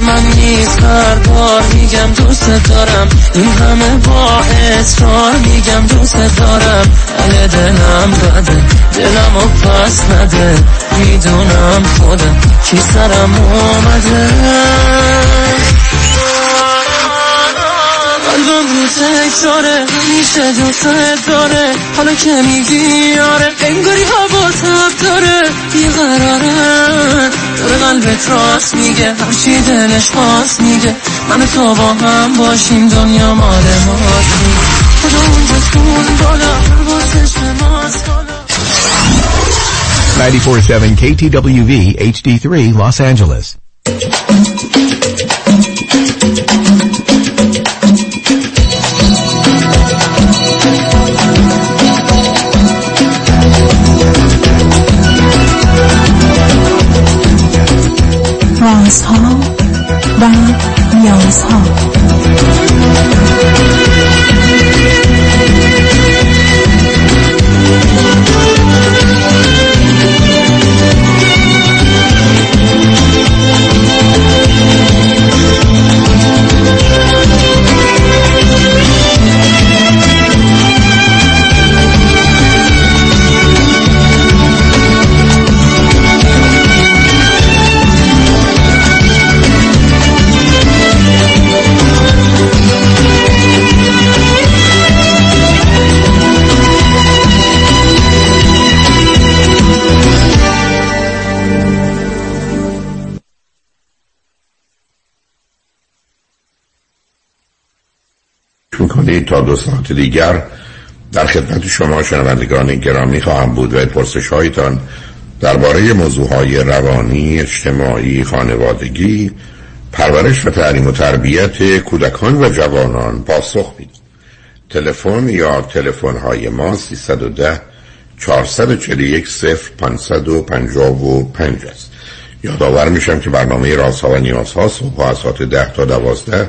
من نیست. هر بار میگم دوست دارم. این همه با اصرار میگم دوست دارم. حال دلم بده دلم و پس نده. می‌دونم خودم کی سرم اومده. قلبم رو تکراره همیشه دوست داره. حالا که میگی آره انگاری هوا تب داره. بیقراره داره قلبت راست میگه هرچی دلش خواست میگه. من تو با هم باشیم دنیا مال ماست. خدا اونجا خون بالا هر بار چشم ماست. 94.7 KTWV HD3 Los Angeles. رازها و نیازها. می‌کنید تا دو ساعت دیگر در خدمت شما شنوندگان گرامی خواهم بود و پرسش هایتان درباره موضوع های روانی، اجتماعی، خانوادگی، پرورش و تعلیم و تربیت کودکان و جوانان پاسخ میدم. تلفن یا تلفن های ما 310 441 0 555 است. یادآور میشم که برنامه رازها و نیازها صبح از ساعت 10 تا 12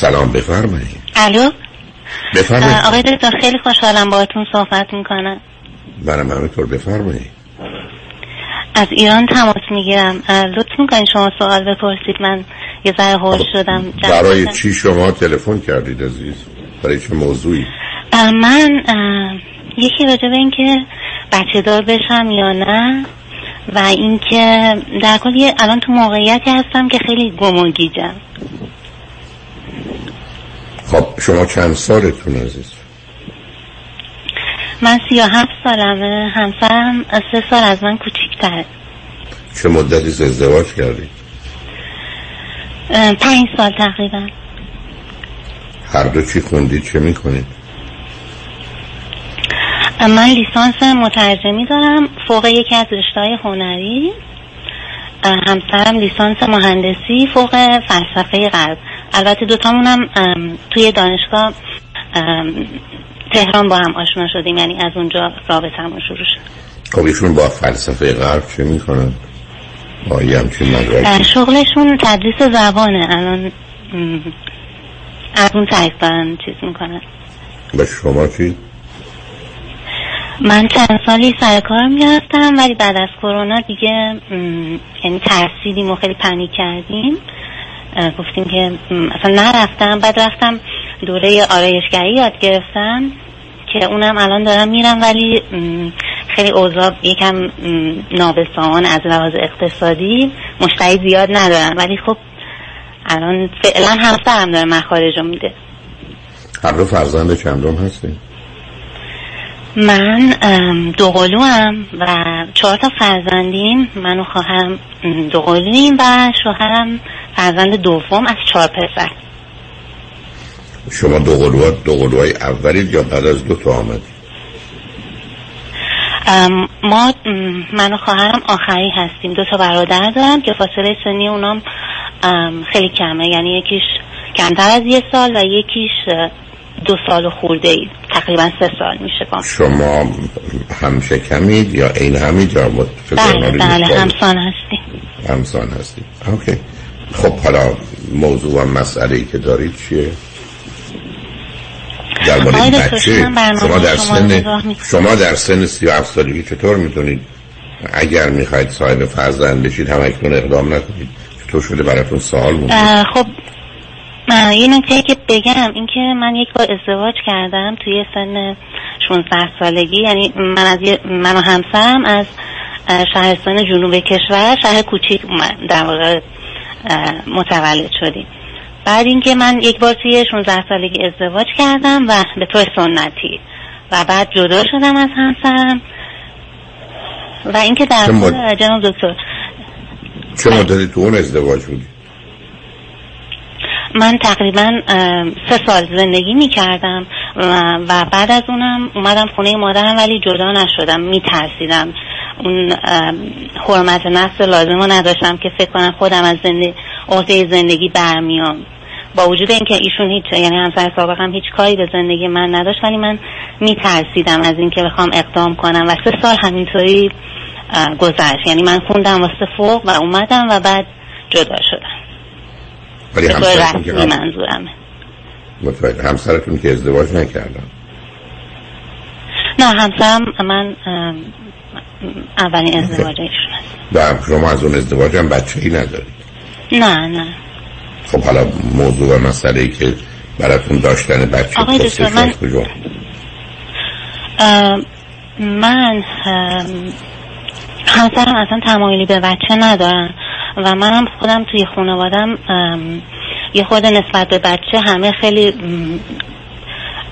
سلام بفرمایید. الو؟ بفرمایید. آقای دکتر خیلی خوشحالم باهاتون صحبت می‌کنم. منم همینطور بفرمایید. از ایران تماس می‌گیرم. لطف می‌کنید شما سوال بپرسید. من یه ذره هوش شدم. برای چی شما تلفن کردید عزیز؟ برای چه موضوعی؟ اه، من اه، یکی راجع به اینکه بچه دار بشم یا نه و اینکه در کل الان تو موقعیتی هستم که خیلی گم و گیجم خب شما چند سالتون عزیز؟ من سی و هفت سالمه. همسرم سه سال از من کوچیکتره. چه مدتی ازدواج کردید اه، پنج سال تقریبا. هر دو چی خوندید چه می‌کنید؟ من لیسانس مترجمی دارم فوق یکی از رشته هنری. همسرم لیسانس مهندسی فوق فلسفه غرب. البته دوتامونم ام، توی دانشگاه تهران با هم آشنا شدیم یعنی از اونجا رابطمون شروع شد. خب ایشون با فلسفه غرب چه می‌کنن؟ با شغلشون تدریس زبانه. الان از اون طریق دارن چیز می‌کنن. و شما چی؟ من چند سالی سر کار می‌رفتم ولی بعد از کرونا دیگه یعنی ترسیدیم و خیلی پنیک کردیم. گفتیم که اصلا نرفتم بعد رفتم دوره آرایشگری یاد گرفتم که اونم الان دارم میرم ولی خیلی اوضاع یکم نابسامان از لحاظ اقتصادی مشتری زیاد ندارم. ولی خب الان فعلا همسرم داره مخارج رو میده. هر فرزند چندم هستید من ام، دو قلوام و چهار تا فرزندیم. من و خواهرم ام، دو قلویم و شوهرم فرزند دوم از چهار پسر. شما دو قلوها دو قلوهای اولید یا بعد از دو تا آمدید؟ ام، ما من و خواهرم آخری هستیم. دو تا برادر دارم که فاصله سنی اونام ام، خیلی کمه. یعنی یکیش کمتر از یه سال و یکیش دو سال خورده ای. تقریبا سه سال میشه با. شما هم شکمید یا این همید یا بله بله همسان هستیم. همسان هستید. اوکی. خب حالا موضوع و مسئله ای که دارید چیه؟ در مورد دکتر، بچه شما در سن. شما در سن 37 سالگی چطور می‌تونید اگر می‌خواید صاحب فرزند بشید هم اکنون اقدام نکنید. چطور شده براتون سوال مونده؟ خب یه نکته که بگم اینکه من یک بار ازدواج کردم توی سن 16 سالگی یعنی من از من و همسرم از شهرستان جنوب کشور شهر کوچیک در واقع متولد شدیم. بعد اینکه من یک بار توی 16 سالگی ازدواج کردم و به طور سنتی. و بعد جدا شدم از همسرم. و اینکه در مد- جناب دکتر. چه مدتی تو اون ازدواج بودی؟ من تقریبا سه سال زندگی می کردم و, و بعد از اونم اومدم خونه مادرم ولی جدا نشدم می ترسیدم اون حرمت نفس لازم رو نداشتم که فکر کنم خودم از زندگی عهده زندگی برمیام. با وجود اینکه ایشون هیچ یعنی همسر سابقم هیچ کاری به زندگی من نداشت ولی من می ترسیدم از اینکه بخوام اقدام کنم. و سه سال همینطوری گذشت. یعنی من خوندم واسه فوق و اومدم و بعد جدا شدم. ولی همسرتون که رسمی هم... منظورمه. متوجه. همسرتون که ازدواج نکردن؟ نه همسرم من اولین ازدواج ایشون است. شما از اون ازدواج هم بچه ای ندارید؟ نه نه. خب حالا موضوع و مسئله ای که براتون داشتن بچه آقای پرسش دکتر، من- از کجا ام، من همسرم اصلا تمایلی به بچه ندارن و منم خودم توی خانوادم یه خود نسبت به بچه همه خیلی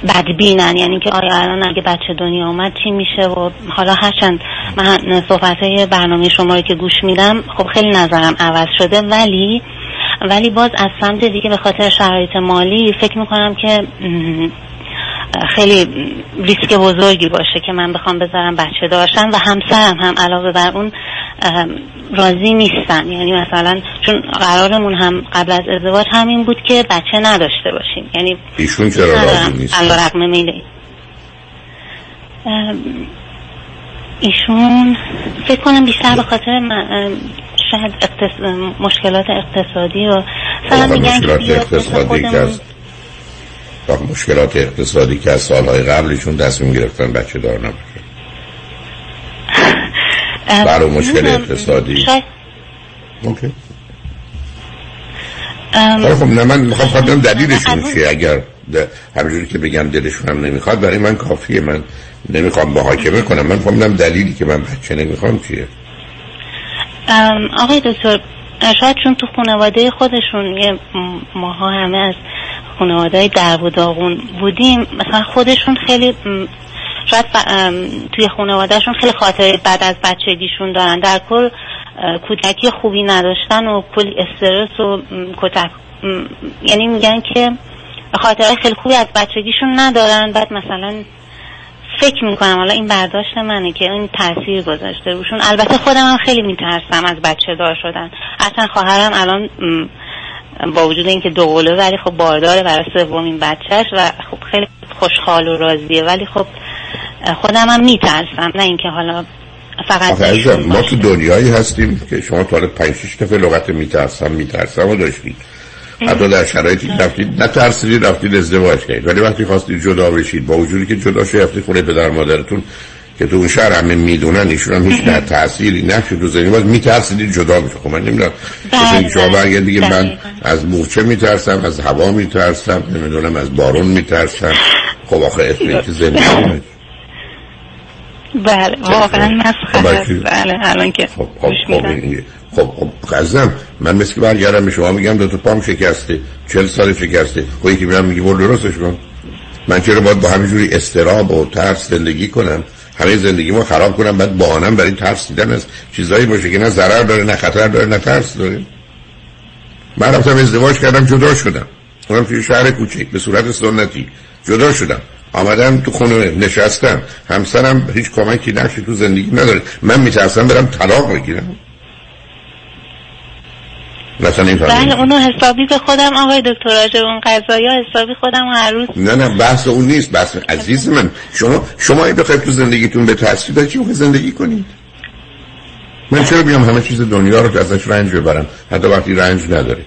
بدبینن. یعنی که آیا الان اگه بچه دنیا اومد چی میشه و حالا هرچند من صحبت های برنامه شما رو که گوش میدم خب خیلی نظرم عوض شده. ولی ولی باز از سمت دیگه به خاطر شرایط مالی فکر می‌کنم که خیلی ریسک بزرگی باشه که من بخوام بذارم بچه داشتن و همسرم هم علاوه بر اون راضی نیستن. یعنی مثلا چون قرارمون هم قبل از ازدواج همین بود که بچه نداشته باشیم. یعنی ایشون چرا راضی نیست؟ رقم میل ایشون فکر کنم بیشتر به خاطر شاید اقتص... مشکلات اقتصادی و مثلا میگن مشکلات اقتصادی که از مشکلات اقتصادی که از سالهای قبلشون تصمیم گرفتن بچه دار ام، برای مشکل اقتصادی. شاید اوکی. حالا خب نه من می‌خوام خواهدم دلیلشون چیه اگر همینجوری که بگم دلشون هم نمی‌خواد برای من کافیه. من نمی‌خوام محاکمه کنم. من بدم دلیلی که من بچه نمی‌خوام چیه. آقای دکتر شاید چون تو خانواده خودشون یه ماها همه از خانواده در و داغون بودیم مثلا خودشون خیلی شاید ام، توی خانوادهشون خیلی خاطره بعد از بچگیشون دارن. در کل کودکی خوبی نداشتن و کلی استرس و کتک یعنی میگن که خاطره خیلی خوبی از بچگیشون ندارن. بعد مثلا فکر می‌کنم حالا این برداشت منه که این تاثیر گذاشته روشون. البته خودم هم خیلی میترسم از بچه دار شدن. اصلا خواهرم الان با وجود اینکه دو ولی خب بارداره برای سومین بچهش و خب خیلی خوشحال و راضیه. ولی خب خودم هم میترسم نه اینکه حالا فقط عزیزم ما. تو دنیایی هستیم که شما تا حالا پنج شش دفعه لغت میترسم میترسم و داشتید حتی در شرایطی که رفتید نترسیدید رفتید ازدواج کردید ولی وقتی خواستید جدا بشید با وجودی که جدا شد رفتید خونه پدر مادرتون که تو اون شهر همه می‌دونن ایشون هم هیچ نه تأثیری نقشی تو زندگی باز میترسیدید جدا بشه خب من نمی‌دونم بله، مثل اینکه شما بله. برگرد دیگه من. از مورچه میترسم از هوا میترسم نمی‌دونم از بارون میترسم خب آخه اسم که زندگی. بله واقعا مسخره خب، است. بچه. بله الان که خب خب خب, خب خب قزم من مثل که برگردم به شما میگم دو تا پام شکسته چل سال شکسته. خب یکی میرم میگه برو درستش کن. من چرا باید با همینجوری استراب و ترس زندگی کنم؟ همه زندگی ما خراب کنم بعد بهانم برای ترس دیدن از چیزایی باشه که نه ضرر داره نه خطر داره نه ترس داره. من رفتم ازدواج کردم جدا شدم. اونم توی شهر کوچیک به صورت سنتی. جدا شدم. آمدم تو خونه نشستم. همسرم هیچ کمکی نقشی تو زندگی نداره. من میترسم برم طلاق بگیرم. بله اونو حسابی به خودم آقای دکتر راجع اون قضايا حسابی خودم هر روز. نه نه بحث اون نیست بحث عزیز من. شما شما این بخواید تو زندگیتون به تاثیر چی زندگی کنید؟ من چرا بیام همه چیز دنیا رو ازش رنج ببرم؟ حتی وقتی رنج نداره.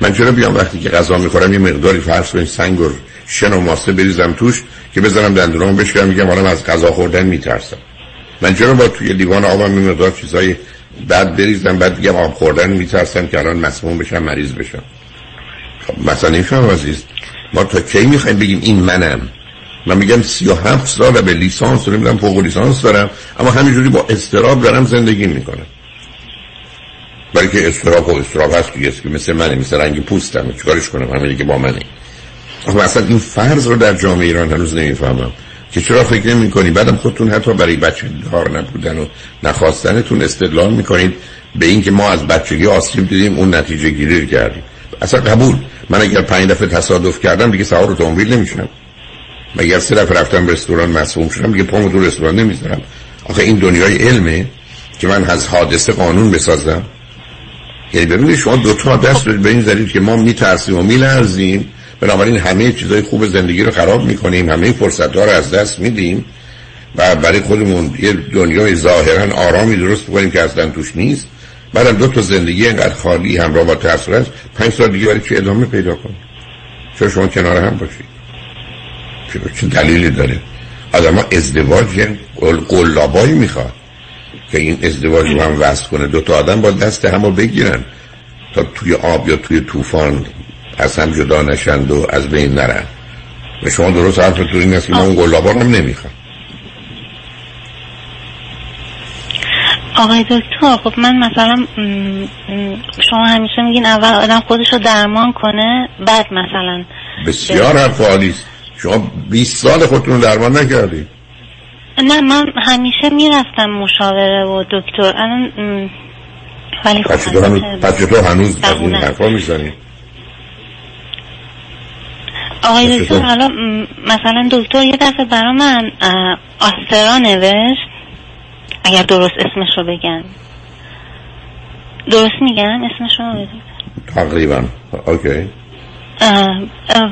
من چرا بیام وقتی که غذا می‌خورم یه مقداری فرض کنید سنگ و شن و ماسه بریزم توش که بزنم دندونامو بشکنم میگم حالا از غذا خوردن میترسم. من چرا با توی لیوان آبم این مقدار چیزای بعد بریزم بعد دیگه آب خوردن میترسم که الان مسموم بشم مریض بشم. خب مثلا این شما عزیز. ما تا کی می‌خوایم بگیم این منم؟ من میگم سی و هفت سال به لیسانس رو نمی‌دونم فوق لیسانس دارم اما همینجوری با استراب دارم زندگی می‌کنم. برای که استراب و استراب هست دیگه که مثل منه مثل رنگ پوستم چیکارش کنم؟ همین که با منه. اما اصلا این فرض رو در جامعه ایران هنوز نمی‌فهمم. که چرا فکر نمی کنی بعدم خودتون حتی برای بچه دار نبودن و نخواستنتون استدلال می‌کنید به اینکه ما از بچگی آسیب دیدیم اون نتیجه گیری کردیم. اصلا قبول. من اگر پنج دفعه تصادف کردم دیگه سوار اتومبیل نمیشم مگر سه دفعه رفتم رستوران مسئول شدم دیگه پامو تو رستوران نمی‌ذارم. آخه این دنیای علمه که من از حادثه قانون بسازم. یعنی ببینید شما دو تا دست به این زدید که ما میترسیم و میلرزیم. بنابراین همه چیزای خوب زندگی رو خراب می‌کنیم. همه فرصت رو از دست میدیم. و برای خودمون یه دنیای ظاهرا آرامی درست بکنیم که اصلا توش نیست. بعدم دو تا زندگی اینقدر خالی همراه با هست پنج سال دیگه برای چه ادامه پیدا کنیم؟ چرا شما کنار هم باشید؟ چه دلیلی داره؟ آدم ها ازدواج قلابایی می‌خواد که این ازدواج رو هم وست کنه. دو تا آدم با دست همو بگیرن تا توی آب یا توی طوفان از هم جدا نشند و از بین نرن و شما درست حرفتون این است که ما اون گلابا هم نمی‌خوام. آقای دکتر خب من مثلا شما همیشه میگین اول آدم خودش رو درمان کنه بعد مثلا بسیار حرف است. شما 20 سال خودتون رو درمان نکردید. نه من همیشه می‌رفتم مشاوره و دکتر. الان ولی خب پس تو هنوز از این حرفا می‌زنی آقای دکتر حالا مثلا دکتر یه دفعه برا من آسترا نوشت. اگر درست اسمش رو بگن. درست میگم اسمش رو تقریبا. اوکی.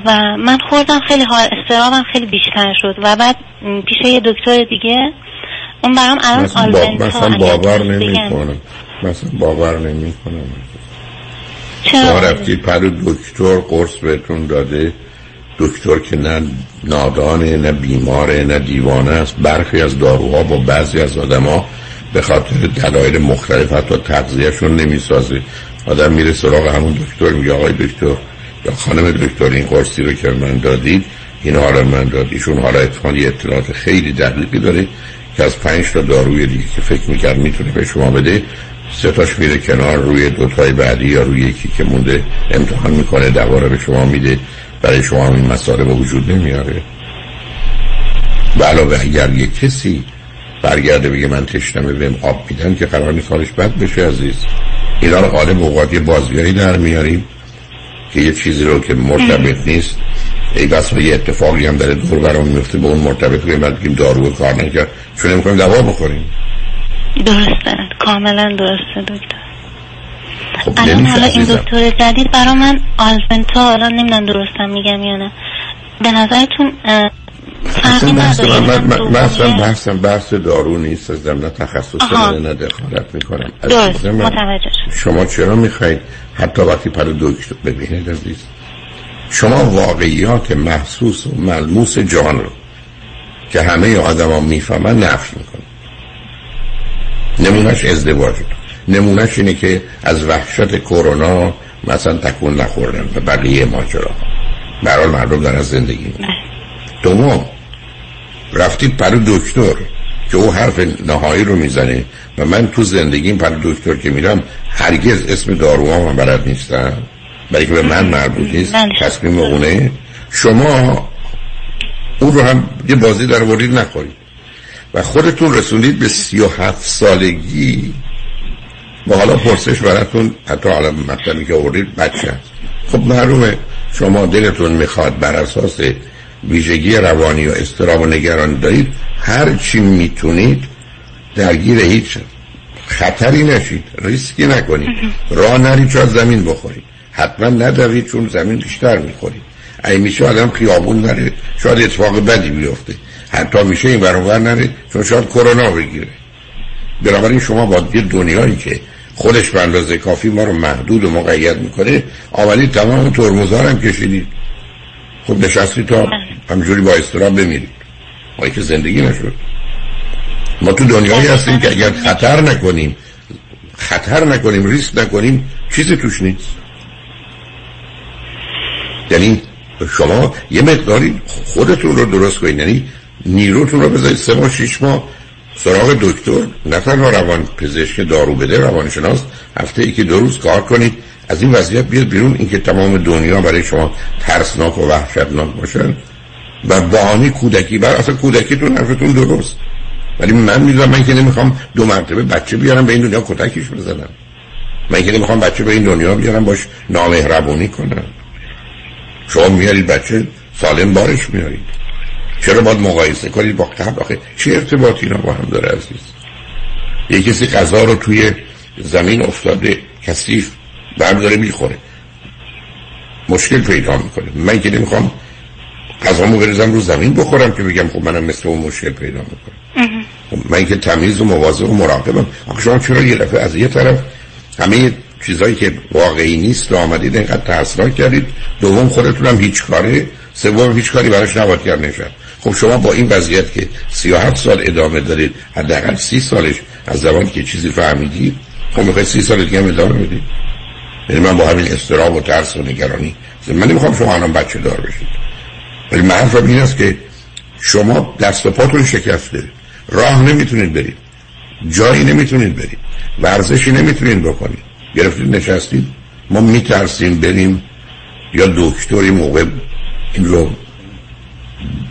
و من خوردم خیلی حال استرابم خیلی بیشتر شد. و بعد پیش یه دکتر دیگه اون برام الان آلبنتا مثلا باور نمی کنم مثلا باور نمی کنم چرا؟ رفتی پر دکتر قرص بهتون داده. دکتر که نه نادانه نه بیماره نه دیوانه است. برخی از داروها با بعضی از آدما به خاطر دلایل مختلف حتی تغذیهشون نمی‌سازه. آدم میره سراغ همون دکتر میگه آقای دکتر یا خانم دکتر این قرصی رو که من دادید این حالا من داد. ایشون حالا اتفاقی اطلاعات خیلی دقیقی داره که از پنج تا داروی دیگه که فکر می‌کرد می‌تونه به شما بده سه تاش میره کنار روی دوتای بعدی یا روی یکی که مونده امتحان می‌کنه دواره به شما میده. برای شما این مسائل به وجود نمیاره. و علاوه اگر یه کسی برگرده بگه من تشنمه بهم آب میدن که قرار نیست حالش بد بشه عزیز. اینا رو قالب اوقات یه در میاریم که یه چیزی رو که مرتبط نیست. ای بس یه اتفاقی هم داره دور برام میفته به اون مرتبط کنیم بعد بگیم دارو کار نکرد چون نمی‌کنیم دوا بخوریم. درسته. کاملا درسته دکتر. خب الان حالا این دکتر جدید برا من آلفنتا الان نمی‌دونم درستم میگم یا نه. به نظرتون فرقی نداره من اصلا بحثم بحث دارو نیست از نه تخصص نه دخالت می‌کنم. درست. متوجه شما چرا می‌خواید حتی وقتی پر دکتر ببینید عزیز. شما واقعیات محسوس و ملموس جان رو که همه آدم ها می‌فهمن نفش می‌کنه نمونهش ازدواج نمونهش اینه که از وحشت کرونا مثلا تکون نخوردن و بقیه ماجرا. برای مردم دارن زندگی دوم رفتید پر دکتر که او حرف نهایی رو می‌زنه و من تو زندگیم پر دکتر که میرم هرگز اسم داروها من بلد نیستم. برای که به من مربوط نیست بله. تصمیم اونه. شما اون رو هم یه بازی در ورید نخورید و خودتون رسوندید به سی و هفت سالگی. با حالا پرسش براتون حتی حالا مطلبی که آوردید بچه. خب معلومه شما دلتون می‌خواد بر اساس ویژگی روانی و استرام و نگران دارید هر چی می‌تونید درگیر هیچ خطری نشید ریسکی نکنید. راه نرید چون زمین بخورید. حتما ندوید چون زمین بیشتر می‌خورید. ای میشه آدم خیابون نره شاید اتفاق بدی بیفته. حتی میشه این برابر نره چون شاید کرونا بگیره. بنابراین شما با یه دنیایی که خودش به اندازه کافی ما رو محدود و مقید می‌کنه آولی تمام ترمزار هم کشیدید. خب نشستی تا همجوری با استراب بمیرید. ما که زندگی نشد. ما تو دنیایی هستیم که اگر خطر نکنیم خطر نکنیم ریسک نکنیم چیزی توش نیست. یعنی شما یه مقداری خودتون رو درست کنید. یعنی نیروتون رو بذارید سه ماه شیش ماه سراغ دکتر. نه تنها روان پزشک دارو بده روانشناس هفته ای که دو روز کار کنید. از این وضعیت بیاد بیرون. اینکه تمام دنیا برای شما ترسناک و وحشتناک باشن. و بهانه کودکی بر اصلا کودکیتون حرفتون درست. ولی من می‌دونم من که نمی‌خوام دو مرتبه بچه بیارم به این دنیا کتکش بزنم. من که نمی‌خوام بچه به این دنیا بیارم باش نامهربونی کنم. شما میارید بچه سالم بارش میارید چرا باید مقایسه کنید با قبل؟ آخه چه ارتباطی اینا با هم داره عزیز؟ یه کسی غذا رو توی زمین افتاده کثیف برداره می‌خوره. مشکل پیدا می‌کنه. من که نمی‌خوام غذامو بریزم رو زمین بخورم که بگم خب منم مثل اون مشکل پیدا می‌کنم. خب من که تمیز و مواظب و مراقبم. آخه شما چرا یه دفعه از یه طرف همه چیزایی که واقعی نیست رو آمدید اینقدر تحصیلات کردید؟ دوم خودتونم هیچ کاره سوم هیچ کاری براش نباید کرد نشد. خب شما با این وضعیت که 37 سال ادامه دارید حداقل 30 سالش از زمانی که چیزی فهمیدید خب می‌خواید 30 سال دیگه هم ادامه بدید یعنی من با همین استراب و ترس و نگرانی من نمی‌خوام شما الان بچه دار بشید. ولی من این است که شما دست و پاتون شکسته. راه نمی‌تونید برید. جایی نمی‌تونید برید. ورزشی نمی‌تونید بکنید. گرفتید نشستید. ما میترسیم بریم یا دکتری موقع این رو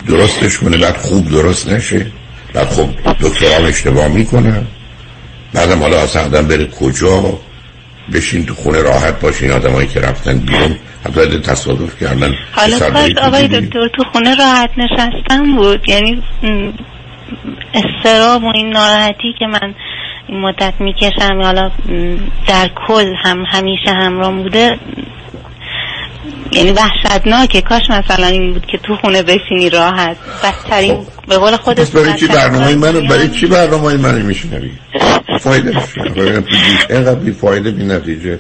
درستش کنه بعد خوب درست نشه. بعد خب دکتران اشتباه می‌کنن بعدم حالا اصلا آدم بره کجا؟ بشین تو خونه راحت باشین آدمایی که رفتن بیرون. حتی تصادف کردن حالا کاش آقای دکتر تو خونه راحت نشستن بود. یعنی استراب و این ناراحتی که من این مدت می‌کشم حالا در کل هم همیشه همراه بوده یعنی وحشتناکه کاش مثلا این بود که تو خونه بشینی راحت. بدترین خب. به قول خودت برای چی برنامه منو برای چی برنامه منو میشنوی؟ فایده اینقدر بی فایده بی نتیجه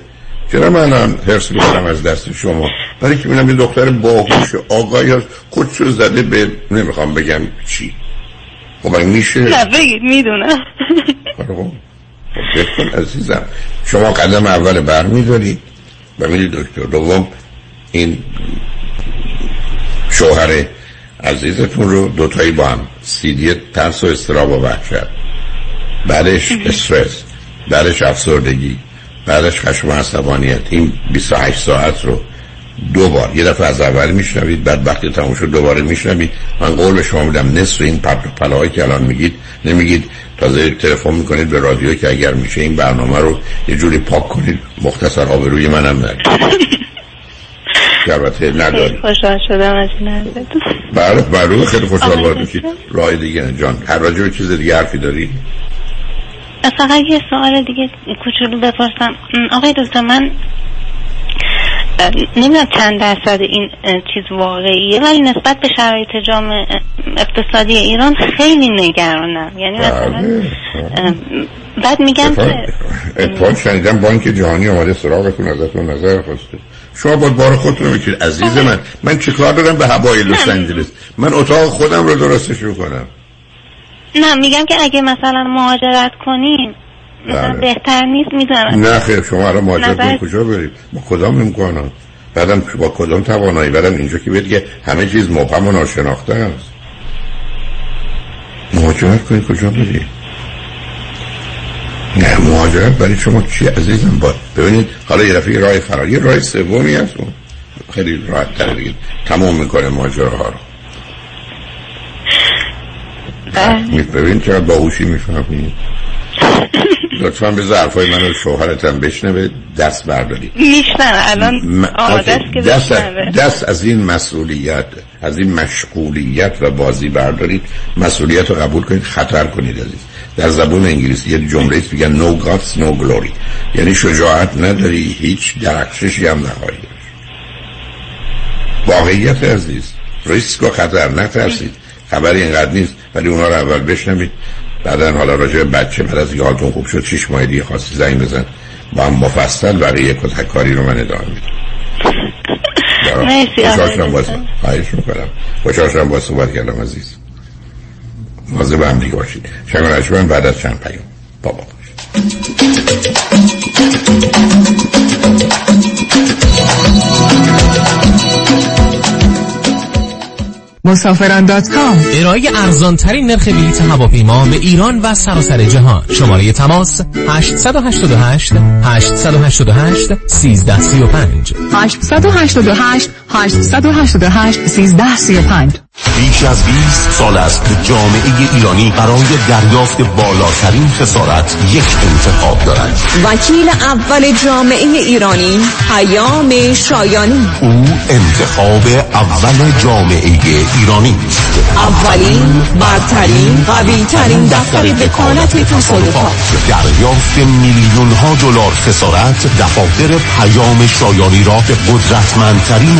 چرا من هم حرس می‌کنم از دست شما؟ برای که بینم یه دختر باهوش آقایی هست خودشو زده به نمی‌خوام بگم چی. خب میشه؟ نه بگید می‌دونم. خب. کن عزیزم. شما قدم اول برمیدارید و میری دکتر دوم. این شوهر عزیزتون رو دوتایی با هم سیدی ترس و استراب و وحشت بعدش استرس بعدش افسردگی بعدش خشم و عصبانیت. این 28 ساعت رو دو بار یه دفعه از اول میشنوید بعد وقتی تموم شد دوباره میشنوید. من قول به شما میدم نصف این پلاهایی که الان میگید نمیگید. تازه تلفن می‌کنید به رادیو که اگر میشه این برنامه رو یه جوری پاک کنید. مختصر آبروی منم نرید البته نداری. خوشحال شدم از این بله بله خیلی خوشحال بودم که راه دیگه جان هر راجع چیز دیگه حرفی داری؟ فقط یه سوال دیگه کوچولو بپرسم. آقای دکتر من نمی‌دونم چند درصد این چیز واقعیه ولی نسبت به شرایط جامعه اقتصادی ایران خیلی نگرانم. یعنی مثلا بله. بعد میگم که اتفاق شنیدم بانک جهانی آمده سراغتون ازتون نظر خواسته. شما باید بار خودتون بکید عزیز من من چیکار دارم به هوای لس آنجلس؟ من اتاق خودم رو درستش کنم. نه میگم که اگه مثلا مهاجرت کنیم مثلا بله. بهتر نیست می‌دونم نه خیر شما الان مهاجرت کجا برید؟ با کدام امکانات؟ بعدم با کدام توانایی؟ بعدم اینجا که بگه همه چیز مبهم و ناشناخته است. مهاجرت کنید کجا برید؟ نه مهاجرت برای شما چی عزیزم؟ با ببینید حالا یه دفعه راه فراری راه سومی هست. خیلی راحت تر دیگه. تمام می‌کنه ماجره ها رو. بله. ببین چقدر باهوشی می‌فهمید لطفا به ظرفای من و شوهرتم بشنوه دست برداری میشنم الان آماده که دست, دست از این مسئولیت از این مشغولیت و بازی بردارید. مسئولیت رو قبول کنید خطر کنید عزیز. در زبون انگلیسی یه جمله میگن no guts no glory. یعنی شجاعت نداری هیچ درخششی هم نخواهی واقعیت عزیز ریسک و خطر نترسید. خبری اینقدر نیست ولی اونا رو اول بشنوید. بعدا حالا راجع بچه بعد از حالتون خوب شد شیش ماه دیگه خواستی زنگ بزن. با هم مفصل برای کتک کاری رو من ادامه میدم. مرسی خوشحال شدم خواهش می‌کنم. خوشحال شدم با صحبت کردم عزیز. مواظب هم دیگه باشید. شنگ بعد از چند پیام. بابا باشید. مسافران دات کام. ارائه ارزان ترین نرخ بلیط هواپیما به ایران و سراسر جهان. شماره تماس 888 888 1335 888 888 1335 بیش از 20 سال است که جامعه ایرانی برای دریافت بالاترین خسارت یک انتخاب دارد. وکیل اول جامعه ایرانی پیام شایانی. او انتخاب اول جامعه ایرانی است. اولین برترین قوی ترین دفتر وکالت تصادفات. دریافت میلیون ها دلار خسارت دفاتر پیام شایانی را به قدرتمندترین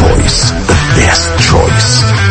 choice. The best choice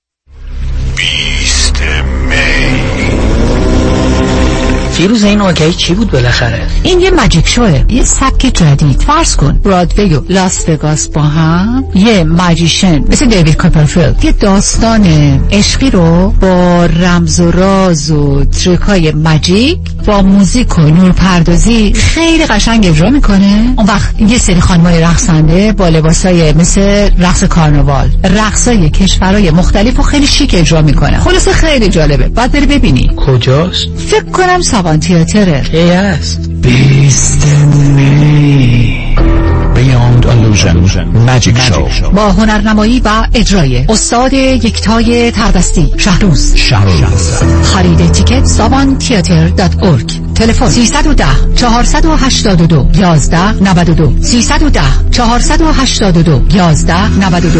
بیست فیروز این اوکی چی بود بالاخره؟ این یه magic show ه. یه سبک جدید. فرض کن. برادوی و لاس وگاس با هم. یه magician. مثل دیوید کاپرفیلد یه داستان عشقی رو با رمز و راز و trick های magic با موزیک و نور پردازی خیلی قشنگ اجرا می‌کنه. اون وقت یه سری خانمای رقصنده با لباسای مثل رقص کارناوال رقصای کشورهای مختلف و خیلی شیک اجرا می‌کنه خلاصه خیلی جالبه. باید بری ببینی. کجاست؟ فکر کنم Saban Theatre ه کی است. بیست می. Beyond Illusion Magic Show با هنرنمایی و اجرای استاد یکتای تردستی شهروز. شهروز. خرید تیکت سابان تیاتر دات ارگ تلفن 310 482 11 92 310 482 11 92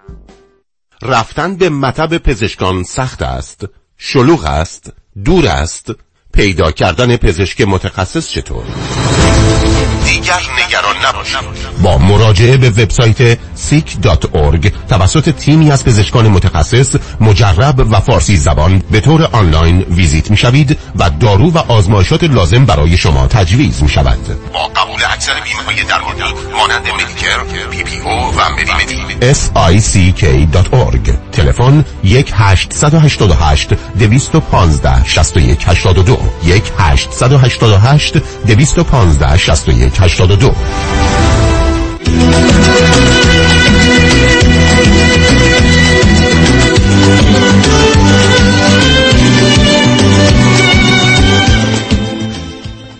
رفتن به مطب پزشکان سخت است شلوغ است دور است. پیدا کردن پزشک متخصص چطور؟ دیگر نگران نباشید. با مراجعه به وبسایت seek.org توسط تیمی از پزشکان متخصص مجرب و فارسی زبان به طور آنلاین ویزیت می شوید و دارو و آزمایشات لازم برای شما تجویز می شود با قبول اکثر بیمه های درمانی مانند Medicare، PPO و Medi sick.org تلفن 1 888 215 61 82 1 888 215 61 82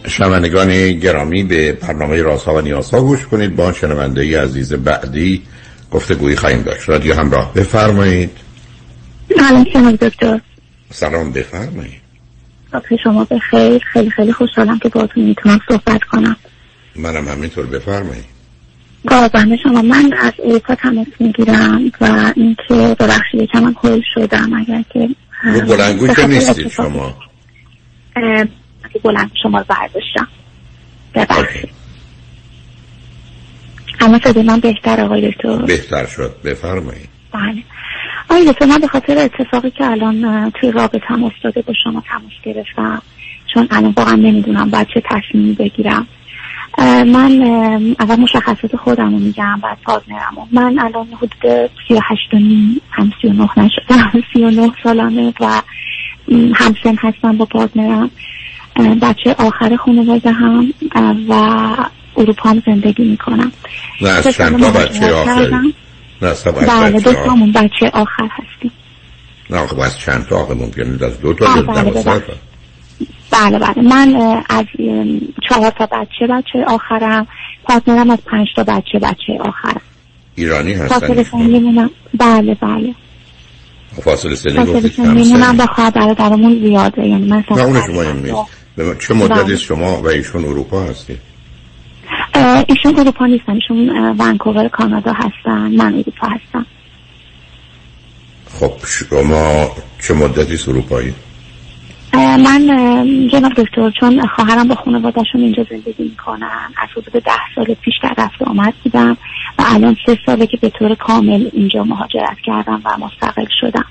شنوندگان گرامی به برنامه رازها و نیازها گوش کنید. با شنونده ای عزیز بعدی گفتگویی خواهیم داشت. رادیو همراه بفرمایید. سلام شما دکتر. سلام بفرمایید. صبح شما بخیر خیلی خیلی خوشحالم که باهاتون می‌تونم صحبت کنم. منم همینطور بفرمایید. قربان شما من از اروپا تماس می‌گیرم و اینکه ببخشید یکم من هول شدم اگر که رو بلنگو که نیستید شما. بلند شما رو برداشتم. ببخشید. اما صدای من بهتر آقای دکتر. بهتر شد. بفرمایید. بله. آقای دکتر من به خاطر اتفاقی که الان توی رابطم افتاده با شما تماس گرفتم. چون الان واقعا نمی‌دونم باید چه تصمیمی بگیرم. من اول مشخصات خودم رو میگم بعد پارتنرم من الان حدود سی و هشت و هم سی و نه نشدم سی و نه سالمه و همسن هستم با partner م. بچه آخر خانواده هم و اروپا هم زندگی می‌کنم. نه از چند تا بچه آخری؟ نه تا بله دو تامون بچه آخر هستیم. نه آخه از چند تا آخه ممکنه از دو تا بله، بله. بله بله. من از چهار تا بچه بچه آخرم. پارتنرم از پنج تا بچه بچه آخرم ایرانی فاصله هستن سنیمونم بله بله. فاصله سنی فاصله گفتید سنیمونم سنی با خواهر برادرمون زیاده. یعنی نه مثلا اونش مهم نیست. من- چه مدتی بله. شما و ایشون اروپا هستید؟ ایشون اروپا نیستن ایشون ونکوور کانادا هستن من اروپا هستم. خب شما چه مدتی اروپایی؟ من جناب دکتر چون خواهرم با خانوادهشون اینجا زندگی می‌کنن از حدود ده سال پیش در رفت آمد بودم و الان سه ساله که به طور کامل اینجا مهاجرت کردم و مستقل شدم.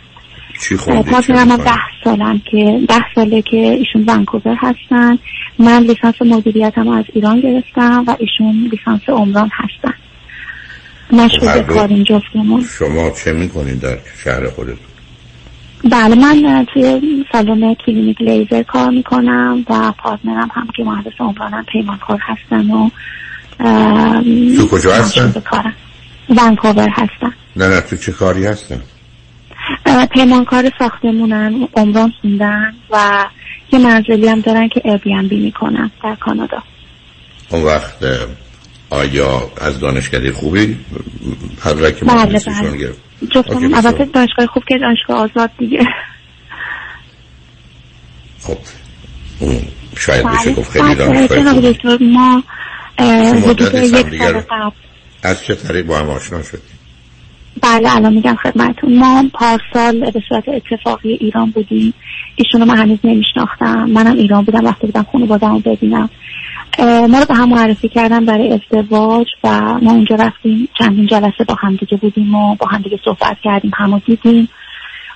چی هم می‌خواید؟ ده سالم که ده ساله که ایشون ونکوور هستن. من لیسانس مدیریتم از ایران گرفتم و ایشون لیسانس عمران هستن. مشغول کاریم جفتمون شما چه می‌کنید در شهر خودتون؟ بله من توی سالن کلینیک لیزر کار می‌کنم و partner م هم که مهندس عمرانم پیمانکار هستن و تو کجا هستن؟ ونکوور هستن. نه نه تو چه کاری هستن؟ پیمانکار ساختمونن عمران خوندن و یه منزلی هم دارن که Airbnb می‌کنن در کانادا. اون وقت آیا از دانشکده خوبی؟ بله، مهندسیشون بله. اوکی، البته. دانشگاه خوب که دانشگاه آزاد دیگه. خب شاید بشه بله. گفت خیلی اه، دانشگاه ما چه حدود یک سال قبل. از چه طریق با هم آشنا شدید بله الان میگم خدمتون ما پارسال به صورت اتفاقی ایران بودیم. ایشونو من هنوز نمیشناختم. منم ایران بودم وقتی بودم خانواده‌مو ببینم. اه، ما رو به هم معرفی کردن برای ازدواج و ما اونجا رفتیم. چندین جلسه با همدیگه بودیم و با همدیگه صحبت کردیم همو دیدیم.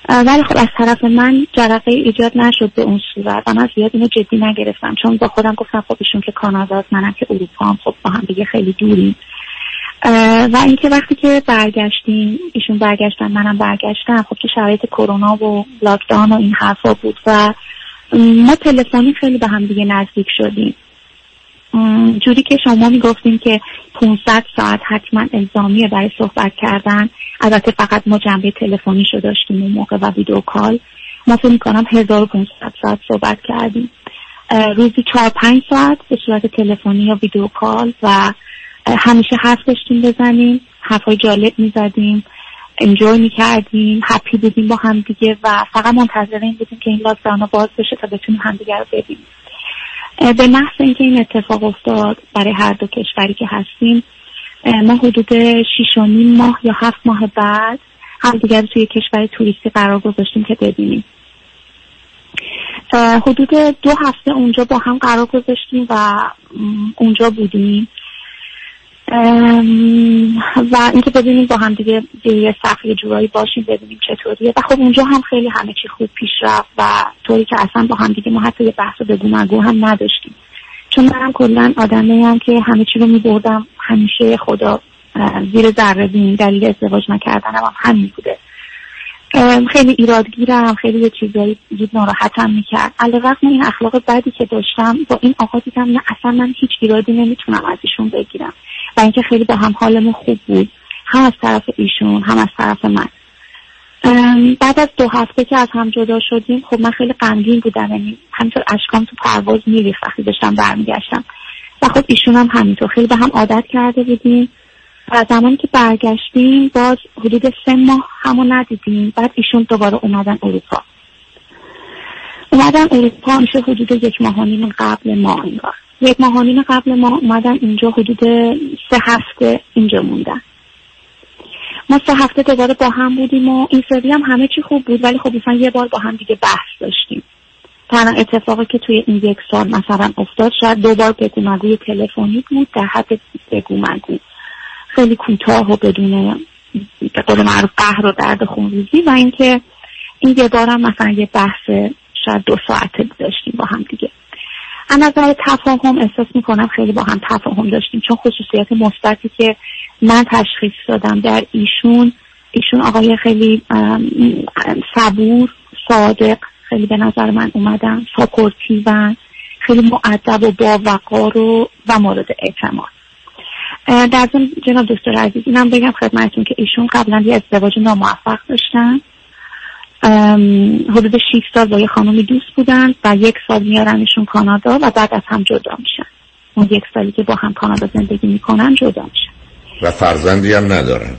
ولی خب از طرف من جرقه ایجاد نشد به اون صورت. و من زیاد اینو جدی نگرفتم. چون با خودم گفتم خب ایشون که کاناداست منم که اروپا هم. خب با هم دیگه خیلی دوریم. و اینکه وقتی که برگشتیم ایشون برگشتن منم برگشتم خب که شرایط کرونا و لاکداون و این حرفا بود و ما تلفنی خیلی به هم دیگه نزدیک شدیم. جوری که شما می‌گفتیم که 500 ساعت حتما الزامیه برای صحبت کردن. البته فقط ما جنبه تلفنی شو داشتیم اون موقع و ویدیو کال. ما فکر می‌کنم 1500 ساعت صحبت کردیم. روزی 4 5 ساعت به صورت تلفنی یا ویدیو کال و همیشه حرف داشتیم بزنیم حرفای جالب می‌زدیم انجوی می‌کردیم هپی بودیم با هم دیگه و فقط منتظر این بودیم که این لاکداون باز بشه تا بتونیم همدیگه رو ببینیم. به محض اینکه این اتفاق افتاد برای هر دو کشوری که هستیم ما حدود شیش و نیم ماه یا هفت ماه بعد همدیگه رو توی کشور توریستی قرار گذاشتیم که ببینیم. حدود دو هفته اونجا با هم قرار گذاشتیم و اونجا بودیم. و اینکه ببینیم با هم دیگه یه سخت جورایی باشیم ببینیم چطوریه. و خب اونجا هم خیلی همه چی خوب پیش رفت و طوری که اصلا با هم دیگه ما حتی یه بحث بگو مگو هم نداشتیم. چون منم کلا آدمی هم که همه چی رو میبردم همیشه خدا زیر ذره بین دلیل ازدواج نکردنم هم همین بوده. خیلی ایرادگیرم خیلی یه چیزایی زود ناراحتم می‌کرد. علیرغم این اخلاق بدی که داشتم با این آقا دیدم نه اصلا من هیچ ایرادی نمی‌تونم از ایشون بگیرم. و اینکه خیلی با هم حالمون خوب بود. هم از طرف ایشون هم از طرف من. بعد از دو هفته که از هم جدا شدیم خب من خیلی غمگین بودم. یعنی همینطور اشکام تو پرواز میریخت وقتی داشتم برمیگشتم. و خب ایشون هم همینطور. خیلی به هم عادت کرده بودیم. و زمانی که برگشتیم باز حدود سه ماه همو ندیدیم. بعد ایشون دوباره اومدن اروپا. اومدن اروپا میشه حدود یک ماه قبل ما انگار. یک ماه قبل ما اومدن اینجا حدود سه هفته اینجا موندن. ما سه هفته دوباره با هم بودیم و این سری هم همه چی خوب بود ولی خب مثلا یه بار با هم دیگه بحث داشتیم. تنها اتفاقی که توی این یک سال مثلا افتاد شاید دو بار بگو تلفنی بود در حد بگو مگو. خیلی کوتاه و بدون به قول معروف قهر و درد خونریزی و اینکه این یه بارم مثلا یه بحث شاید دو ساعته داشتیم با هم دیگه. از نظر تفاهم احساس می‌کنم خیلی با هم تفاهم داشتیم چون خصوصیت مثبتی که من تشخیص دادم در ایشون ایشون آقای خیلی صبور صادق خیلی به نظر من اومدن ساپورتیون خیلی معدب و با وقار و, و مورد اعتماد. در ضمن جناب دکتر عزیز اینم بگم خدمتتون که ایشون قبلا یه ازدواج ناموفق داشتن. حدود 6 سال با یه خانمی دوست بودن و یک سال میارنشون کانادا و بعد از هم جدا میشن. اون یک سالی که با هم کانادا زندگی می‌کنن جدا میشن. و فرزندی هم ندارن.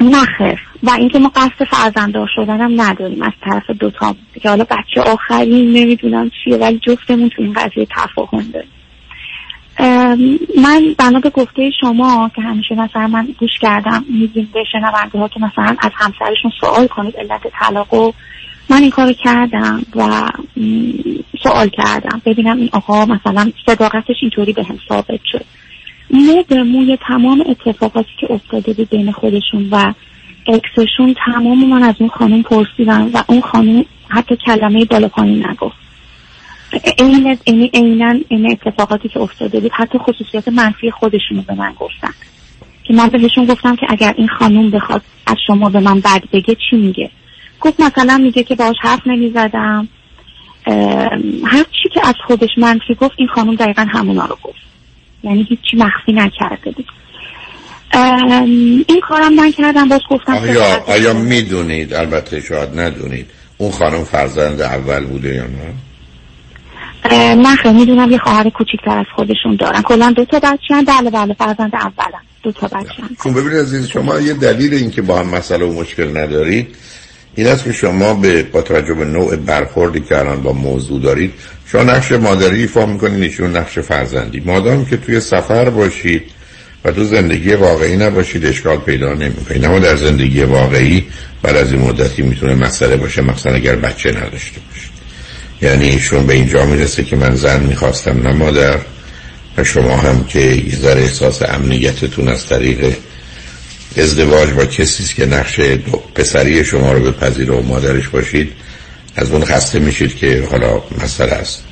نه خیر. و اینکه ما قصد فرزنددار شدن هم نداریم. از طرف دوتا. که حالا بچه آخرین نمی‌دونم چیه ولی جفتمون تو این قضیه تفاهم داریم. من بنا به گفته شما که همیشه مثلا من گوش کردم میگیم به شنونده ها که مثلا از همسرشون سوال کنید علت طلاق و من این کارو کردم و سوال کردم. ببینم این آقا مثلا صداقتش اینطوری به هم ثابت شد. مو به موی تمام اتفاقاتی که افتاده بود بین خودشون و اکسشون تمام من از اون خانم پرسیدم و اون خانم حتی کلمه بالا پایین نگفت. این این عینا این اتفاقاتی که افتاده بود حتی خصوصیات منفی خودشون رو به من گفتن. که من بهشون گفتم که اگر این خانوم بخواد از شما به من بد بگه چی میگه؟ گفت مثلا میگه که باش حرف نمی‌زدم. هر چی که از خودش منفی گفت این خانوم دقیقا همونا رو گفت. یعنی هیچی مخفی نکرده بود. این کارم من کردم باز گفتم آیا, آیا می‌دونید؟ البته شاید ندونید. اون خانم فرزند اول بوده یا نه؟ نه خیلی می‌دونم یه خواهر کوچیکتر از خودشون دارن. کلا دو تا بچه هم بله بله فرزند اولم. دو تا بچه هم چون ببینید عزیز شما یه دلیل اینکه با هم مسئله و مشکل ندارید این است که شما به با توجه به نوع برخوردی که الان با موضوع دارید شما نقش مادری ایفا می‌کنید نشون نقش فرزندی. مادام که توی سفر باشید و تو زندگی واقعی نباشید اشکال پیدا نمی‌کنید. اما در زندگی واقعی بعد از این مدتی می‌تونه مسئله باشه مثلا اگر بچه نداشته باشید یعنی ایشون به اینجا می‌رسه که من زن می‌خواستم نه مادر و شما هم که یه ذره احساس امنیتتون از طریق ازدواج با کسی که نقش پسری شما رو به و مادرش باشید از اون خسته میشید که حالا مسئله است.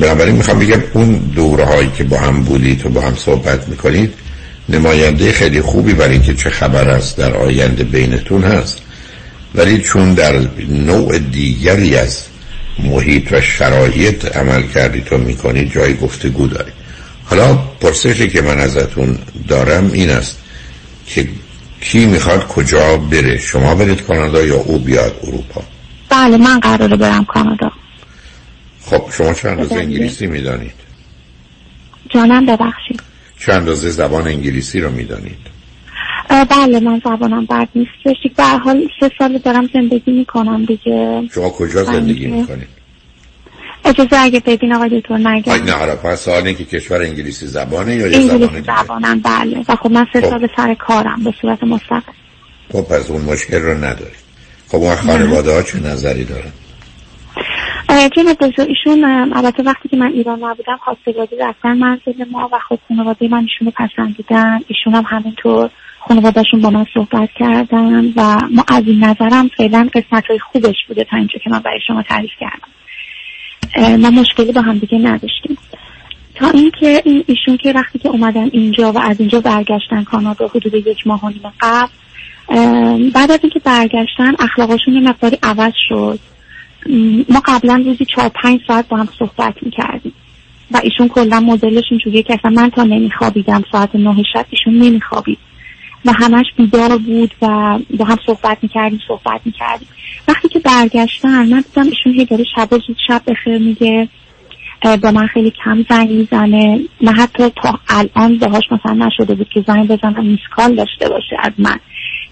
بنابراین می‌خوام بگم اون دوره هایی که با هم بودید و با هم صحبت می‌کنید نماینده خیلی خوبی برای اینکه چه خبر است در آینده بینتون هست. ولی چون در نوع دیگری از محیط و شرایط عمل کردید و می‌کنید جای گفتگو دارید حالا پرسشی که من ازتون دارم این است که کی می‌خواد کجا بره شما برید کانادا یا او بیاد اروپا؟ بله من قراره برم کانادا. خب شما چند روز انگلیسی می‌دانید؟ جانم ببخشید. چند اندازه زبان انگلیسی رو می‌دانید؟ بله من زبانم بد نیست. به حال سه سال دارم زندگی می‌کنم دیگه. شما کجا زندگی می‌کنید اجازه اگه ببین آقای دکتر نگم. نه حالا پس سوالی که کشور انگلیسی زبانه یا یه انگلیسی زبانم بله. و خب من سه خب. سال سر کارم به صورت مستقل. خب پس اون مشکل رو ندارید خب اون خانواده ها چه نظری دارن؟ جناب دکتر ایشون البته وقتی که من ایران نبودم خواستگاری رفتن منزل ما و خب خانواده من ایشونو پسندیدن. ایشون هم همینطور. خانوادهشون با من صحبت کردن و ما از این نظرم فعلا قسمت های خوبش بوده تا اینجا که من برای شما تعریف کردم. ما مشکلی با هم دیگه نداشتیم. تا اینکه این ایشون که وقتی که اومدن اینجا و از اینجا برگشتن کانادا حدود یک ماه و نیم قبل بعد از اینکه برگشتن اخلاقشون یه مقداری عوض شد. ما قبلا روزی چهار پنج ساعت با هم صحبت می‌کردیم. و ایشون کلا مدلش اینجوریه که اصلا من تا نمیخوابیدم ساعت نه شب ایشون نمیخوابید. و همش بیدار بود و با هم صحبت می‌کردیم صحبت می‌کردیم. وقتی که برگشتن من دیدم ایشون هی داره شب و زود شب بخیر میگه با من خیلی کم زنگ می‌زنه. من حتی تا الان باهاش مثلا نشده بود که زنگ بزنم میسکال داشته باشه از من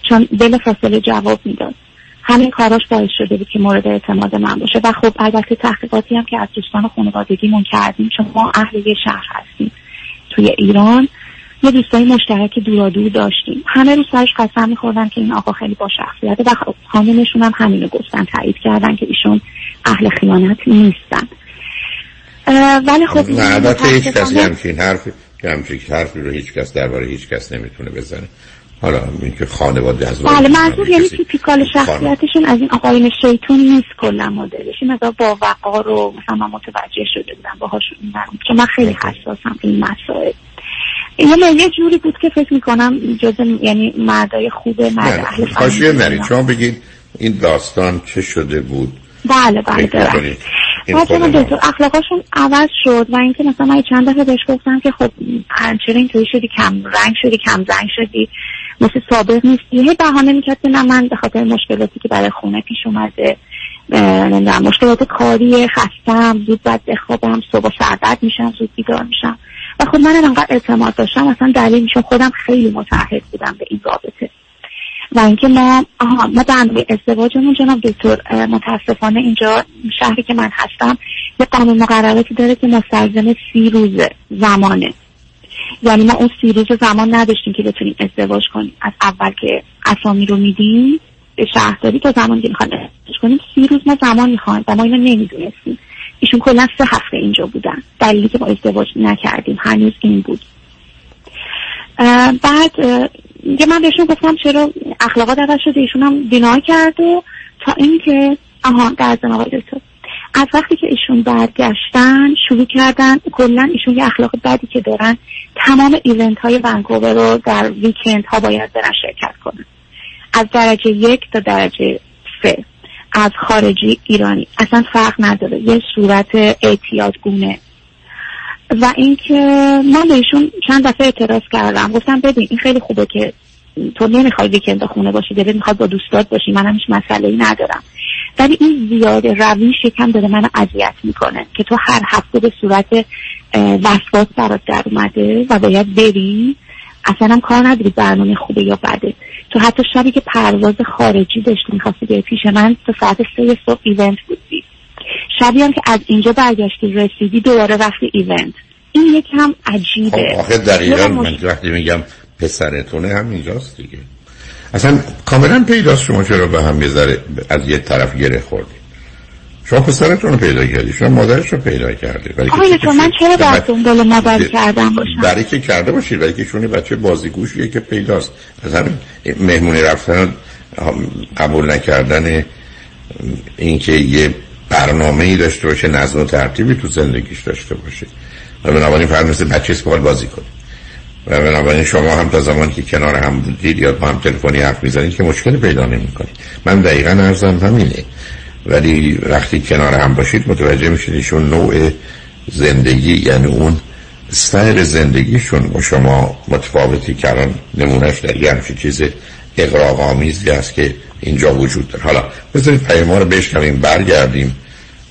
چون دل فاصله جواب می‌داد. همین کاراش باعث شده بود که مورد اعتماد من باشه. و خب البته تحقیقاتی هم که از دوستان خانوادگیمون کردیم چون ما اهل یه شهر هستیم توی ایران. یه دوستای مشترک دورادور داشتیم. همه رو سرش قسم میخوردن که این آقا خیلی با شخصیته و خب خانمشون هم همینو گفتن تایید کردن که ایشون اهل خیانت نیستن. ولی خب البته هیچ کسی همچین حرفی همچین حرفی رو هیچ کس درباره هیچ کس نمی‌تونه بزنه. حالا اینکه خانواده از بله منظور یعنی تیپیکال شخصیتشون از این آقایون شیطون نیست کلا مدلش این با وقار رو مثلا من متوجه شده بودم باهاشون چون من خیلی حساسم این مسائل. یه یه جوری بود که فکر می‌کنم جز یعنی مردای خوب مرد اهل خواهشیه نرید شما بگید این داستان چه شده بود؟ بله بله دارم دکتر اخلاقاشون عوض شد و اینکه مثلا من چند دفعه بهش گفتم که خب چرا اینطوری شدی کم رنگ شدی کم زنگ شدی مثل سابق نیستی. هی بهانه می‌کرد که نه من به خاطر مشکلاتی که برای خونه پیش اومده مشکلات کاری خستم زود باید بخوابم صبح سردرد میشم زود بیدار میشم. و خب من انقدر اعتماد داشتم اصلا دلیل میشم خودم خیلی متعهد بودم به این رابطه. و اینکه ما آها ما به ازدواجمون جناب دکتر متاسفانه اینجا شهری که من هستم یه قانون مقرراتی داره که مستلزم سی روز زمانه. یعنی ما اون سی روز زمان نداشتیم که بتونیم ازدواج کنیم. از اول که اسامی رو میدیم به شهرداری تا زمان که می‌خوایم ازدواج کنیم سی روز ما زمان می‌خوایم و ما اینو نمی‌دونستیم. ایشون کلا سه هفته اینجا بودن. دلیلی که ما ازدواج نکردیم. هنوز این بود. بعد یه من بهشون گفتم چرا اخلاقات عوض شده. ایشون هم دینا کرد و تا اینکه آها در آقای از وقتی که ایشون برگشتن شروع کردن کلا ایشون یه اخلاق بدی که دارن تمام ایونت های ونکوور رو در ویکند ها باید برن شرکت کنن. از درجه یک تا درجه سه. از خارجی ایرانی. اصلا فرق نداره. یه صورت اعتیاد گونه. و اینکه من بهشون چند دفعه اعتراض کردم. گفتم ببین این خیلی خوبه که تو نمی‌خوای ویکند خونه باشی دلت می‌خواد با دوستات باشی. من هیچ مسئله ای ندارم. ولی این زیاده رویش یکم داره منو اذیت می‌کنه که تو هر هفته به صورت وسواس برات در اومده و باید بری. اصلا هم کار نداری برنامه خوبه یا بده. تو حتی شبی که پرواز خارجی داشتی می‌خواستی به پیش من تو ساعت سه صبح ایونت بودی. شبی هم که از اینجا برگشتی رسیدی دوباره رفتی ایونت این یکم عجیبه. خب آخه دقیقا من وقتی میگم پسرتونه هم اینجاست دیگه. اصلا کاملا پیداست شما چرا به هم می‌ذاره از یه طرف گره خوردی. شما پسرتون رو پیدا کردی شما مادرش رو پیدا کردی. آقای تو من چرا باید دنبال مادر کردم باشم؟ برای که کرده باشید برای که شونی بچه بازیگوشیه که پیداست. از همین مهمونی رفتن قبول نکردن اینکه یه برنامه ای داشته باشه نظم و ترتیبی تو زندگیش داشته باشه. و بنابراین فرد مثل بچه سپال بازی کنه. و بنابراین شما هم تا زمانی که کنار هم بودید یا با هم تلفنی حرف می‌زنید که مشکلی پیدا نمی کنید من دقیقا ارزم همینه. ولی وقتی کنار هم باشید متوجه میشید ایشون نوع زندگی یعنی اون سیر زندگیشون با شما متفاوتی کردن نمونهش در یه همچین چیز اقراق آمیزی است که اینجا وجود داره. حالا بذارید پیما رو بشنویم برگردیم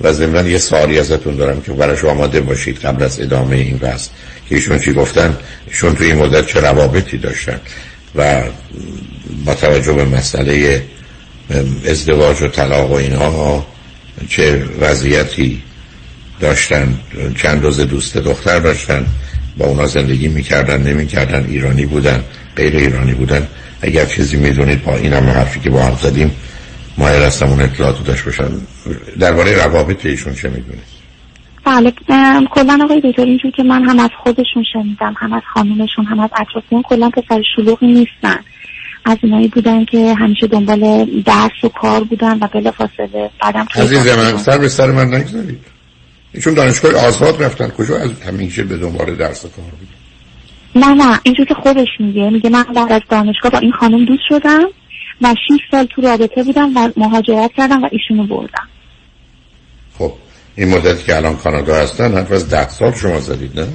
و ضمن یه سوالی ازتون دارم که براش آماده باشید قبل از ادامه این بحث. که ایشون چی گفتن؟ ایشون توی این مدت چه روابطی داشتن؟ و با توجه به مسئله ازدواج و طلاق و اینها چه وضعیتی داشتن چند روز دوست دختر داشتن با اونا زندگی می‌کردن نمی‌کردن ایرانی بودن غیر ایرانی بودن. اگر چیزی می‌دونید با این هم حرفی که با هم زدیم مایل هستم اون اطلاعات داشت باشن درباره روابط ایشون چه می‌دونید؟ بله کلا آقای دکتر اینجور که من هم از خودشون شنیدم هم از خانومشون هم از اطرافیان کلا پسر شلوغی نیستن. از اینایی بودن که همیشه دنبال درس و کار بودن و بلا فاصله بعدم عزیز من سر به سر من نگذارید. ایشون دانشگاه آزاد رفتن. کجا از همیشه به دنبال درس و کار بود نه نه اینجور که خودش میگه. میگه من بعد از دانشگاه با این خانم دوست شدم و 6 سال تو رابطه بودم و مهاجرت کردم و ایشونو بردم. خب این مدتی که الان کانادا هستن حرف از ده سال شما زدید نه؟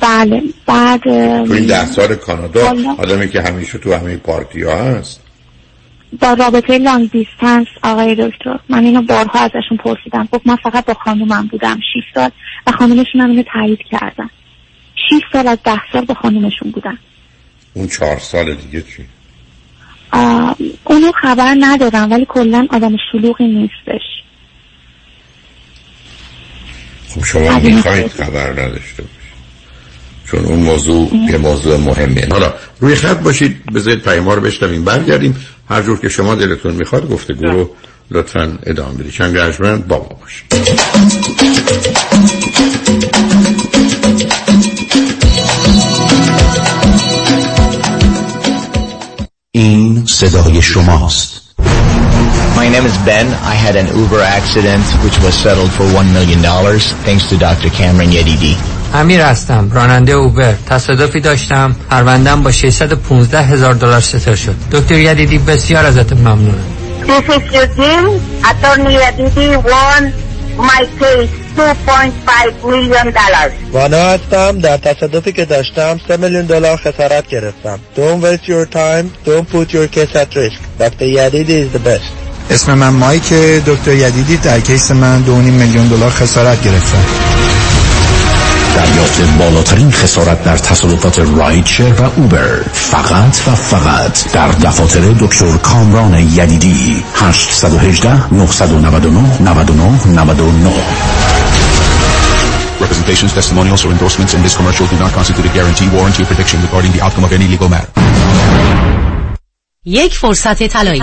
بله بعد تو این ده سال کانادا آدمی که همیشه تو همه پارتی ها هست. با رابطه لانگ دیستنس آقای دکتر من اینو بارها ازشون پرسیدم. گفت من فقط با خانومم بودم 6 سال. و خانومشون هم اینو تایید کردن. 6 سال از ده سال با خانومشون بودن. اون چهار سال دیگه چی؟ اونو خبر ندارم ولی کلا آدم شلوغی نیستش. خب شما می‌خواید خبر نداشته باشید. چون اون موضوع یه موضوع مهمه حالا روی خط باشید بذارید پیما رو بشنویم برگردیم هر جور که شما دلتون می‌خواد گفتگو رو لطفا ادامه بدید چند گرجمند با ما باشید این صدای شماست My name is Ben. I had an Uber accident which was settled for $1 million thanks to Dr. Cameron Yedidi. امیر هستم. راننده اوبر. تصادفی داشتم. پروندم با 615 هزار دلار ستر شد. دکتر یدیدی بسیار ازت ممنونم. This is Eugene. Attorney Aditi won my case $2.5 million. dollars. وانا هستم. در تصادفی که داشتم سه میلیون دلار خسارت گرفتم. Don't waste your time. Don't put your case at risk. Dr. Yadidi is the best. اسم من مایک دکتر یدیدی در کیس من دو و نیم میلیون دلار خسارت گرفتم. دریافت بالاترین خسارت در تصادفات رایدشر و اوبر فقط و فقط در دفاتر دکتر کامران یدیدی 818 999 99 99 Representations, testimonials, or endorsements in this commercial do not constitute a guarantee, warranty, or prediction regarding the outcome of any legal matter. یک فرصت طلایی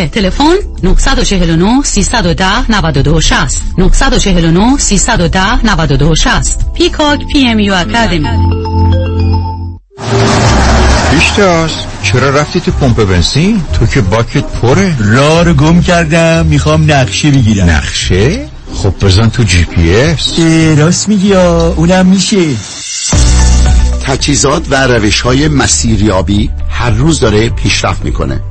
تلفن 949 310 92 60 949 310 92 60 Peacock PMU Academy پیشتاز چرا رفتی تو پمپ بنزین؟ تو که باکت پره. راه رو گم کردم. می‌خوام نقشه بگیرم. نقشه؟ خب بزن تو جی پی اس راست میگی ها، اونم میشه؟ تجهیزات و روش های مسیریابی هر روز داره پیشرفت می‌کنه.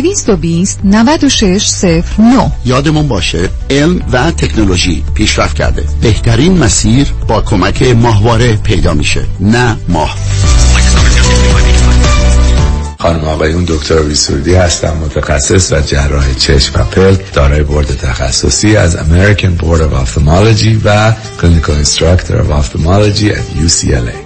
220 9609 یادمون باشه علم و تکنولوژی پیشرفت کرده. بهترین مسیر با کمک ماهواره پیدا میشه نه ماه. خانم آقایون دکتر ویسوردی هستم متخصص و جراح چشم و پلک دارای بورد تخصصی از American Board of Ophthalmology و Clinical Instructor of Ophthalmology at UCLA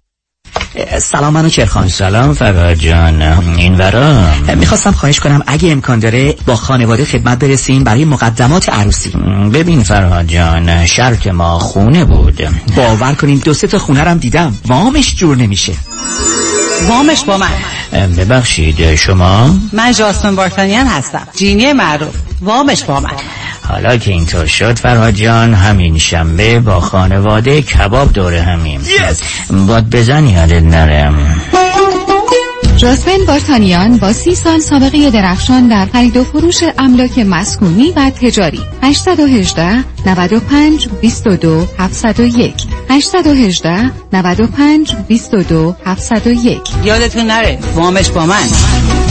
سلام منوچهر خان. سلام فرهاد جان. این ورا؟ می‌خواستم خواهش کنم اگه امکان داره با خانواده خدمت برسیم برای مقدمات عروسی. ببین فرهاد جان شرط ما خونه بود. باور کنین دو سه تا خونه رم دیدم. وامش جور نمیشه. وامش با من. ببخشید شما؟ من جاسمن بارتانیان هستم. جینی معروف. وامش با من. حالا که اینطور شد فرهاد جان همین شنبه با خانواده کباب دوره همیم. Yes. باد بزن یادت نرم. جاسمن بارتانیان با سی سال سابقه درخشان در خرید و فروش املاک مسکونی و تجاری. 818 95 22 701 818 95 22 701 یادتون نره وامش با من.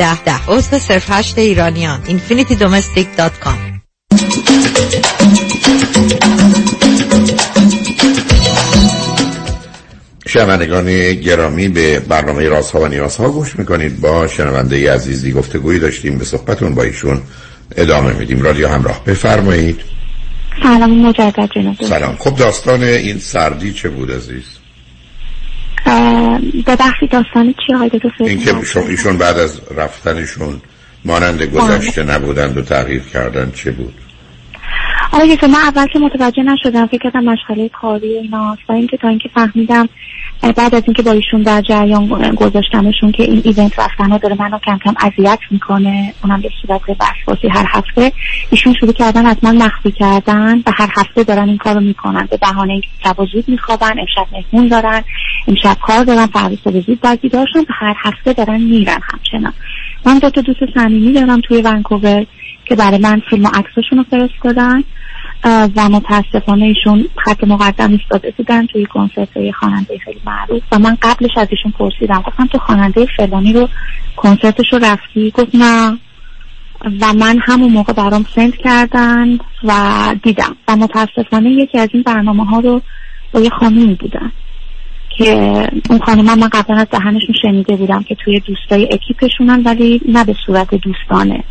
ده. ده عضو صرف هشت ایرانیان. infinitydomestic.com شنوندگان گرامی به برنامه راست ها و نیاز ها گوش می‌کنید. با شنونده عزیزی گفتگویی داشتیم. به صحبتون با ایشون ادامه میدیم. رادیو همراه بفرمایید. سلام مجدد جناب سلام. خب داستان این سردی چه بود عزیز؟ ببخشید داستان چی های دو این که ایشون بعد از رفتنشون مانند گذشته نبودند و تغییر کردن چه بود؟ آقای من اول که متوجه نشدم فکر کردم مشغله کاری ایناست. و اینکه تا اینکه فهمیدم بعد از اینکه با ایشون در جریان گذاشتمشون که این ایونت رفتن داره منو کم کم اذیت می‌کنه اونم به صورت وسواسی هر هفته. ایشون شروع کردن از من مخفی کردن و هر هفته دارن این کارو می‌کنن. به بهانه اینکه شب زود میخوابن امشب مهمون دارن امشب کار دارن فردا صبح زود بیدارشن و هر هفته دارن میرن همچنان. من دو تا دوست صمیمی دارم توی ونکوور. که برای من فیلم و عکساشون رو فرستادن و متاسفانه ایشون خط مقدم ایستاده بودن توی کنسرت یه خواننده خیلی معروف. و من قبلش از ایشون پرسیدم گفتم تو خواننده فلانی رو کنسرتش رو رفتی؟ گفت نه. و من همون موقع برام سنت کردن و دیدم. و متاسفانه یکی از این برنامه ها رو با یه خانومی بودن که اون خانم من قبلا از دهنشون شنیده بودم که توی دوستای اکیپشونن ولی نه به صورت دوستانه.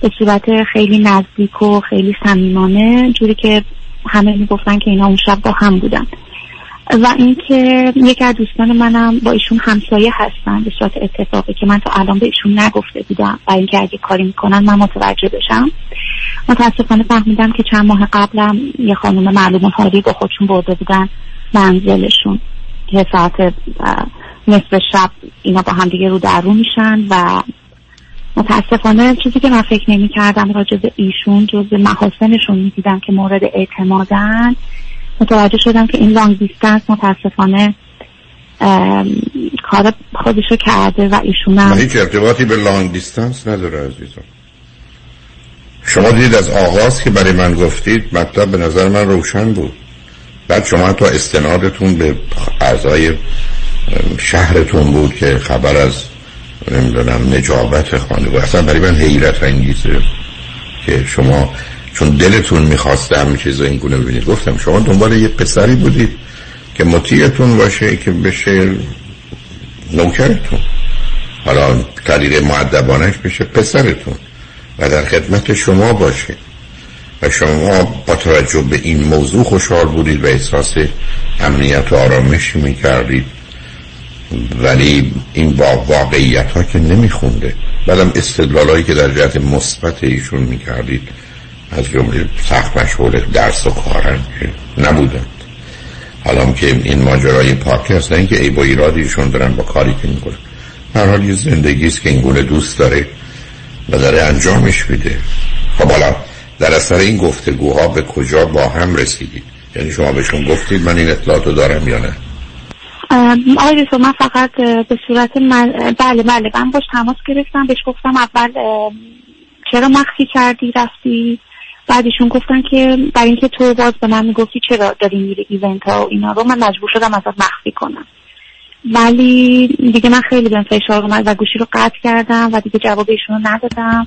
به صورت خیلی نزدیک و خیلی صمیمانه جوری که همه می‌گفتن که اینا اون شب با هم بودن. و اینکه یکی از دوستان منم با ایشون همسایه هستن به صورت اتفاقی که من تا الان به ایشون نگفته بودم. و اینکه اگه کاری می‌کنن من متوجه بشم. متاسفانه فهمیدم که چند ماه قبلم یه خانم معلوم حالی با خودشون برده بودن منزلشون. یه ساعت نصف شب اینا با هم دیگه رو در رو میشن و متاسفانه چیزی که من فکر نمی کردم راجع به ایشون جز محاسنشون می‌دیدم که مورد اعتمادن. متوجه شدم که این لانگ دیستنس متاسفانه کار خودشو کرده و ایشون هم هیچ ارتباطی به لانگ دیستنس نداره عزیزم. شما دید از آغاز که برای من گفتید مطلب به نظر من روشن بود. بعد شما تو استنادتون به اعضای شهرتون بود که خبر از نمی‌دونم نجابت خانواده اصلا برای من حیرت انگیزه که شما چون دلتون می‌خواسته همین چیز این گونه ببینید. گفتم شما دنبال یه پسری بودید که مطیعتون باشه که بشه نوکرتون. حالا طریق معدبانش بشه پسرتون و در خدمت شما باشه. و شما با توجه به این موضوع خوشحال بودید و احساس امنیت و آرامشی می‌کردید. ولی این با واقعیت ها که نمیخونده. بعدم استدلال که در جهت مثبت ایشون می‌کردید از جمله سخت مشغول درس و کارن که نبودند حالا که این ماجرای پاکی هست نه اینکه ای با ایرادی ایشون دارن با کاری که می‌کنن. هر حال یه زندگی است که این گونه دوست داره و داره انجامش میده. خب حالا در اثر این گفتگوها به کجا با هم رسیدید؟ یعنی شما بهشون گفتید من این اطلاعاتو دارم یا نه؟ آقای من فقط به صورت من... بله بله من باش تماس گرفتم بهش گفتم اول چرا مخفی کردی رفتی؟ بعدشون گفتن که برای اینکه تو باز به من می‌گفتی چرا داری میری ایونت ها و اینا رو من مجبور شدم ازت مخفی کنم. ولی دیگه من خیلی بهم فشار اومد و گوشی رو قطع کردم و دیگه جواب ایشون رو ندادم.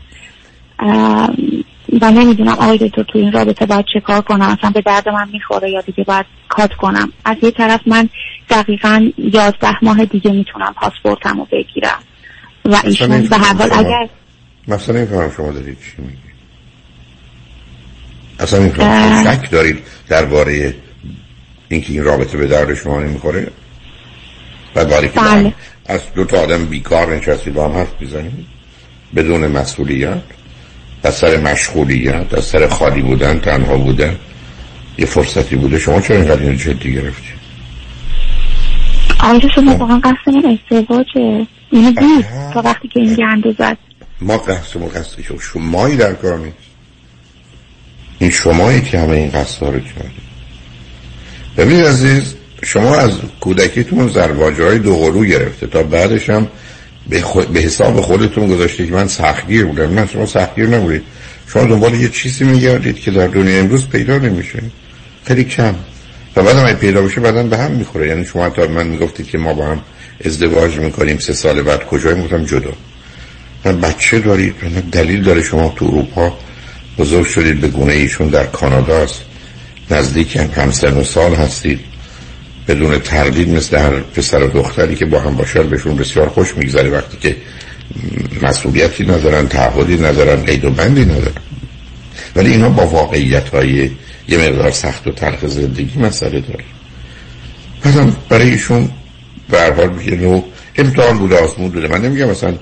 و نمی‌دونم آقای دکتر تو این رابطه باید چه کار کنم؟ اصلا به درد من می‌خوره یا دیگه باید کات کنم؟ از یه طرف من دقیقا یازده ماه دیگه می‌تونم پاسپورتم رو بگیرم. و ایشون به هر حال اگر مثلا این شما دارید چی میگی؟ اصلا این شک دارید درباره اینکه این رابطه به درد شما نمی‌خوره؟ و باری که بله. از دو تا آدم بیکار نشستی با هم حرف بزنید بدون مسئولیت؟ از سر مشغولیت از سر خالی بودن تنها بودن یه فرصتی بوده. شما چرا اینقدر اینو جدی گرفتی؟ آیا شما واقعا قصد من ازدواجه. اینو بود تا وقتی که این گنده زد ما قصد ما قصد شمایی در کار نیست. این شمایی که همه این قصد رو کردی ببینید عزیز شما از کودکیتون زرباجه های دو قلو گرفته. تا بعدش هم به, به حساب خودتون گذاشته که من سختگیر بودم. من شما سختگیر نبودید. شما دنبال یه چیزی میگردید که در دنیا امروز پیدا نمیشه. خیلی کم. و بعد هم پیدا بشه بعدا به هم می‌خوره. یعنی شما تا من می‌گفتید که ما با هم ازدواج می‌کنیم سه سال بعد کجای می‌گفتم جدا. من بچه دارید. دلیل داره شما تو اروپا بزرگ شدید به گونه ایشون در کانادا است. نزدیک هم سن و سال هستید. بدون تردید مثل هر پسر و دختری که با هم باشن بهشون بسیار خوش میگذره. وقتی که مسئولیتی ندارن تعهدی ندارن قید و بندی ندارن. ولی اینا با واقعیت های یه مقدار سخت و تلخ زندگی مسئله داره. بعدم برای ایشون به هر حال یه نوع امتحان بوده آسمون بوده. من نمیگم مثلا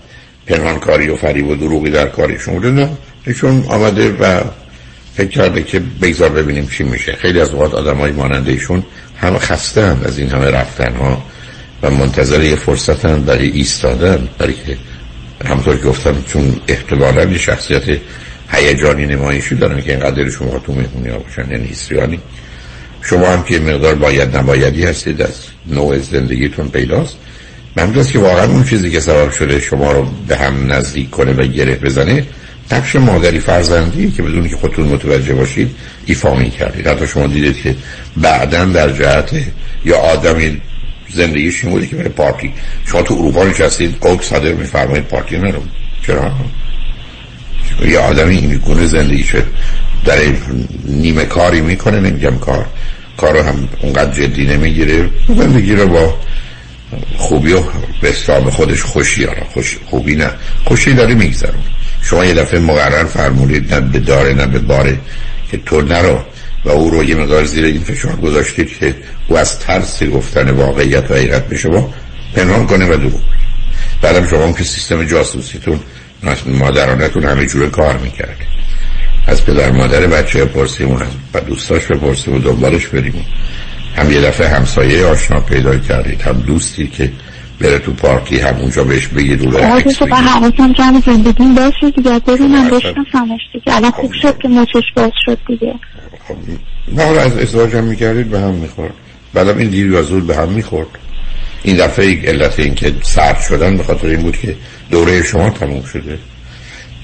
پنهانکاری و فریب و دروغی در کاریشون بوده نه. ایشون آمده و فکر کرده که بگذار ببینیم چی میشه. خیلی از اوقات آدم های ماننده ایشون همه خسته هم از این همه رفتن ها و منتظر یه فرصت هم برای ایستادن. برای که همطور که گفتم چون احتمالا یه شخصیت هیجانی نمایشی دارن که اینقدر شما تو مهمونی ها باشن یعنی هیستریانی. شما هم که مقدار باید نبایدی هستید از نوع زندگیتون پیداست. من که واقعا اون چیزی که سبب شده شما رو به هم نزدیک کنه و گره بزنه نقش مادری فرزندی که بدون که خودتون متوجه باشید ایفا می کردید حتی شما دیدید که بعدا در جهت یا آدمی زندگیش این بوده که برای پارتی شما تو اروپا نشستید قوک صادر میفرمایید پارتی نرو. چرا؟ یا آدمی این گونه زندگیشه در نیمه کاری می‌کنه نمیگم کار. کار رو هم اونقدر جدی نمی‌گیره. زندگی رو با خوبی و به خودش خوشی آره. خوش خوبی نه. خوشی داره میگذرون شما یه دفعه مقرر فرمودید نه به داره نه به باره که تو نرو و او رو یه مقدار زیر این فشار گذاشتید که او از ترس گفتن واقعیت و حقیقت به شما پنهان کنه و دروغ بعدم شما که سیستم جاسوسیتون مادرانتون همه جور کار می‌کرد از پدر مادر بچه پرسیم و دوستاش بپرسیم و دنبالش بریم هم یه دفعه همسایه آشنا پیدا کردید هم دوستی که بره تو پارتی همونجا بهش بگی دو آقا تو با حواسم جمع زندگیم باشه دیگه. ببینم بشناسمش دیگه. الان خوب شد که موچش باز شد دیگه. خب. نه از ازدواج هم می‌کردید به هم می‌خورد. بعدم این دیر یا زود به هم می‌خورد. این دفعه علت این که سرد شدن به خاطر این بود که دوره شما تموم شده.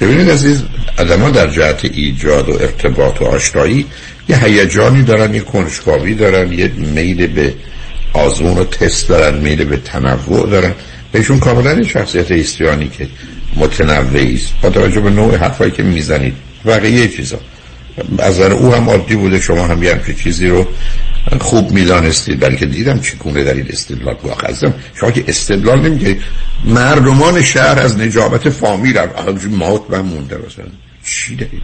ببینید عزیز آدم در جهت ایجاد و ارتباط و آشنایی یه هیجانی دارن یه کنجکاوی دارن یه میل به آزمون و تست دارن میل به تنوع دارن. بهشون کاملا شخصیت ایستیانی که متنوعی است. با توجه به نوع حرفایی که می‌زنید. بقیه چیزا. از او هم عادی بوده شما هم یه چیزی رو خوب می‌دانستید. بلکه دیدم چگونه در این استدلال واقعا شما که استدلال نمیگه مردمان شهر از نجابت فامیل هم موت من مونده مثلا. چی دارید؟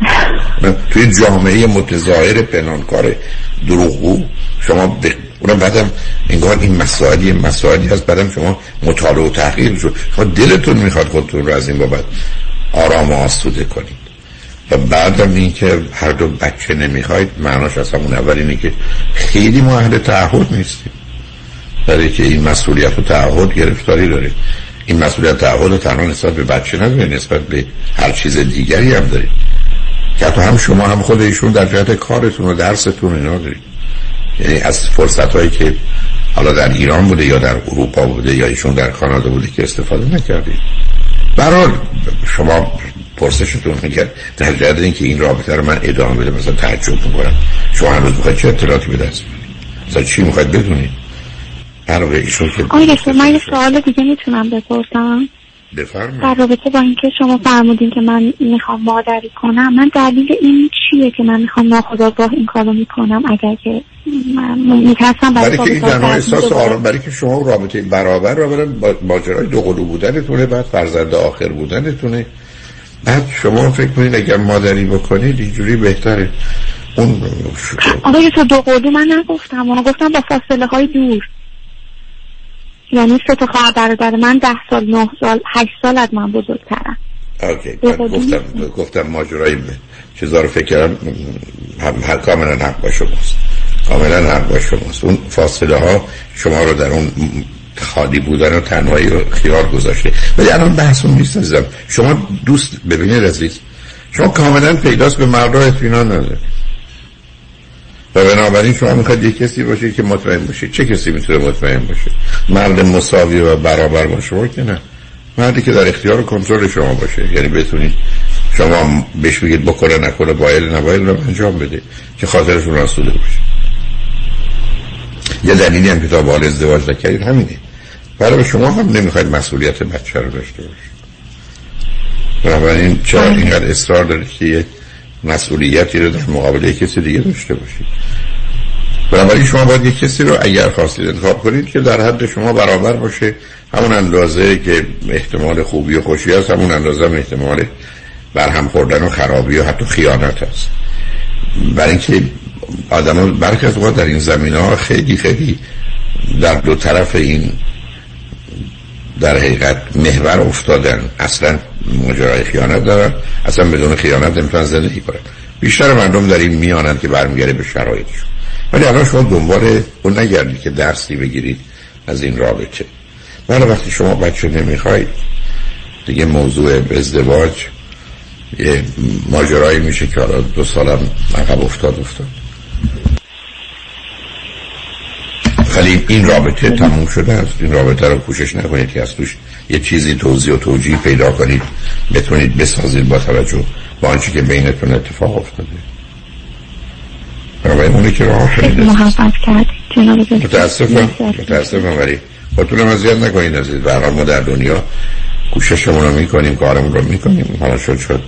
توی جامعه متظاهر پنانکار دروغو شما اونم بعدم انگار این مسائلی مسائلی هست. بعدم شما مطالعه و تحقیق شد. شما دلتون می‌خواد خودتون رو از این بابت آرام و آسوده کنید. و بعدم این که هر دو بچه نمی‌خواید معناش از همون اول اینه که خیلی ما اهل تعهد نیستیم. برای که این مسئولیت و تعهد گرفتاری داره. این مسئولیت تعهد تنها نسبت به بچه نداره نسبت به هر چیز دیگری هم دارید. که حتی هم شما هم خود ایشون در جهت کارتون و درستون اینا دارید. یعنی از فرصت هایی که حالا در ایران بوده یا در اروپا بوده یا ایشون در کانادا بوده که استفاده نکردید. برحال شما پرسشتون میگه در جهت اینکه این رابطه رو من ادامه بده مثلا تعجب می‌کنم. شما هنوز می‌خواید چه اطلاعاتی به دست مثلا چی می‌خواید بدونید؟ در ایشون که آقای من یه سوال دیگه می‌تونم بپرسم. بفرمایید. در رابطه با اینکه شما فرمودین که من می‌خوام مادری کنم من دلیل این چیه که من می‌خوام ناخداگاه این کارو می‌کنم اگر که میترسم برای که این تنها احساس آرام برای که شما رابطه برابر رو برن ماجرای دو قلو بودنتونه بعد فرزند آخر بودنتونه. بعد شما فکر کنید اگر مادری بکنید اینجوری بهتره. اون آقای تو دو قلو من نگفتم. من گفتم با فاصله های دور. یعنی سه تا خواهر برادر من ده سال نه سال هشت سال از من بزرگترن. اوکی من گفتم گفتم ماجرای چیزا رو فکر کردم هم هر کاملا حق با شماست. کاملا حق با شماست. اون فاصله ها شما رو در اون خالی بودن و تنهایی و خیار گذاشته. ولی الان بحث اون نیست عزیزم. شما دوست ببینید عزیز شما کاملا پیداست به مرد اطمینان ندارید. و بنابراین شما می‌خواید یک کسی باشه که مطمئن باشه. چه کسی می‌تونه مطمئن باشه؟ مرد مساوی و برابر باشه که نه. مردی که در اختیار و کنترل شما باشه. یعنی بتونید شما بهش بگید بکنه نکنه بایل نبایل رو انجام بده که خاطرشون رسوده باشه. یه دلیلی هم که تا بال ازدواج نکردید همینه. برای شما هم نمی‌خواید مسئولیت بچه رو داشته باشید. بنابراین چرا اینقدر اصرار دارید که مسئولیتی رو در مقابل کسی دیگه داشته باشید. بنابراین شما باید یک کسی رو اگر خواستید انتخاب کنید که در حد شما برابر باشه. همون اندازه که احتمال خوبی و خوشی هست همون اندازه هم احتمال برهم خوردن و خرابی و حتی خیانت هست. برای اینکه آدم ها برخی از در این زمین ها خیلی خیلی در دو طرف این در حقیقت محور افتادن. اصلا ماجرای خیانت دارن. اصلا بدون خیانت نمی‌تونن زندگی کنن. بیشتر مردم در این میانند که برمیگره به شرایطشون. ولی الان شما دنبال اون نگردید که درسی بگیرید از این رابطه. ولی وقتی شما بچه نمی‌خواید دیگه موضوع ازدواج یه ماجرایی میشه که حالا دو سالم عقب افتاد افتاد. ولی این رابطه تموم شده است. این رابطه رو کوشش نکنید که از توش یه چیزی توضیح و توجیه پیدا کنید بتونید بسازید با توجه با آنچه که بینتون اتفاق افتاده. برای اونی که راه خیلی محبت کرد. متاسفم. متاسفم ولی خودتونم اذیت نکنید عزیز. برای ما در دنیا کوششمون رو می‌کنیم کارمون رو می‌کنیم. حالا شد شد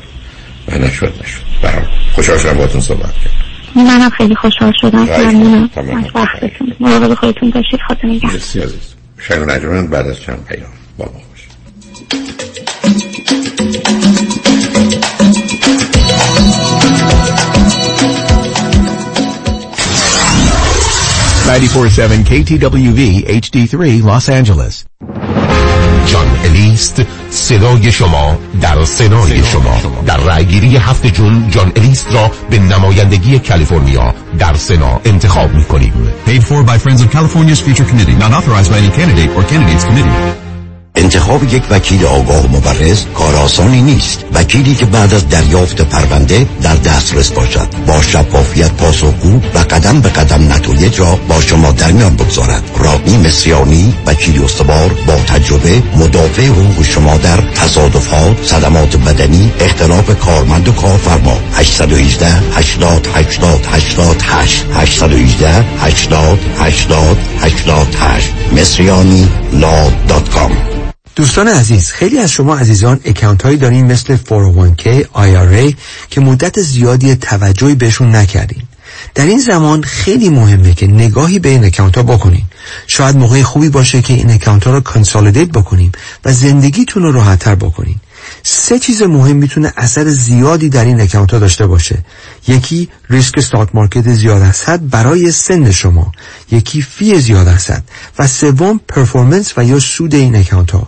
و نشد نشد. برای خوشحال شدم باتون صحبت کرد منم خیلی خوشحال شدم. ممنونم. از وقتتون. مراقب خودتون باشید. خاطر نگهدار. مرسی عزیز. شنگ بعد از چند پیام. با ما باشید 947 KTWV HD3 Los Angeles جان الیست صدای شما در صدای شما در رأیگیری هفت جون جان الیست را به نمایندگی کالیفرنیا در سنا انتخاب می کنیم Paid for by Friends of California's Future Committee not authorized by any candidate or candidates committee انتخاب یک وکیل آگاه و مبرز کار آسانی نیست. وکیلی که بعد از دریافت پرونده در دسترس باشد. با شفافیت پاسخگو و قدم به قدم نتایج را با شما در میان بگذارد. رابی مصریانی وکیل استوار با تجربه مدافع حقوق شما در تصادفات صدمات بدنی اختلاف کارمند و کارفرما. 818 80 80 88 818 80 80 88 مصریانی law dot com. دوستان عزیز خیلی از شما عزیزان account هایی دارین مثل 401k IRA که مدت زیادی توجهی بهشون نکردین. در این زمان خیلی مهمه که نگاهی به این account ها بکنین. شاید موقع خوبی باشه که این account ها رو consolidate بکنیم و زندگیتون رو راحتتر بکنین. سه چیز مهم می‌تونه اثر زیادی در این account ها داشته باشه. یکی ریسک stock market زیاد هست برای سن شما. یکی fee زیاد هست و سوم performance و یا سود این account ها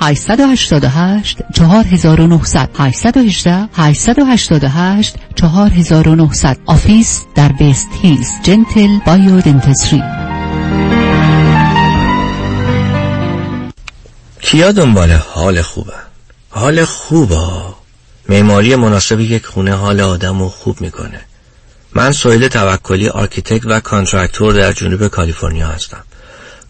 888 4900 818 888 4900 office در وست هیلز Gentle Biodentistry کیا دنبال حال خوبه حال خوبه معماری مناسب یک خونه حال آدم رو خوب می‌کنه. من سهیل توکلی architect و contractor در جنوب کالیفرنیا هستم.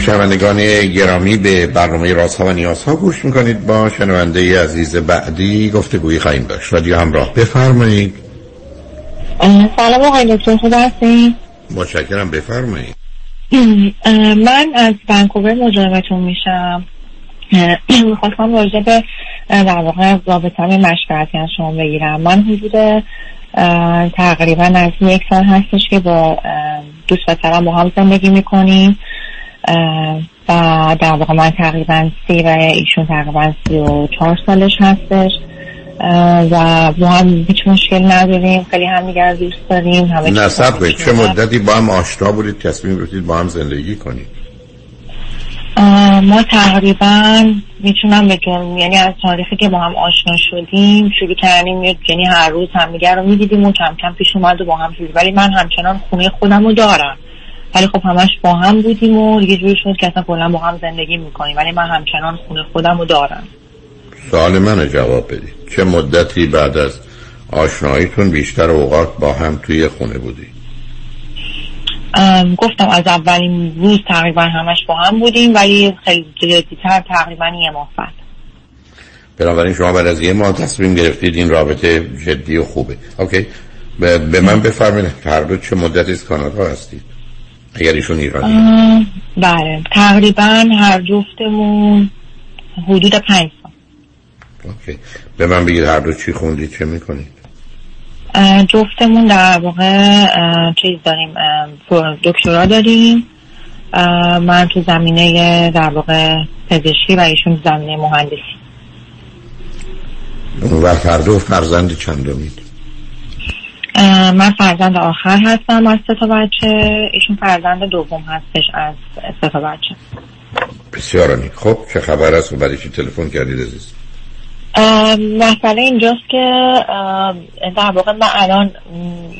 شنوندگان گرامی به برنامه رازها و نیازها گوش می‌کنید. با شنونده عزیز بعدی گفتگویی خواهیم داشت. رادیو همراه. بفرمایید. سلام آقای دکتر. خوب هستین؟ متشکرم. بفرمایید. من از ونکوور مزاحمتون میشم. می‌خواستم راجع به در واقع رابطه مشورتی از شما بگیرم. من حدود تقریبا از یک سال هستش که با دوست پسرم با هم زندگی می‌کنیم. و در واقع من تقریبا سی و ایشون تقریبا سی و چهار سالش هستش. و با هم هیچ مشکل نداریم. خیلی هم دوست داریم. همه نه چه مدتی با هم آشنا بودید تصمیم گرفتید با هم زندگی کنید. ما تقریبا می‌تونم به جون یعنی از تاریخی که با هم آشنا شدیم شروع کردیم یعنی هر روز همدیگه رو می‌دیدیم و کم کم پیش اومد و با هم شدیم ولی من همچنان خونه خودم رو دارم. ولی خب همش با هم بودیم و دیگه جوری شد که اصلا کلا با هم زندگی می‌کنیم. ولی من همچنان خونه خودم رو دارم. سوال من جواب بدید. چه مدتی بعد از آشناییتون بیشتر اوقات با هم توی خونه بودی گفتم از اولین روز تقریبا همش با هم بودیم ولی خیلی جدیتر تقریبا یه ماه بعد. بنابراین شما بعد از یه ماه تصمیم گرفتید این رابطه جدی و خوبه. اوکی. به من بفرمایید هر دو چه مدتی از کانادا هستید. اگر ایشون ایرانی بله. تقریبا هر جفتمون حدود پنج سال. اوکی. به من بگید هر دو چی خوندید چه می‌کنید؟ جفتمون در واقع چیز داریم دکترا داریم. من تو زمینه در واقع پزشکی و ایشون زمینه مهندسی. و هر دو فرزند چند دارید من فرزند آخر هستم از سه تا بچه. ایشون فرزند دوم هستش از سه تا بچه. بسیار عالی. خب چه خبر است و بعدی تلفن کردید عزیز؟ مسئله اینجاست که در واقع من الان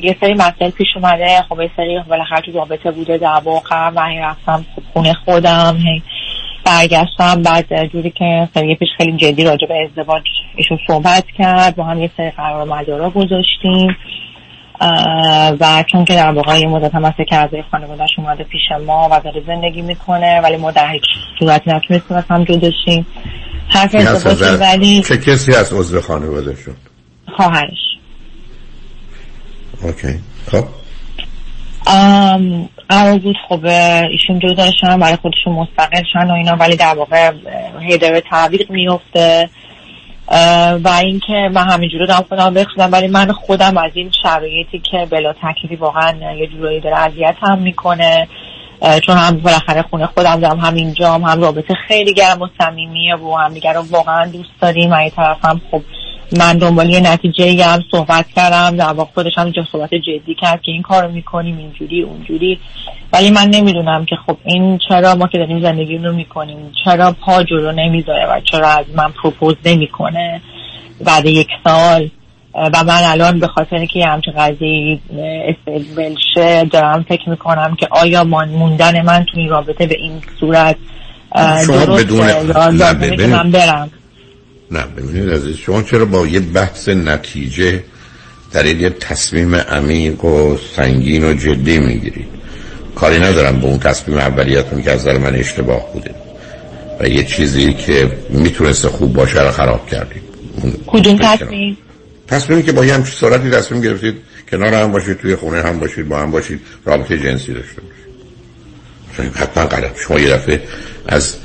یه سری مسئله پیش اومده. خب یه سری بالاخره تو رابطه بوده در واقع. من رفتم خونه خودم هی برگشتم. بعد جوری که خیلی پیش خیلی جدی راجع به ازدواج ایشون صحبت کرد. با هم یه سری قرار مدارا گذاشتیم. و چون که در واقع یه مدت هم که از خانوادهش اومده پیش ما و داره زندگی می‌کنه ولی ما در هیچ صورتی نتونستیم از هم جدا حرف ازدواج ولی چه کسی از عضو خانوادهشون؟ خواهرش. اوکی. خب. قرار بود خب ایشون جدا شدن برای خودشون مستقل شن و اینا ولی در واقع هیدر تعویق میفته و اینکه من همینجوری دارم خودم بخشیدم ولی من خودم از این شرایطی که بلا تکلیفی واقعا یه جورایی داره اذیت هم می‌کنه چون هم بالاخره خونه خودم دارم هم اینجا هم رابطه خیلی گرم و صمیمیه و هم دیگر رو واقعا دوست داریم. و این طرف هم خب من دنبال یه نتیجه هم صحبت کردم. در واقع خودش هم اینجا صحبت جدی کرد که این کارو می‌کنیم اینجوری اونجوری. ولی من نمی‌دونم که خب این چرا ما که داریم زندگی رو می‌کنیم چرا پا جلو نمی‌ذاره و چرا از من پروپوز نمی‌کنه بعد یک سال. و من الان به خاطر که همچه قضیه استقبال شه دارم فکر می‌کنم که آیا موندن من تو این رابطه به این صورت شما بدون نه من برم. نه ببینید عزیز شما چرا با یه بحث نتیجه در یه تصمیم عمیق و سنگین و جدی می‌گیرید؟ کاری ندارم به اون تصمیم اولیتون که از در من اشتباه بوده و یه چیزی که می‌تونست خوب باشه رو خراب کردید. کدوم تصمیم؟ تصمیمی که با یه همچی سرعتی تصمیم گرفتید کنار هم باشید توی خونه هم باشید با هم باشید رابطه جنسی داشته باشید. حتما غلط. شما یه دفعه از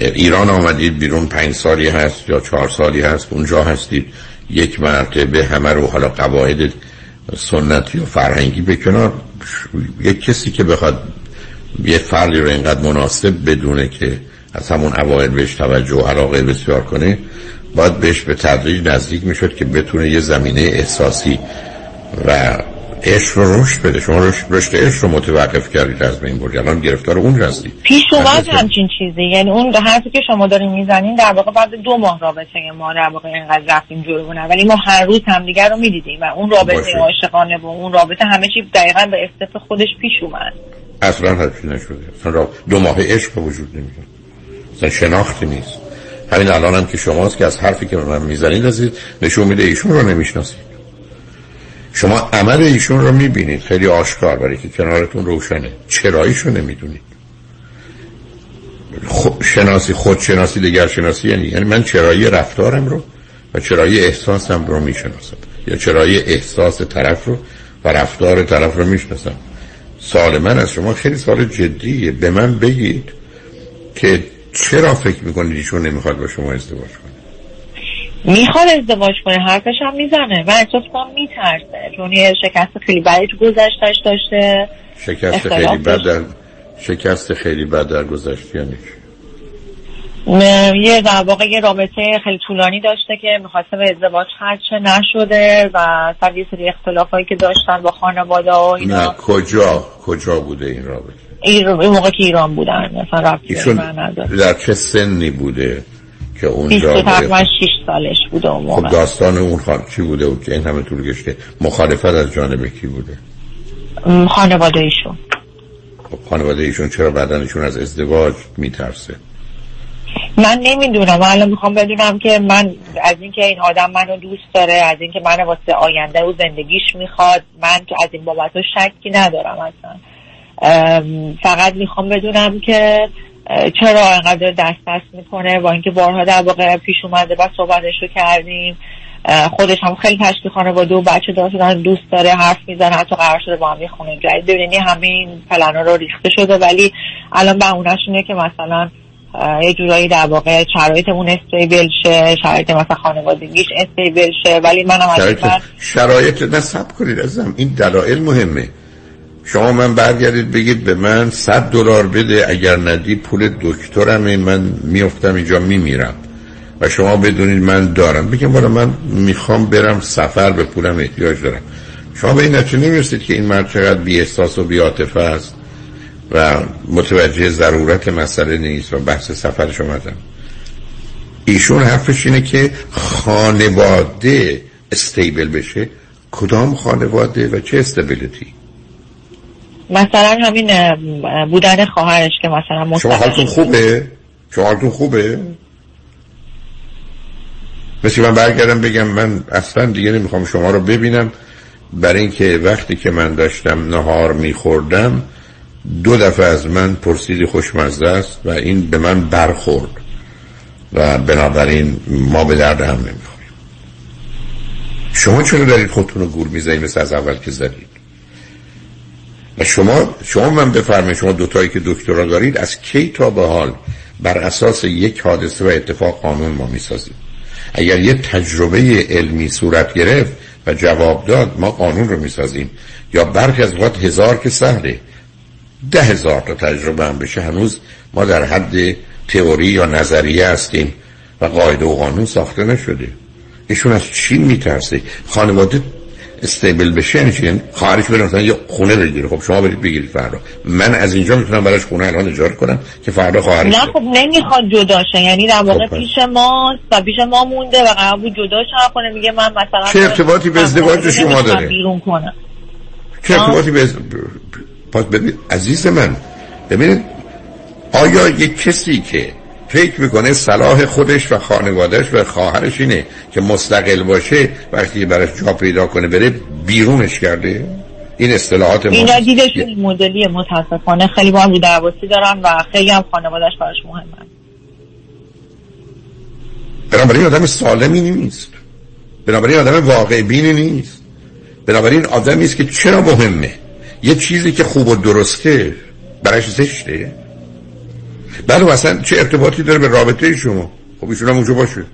ایران آمدید بیرون پنج سالی هست یا چهار سالی هست اونجا هستید. یک مرتبه همه رو حالا قواعد سنتی و فرهنگی به یک کسی که بخواد یه فردی رو اینقدر مناسب بدونه که از همون اوایل بهش توجه و علاقه بسیار کنه باید بهش به تدریج نزدیک می‌شد که بتونه یه زمینه احساسی و عشق رو رشد بده. شما رشد عشق رو متوقف کردید از بین بردی الان گرفتار اون هستی. پیش اومد همچین چیزی. یعنی اون حرفی که شما دارین می‌زنین در واقع بعد دو ماه رابطه ما در واقع اینقدر رفتیم جلو ولی ما هر روز همدیگر رو می‌دیدیم و اون رابطه عاشقانه و اون رابطه همه چی دقیقا به استف خودش پیش اومد. اصلا حرفی نشده. اصلا دو ماه عشق وجود نمیاد. اصلا شناختی نیست. همین الان هم که شماست که از حرفی که من می‌زنید ازید نشون میده ایشون رو نمی‌شناسید. شما عمل ایشون رو می‌بینید. خیلی آشکار برای که کنارتون روشنه. چراییشو نمی‌دونید. خود شناسی خود شناسی دیگر شناسی یعنی یعنی من چرایی رفتارم رو و چرایی احساسم رو می‌شناسم. یا چرایی احساس طرف رو و رفتار طرف رو می‌شناسم. سال من از شما خیلی سال جدیه. به من بگید که چرا فکر می‌کنید ایشون نمی‌خواد با شما ازدواج کنه؟ می‌خواد ازدواج کنه حرفش هم می‌زنه. و احساس کنم میترسه چون یه شکست خیلی بدی تو گذشتش داشته. شکست خیلی بد در شکست خیلی بد در گذشته یعنی یه در واقع یه رابطه خیلی طولانی داشته که می‌خواسته به ازدواج خرچه نشده و سر یه سری اختلاف هایی که داشتن با خانواده و اینا. نه کجا؟ کجا بوده این رابطه؟ این موقع که ایران بودن مثلا ایشون در چه سنی بوده؟ که اونجا تقریبا 6 سالش بوده اون موقع. خب داستان اون خان چی بوده؟ و که این همه طول کشته مخالفت از جانب کی بوده؟ خانواده ایشون. خب خانواده ایشون چرا بدنشون از ازدواج میترسه؟ من نمی‌دونم. من الان می‌خوام بدونم که من از اینکه این آدم منو دوست داره از اینکه من واسه آینده و زندگیش می‌خواد من تو از این بابت شکی ندارم اصلا. فقط می‌خوام بدونم که چرا انقدر دست دست می‌کنه؟ با اینکه بارها در واقع پیش اومده و صحبتش رو کردیم. خودش هم خیلی تشکیل خانواده و بچه داشتن دوست داره حرف می‌زنه حتی قرار شده با هم خونه جدید ببینی همه این پلنا رو ریخته شده ولی الان بهونهشونه که مثلا یه جورایی در واقع شرایطمون استیبل شه شرایط مثلا خانوادگیش استیبل شه. ولی منم شرایط, شرایط نصب کنید ازم این دلایل مهمه. شما من برگردید بگید به من صد دلار بده اگر ندی پول دکترم من میفتم اینجا میمیرم. و شما بدونید من دارم. بگم بالا من می‌خوام برم سفر به پولم احتیاج دارم. شما به این نتیجه نمی‌رسید که این مرد چقدر بی احساس و بی عاطفه است و متوجه ضرورت مسئله نیست و بحث سفرش اومدم ایشون حرفش اینه که خانواده استیبل بشه. کدام خانواده و چه استیبلیتی مثلا همین بودن خواهرش که مثلا شما حالتون خوبه؟ شما حالتون خوبه؟ مثل من برگردم بگم من اصلا دیگه نمی‌خوام شما رو ببینم. برای اینکه وقتی که من داشتم نهار میخوردم دو دفعه از من پرسیدی خوشمزه است و این به من برخورد. و بنابراین ما به درد هم نمی‌خوریم. شما چرا دارید خودتون رو گول می‌زنید مثل از اول که زدید؟ و شما شما من بفرمایید شما دوتایی که دکترا دارید از کی تا به حال بر اساس یک حادثه و اتفاق قانون ما می‌سازیم اگر یه تجربه علمی صورت گرفت و جواب داد ما قانون رو می‌سازیم. یا برخی از وقت هزار که سهله. ده هزار تا تجربه هم بشه. هنوز ما در حد تئوری یا نظریه هستیم و قاعده و قانون ساخته نشده. ایشون از چی میترسه؟ خانواده استیبل بشه یعنی چی خواهرش بره مثلا یه خونه بگیره خب شما برید بگیرید فردا. من از اینجا می‌تونم براش خونه الان اجاره کنم که فردا خواهرش نه خب نمی‌خواد جدا شه. یعنی در واقع خب، پیش ما و پیش ما مونده و قرار بود جدا شه. کنه میگه من مثلا چه ارتباطی به ازدواج شما داره؟ بیرون کنم. چه ارتباطی به پس ببین عزیز من ببینید آیا یک کسی که فکر می‌کنه صلاح خودش و خانوادهش و خواهرش اینه که مستقل باشه وقتی براش جا پیدا کنه بره بیرونش کرده. این اصطلاحات این مدلی متاسفانه خیلی با هم رو درواسی دارن و خیلی هم خانوادهش براش مهمه. بنابراین آدم سالمی نیست. بنابراین آدم واقع بینی نیست. بنابراین آدمی است که چرا مهمه؟ یه چیزی که خوب و درسته برایش زشته. بله اصلا چه ارتباطی داره به رابطه شما؟ خب ایشون هم اونجا باشه.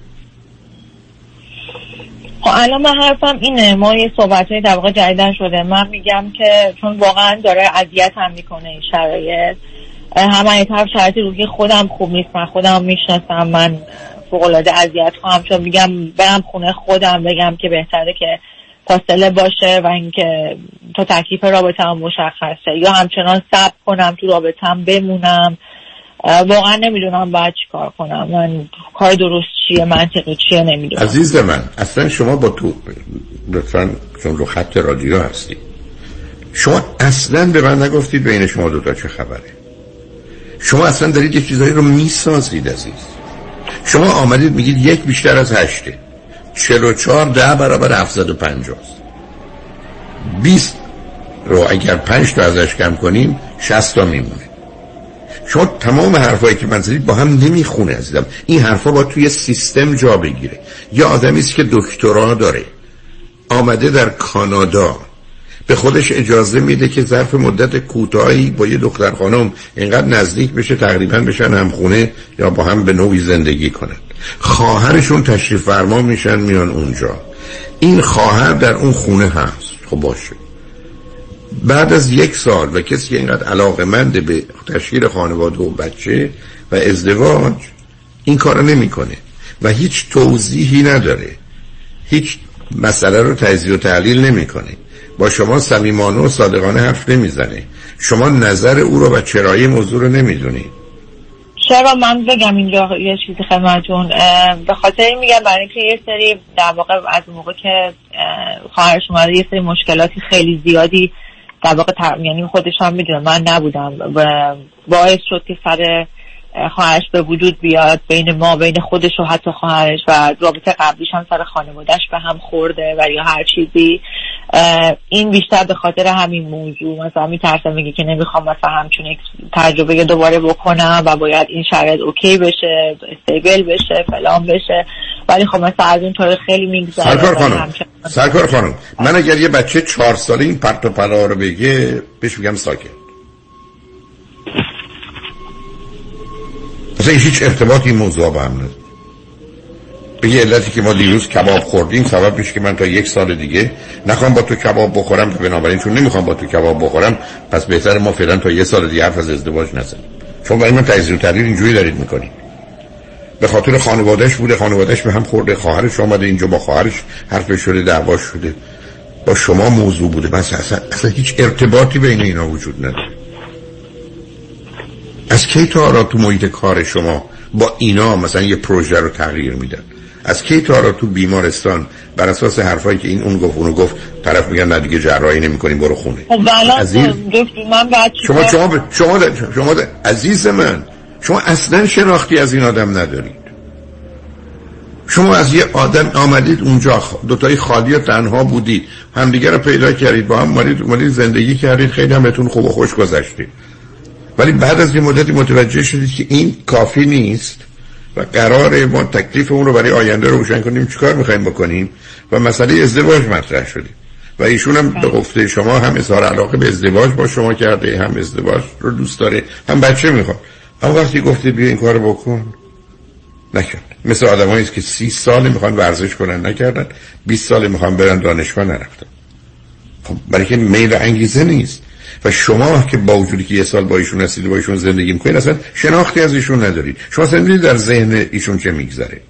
خب الان من حرفم اینه. ما یه صحبت های در واقع جدیدن شده. من میگم که چون واقعا داره اذیت هم می‌کنه این شرایط. هم از طرف شرایط روحی خودم خوب نیست من خودم می‌شناسم. من فوق العاده اذیت خواهم چون میگم برم خونه خودم بگم که بهتره که فاصله باشه و اینکه تا تکلیف رابطه هم مشخصه یا همچنان صبر کنم تو رابطه هم بمونم. واقعا نمی‌دونم باید چی کار کنم. من کار درست چیه منطقی چیه نمی‌دونم. عزیز من اصلا شما با تو لطفا چون رو خط رادیو هستی. شما اصلا به من نگفتید بین شما دوتا چه خبره. شما اصلا دارید یه چیزایی رو می‌سازید عزیز. شما آمدید میگید یک بیشتر از هشته چل و چهار ده برابر هفتصد و پنجاست بیست رو اگر پنج تا ازش کم کنیم شست تا میمونه. شما تمام حرفایی که من زدید با هم نمی‌خونه عزیزم. این حرفا با توی سیستم جا بگیره. یه آدمی است که دکترا داره. آمده در کانادا. به خودش اجازه میده که ظرف مدت کوتاهی با یه دختر خانم اینقدر نزدیک بشه تقریبا بشن هم خونه یا با هم به نوعی زندگی کنن. خواهرشون تشریف فرما میشن میان اونجا. این خواهر در اون خونه هست. خب باشه. بعد از یک سال و کسی که اینقدر علاقه منده به تشکیل خانواده و بچه و ازدواج این کار نمی‌کنه و هیچ توضیحی نداره. هیچ مسئله رو تجزیه و تحلیل نمی‌کنه. با شما صمیمانه و صادقانه حرف نمی‌زنه. شما نظر او رو و چرایی موضوع رو نمی‌دونید چرا من بگم اینجا یه چیزی خدمتتون. به خاطر این میگم برای اینکه یه سری در واقع از موقع که خواهرش اومده یه سری مشکلاتی خیلی زیادی در واقع تر... یعنی خودش هم می‌دونه. من نبودم و باعث شد که سر خواهرش به وجود بیاد بین ما بین خودش و حتی خواهرش و رابطه قبلیش هم سر خانوادهش به هم خورده و یا هر چیزی. این بیشتر به خاطر همین موضوع. مثلا میترسم میگه که نمی‌خوام مثلا همچون یک تجربه دوباره بکنم و باید این شرایط اوکی بشه استیبل بشه فلان بشه. ولی خب مثلا از اون طور خیلی میگذره. سرکار خانم سرکار خانم من اگر یه بچه چهار ساله این پرت و پلا رو بگه بهش میگم ساکت. اصلا هیچ ارتباطی این موضوع با هم نداره. به یه علتی که ما دیروز کباب خوردیم سبب میشه که من تا یک سال دیگه نخوام با تو کباب بخورم که بنابراین چون نمی‌خوام با تو کباب بخورم پس بهتر ما فعلا تا یه سال دیگه حرف از ازدواج نزنیم. چون برای من تجزیه و تحلیل اینجوری دارید می‌کنید. به خاطر خانوادهش بوده خانوادهش به هم خورده خواهرش آمده اینجا با خواهرش حرف شده دعوا شده. با شما موضوع بوده. بس اصلا, اصلا هیچ ارتباطی بین اینا وجود نداره. از کی تا حالا تو محیط کار شما با اینا مثلا یه پروژه رو تغییر میدن؟ از کی تا تو بیمارستان بر اساس حرفایی که این اون گفت اونو گفت طرف میگن نه دیگه جراحی نمی‌کنیم برو خونه. خب عزیز؟ من بعد شما شما شما شما, شما عزیز من شما اصلا شناختی از این آدم ندارید. شما از یه آدم آمدید اونجا دوتایی خالی و تنها بودید. همدیگه رو پیدا کردید با هم مالید, مالید زندگی کردید خیلی هم بهتون خوب و خوش گذشتید ولی بعد از یه مدتی متوجه شدید که این کافی نیست. و قرار ما تکلیف اون رو برای آینده روشن کنیم چیکار می‌خوایم بکنیم؟ و مسئله ازدواج مطرح شدیم و ایشون هم به گفته شما هم اظهار علاقه به ازدواج با شما کرده هم ازدواج رو دوست داره هم بچه می‌خواد. اما وقتی گفته بیا این کار بکن نکرد. مثل آدمایی که سی سال می‌خوان ورزش کنن نکردن. 20 سال می‌خوان برن دانشگاه نرفتن. خب برای که میل انگیزه نیست. و شما که با وجودی که یه سال با ایشون هستید با ایشون زندگی می‌کنید اصلا شناختی از ایشون ندارید. شما اصلا در ذهن ایشون چه میگذره؟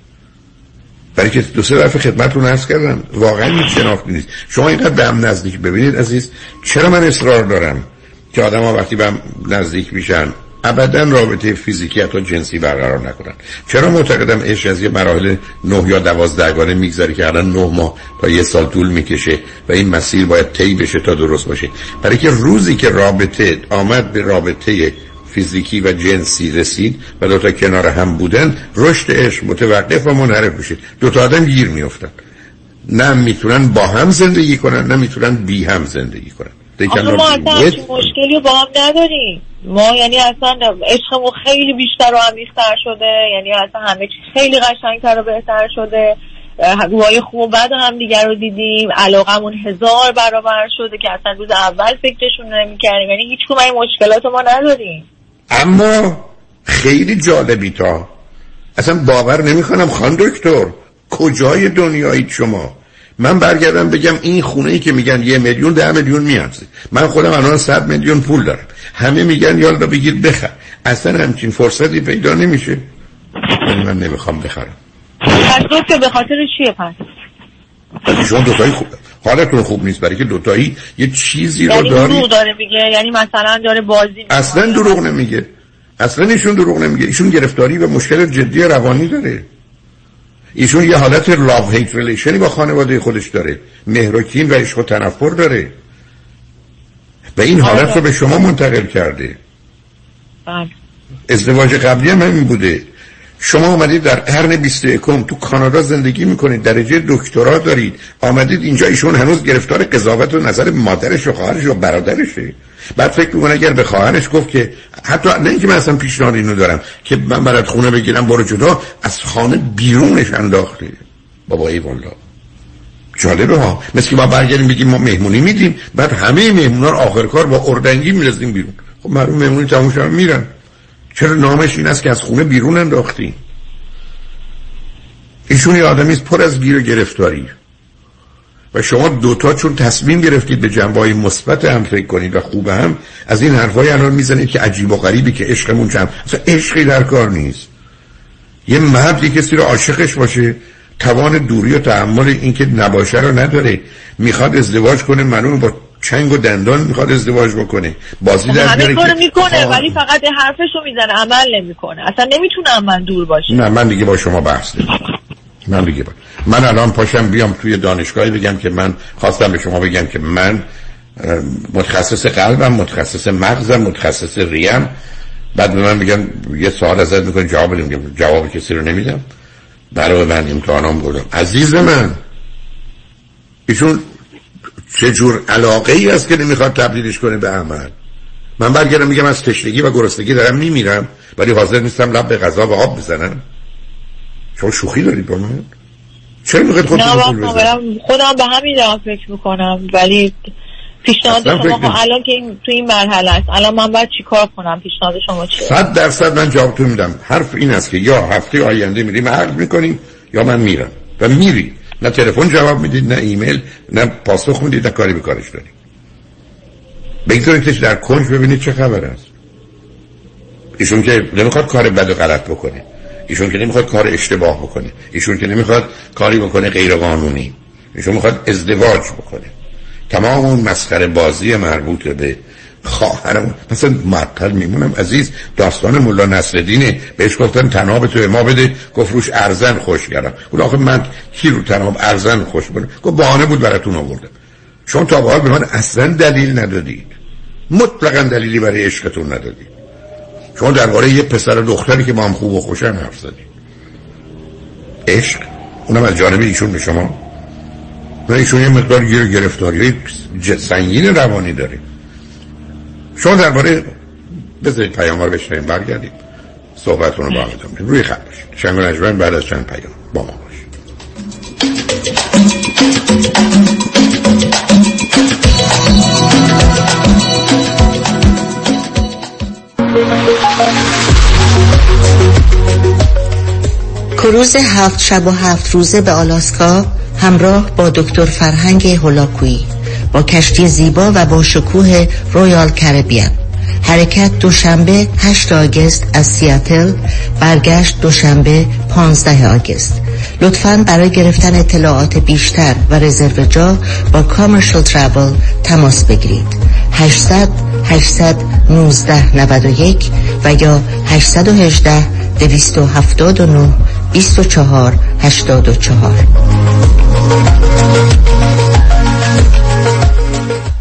برای که دو سه دفعه خدمتتون عرض کردم واقعا هیچ شناختی نیست. شما اینقدر به هم نزدیک ببینید عزیز چرا من اصرار دارم که آدم ها وقتی به هم نزدیک میشن ابدا رابطه فیزیکی حتی جنسی برقرار نکنن. چرا معتقدم عشق از یه مراحل نه یا دوازدهگانه میگذره که الان نه ماه تا یه سال طول می‌کشه و این مسیر باید طی بشه تا درست باشه؟ برای که روزی که رابطه آمد به رابطه فیزیکی و جنسی رسید و دوتا کنار هم بودن رشد عشق متوقف و منحرف میشه. دوتا آدم گیر میفتن نه می‌تونن با هم زندگی کنن نه می‌تونن بی هم زندگی کنن. آخه ما اصلا مشکلی با هم نداریم. ما یعنی اصلا عشقمون خیلی بیشتر و عمیق‌تر شده. یعنی اصلا همه چیز خیلی قشنگتر و بهتر شده. روهای خوب و بد هم دیگر رو دیدیم. علاقمون هزار برابر شده که اصلا روز اول فکرشون نمی‌کردیم. یعنی هیچ این مشکلات ما نداریم. اما خیلی جالبی تا. اصلا باور نمی‌کنم خان دکتر کجای دنیایید شما؟ من برگردم بگم این خونه ای که میگن یه میلیون ده میلیون میارزه. من خودم الان صد میلیون پول دارم. همه میگن یالا بگیر بخر. اصلا همچین فرصتی پیدا نمیشه. من نمی‌خوام بخرم. پس به خاطر چیه پس؟ شما دوتایی خوب حالتون خوب نیست. برای که دوتایی یه چیزی رو یعنی داری دروغ داره میگه. یعنی مثلا داره بازی اصلا دروغ نمیگه. اصلا ایشون دروغ نمیگه. ایشون گرفتاری و مشکل جدی روانی داره. ایشون یه حالت لاو هیت ریلیشنی با خانواده خودش داره. مهرکین و عشق و تنفر داره. و این حالت رو به شما منتقل کرده. بله. ازدواج قبلی هم همین بوده. شما آمدید در قرن 21 تو کانادا زندگی می‌کنید درجه دکترا دارید. آمدید اینجا ایشون هنوز گرفتار قضاوت و نظر مادرش و خواهرش و برادرشه. بعد فکر می‌کنه اگر به خواهرش گفت که حتی نه اینکه من اصلا پیشنهاد اینو دارم که من برات خونه بگیرم برو جدا از خانه بیرونش انداخته. بابا ای والا جالبه ها. مثل که ما برگردیم بگیم ما مهمونی میدیم بعد همه مهمونا رو آخر کار با اردنگی می‌رسیم بیرون. خب معلوم مهمونی تموم میرن. چرا نامش این است که از خونه بیرون انداختی؟ ایشون یه آدمی پر از گیر و گرفتاری. و شما دوتا چون تصمیم گرفتید به جنبه های مثبت هم فکر کنید و خوب هم از این حرفای الان می‌زنید که عجیب و غریبی که عشقمون چند اصلا عشقی در کار نیست. یه مردی کسی رو عاشقش باشه توان دوری و تحمل اینکه نباشه رو نداره. می‌خواد ازدواج کنه منو با چنگ و دندان می‌خواد ازدواج بکنه. بازی خب در همه کارو می‌کنه ولی فقط حرفشو می‌زنه عمل نمی‌کنه. اصلا نمی‌تونه من دور باشه. نه من دیگه با شما بحث من با. من الان پاشم بیام توی دانشگاهی بگم که من خواستم به شما بگم که من متخصص قلبم متخصص مغزم متخصص ریم. بعد به من میگن یه سوال ازت می‌کنی جواب نمیدم جواب کسی رو نمیدم. برای من امتحانام بودم عزیز من. ایشون چه جور علاقه ای است که نمی‌خواد تبدیلش کنه به عمل؟ من برگردم میگم از تشنگی و گرسنگی دارم میمیرم ولی حاضر نیستم لب به غذا و آب بزنم. شما شوخی دارید با من؟ چرا می‌خواید خودتون خودم به همین دارم فکر می‌کنم ولی پیشنهاد شما الان که این تو این مرحله است. الان من باید چیکار کنم؟ پیشنهاد شما چیه؟ صد درصد من جوابتون میدم. حرف این است که یا هفته آینده میریم عقد می‌کنیم یا من میرم. و میری. نه تلفن جواب می‌دید نه ایمیل نه پاسخ می‌دید نه کاری به کارش دارید بگذارید در کنج ببینید چه خبر است. ایشون که نمی‌خواد کار بد و غلط بکنه. ایشون که نمی‌خواد کار اشتباه بکنه. ایشون که نمی‌خواد کاری بکنه غیر قانونی ایشون می‌خواد ازدواج بکنه. تمام اون مسخره بازی مربوط به خواهرم مثلا معطل میمونم عزیز. داستان مولا نصرالدینه. بهش گفتن تناب تو ما بده. گفت روش ارزن خوش کردم. اون آخه من کی رو تناب ارزن خوش بده گفت بهانه بود براتون آوردم. شما تا به من اصلا دلیل ندادید. مطلقا دلیلی برای عشقتون ندادید. شما درباره یه پسر و دختری که با هم خوب و خوشن حرف زدید عشق. اونم از جانب ایشون به شما. نه ایشون یه مقدار گیر گرفتاری سنگین روانی داره. شما درباره بذارید پیام رو بشنیم برگردید صحبتون رو با هم روی خط باشید. شنگ و بعد از چند پیام با ما باشید. کروز هفت شب و هفت روزه به آلاسکا همراه با دکتر فرهنگ هولاکویی با کشتی زیبا و با شکوه رویال کربیان حرکت دوشنبه 8 آگست از سیاتل برگشت دوشنبه 15 آگست. لطفا برای گرفتن اطلاعات بیشتر و رزرو جا با کامرشل ترابل تماس بگیرید. 800 819 91 و یا 818 279 24 84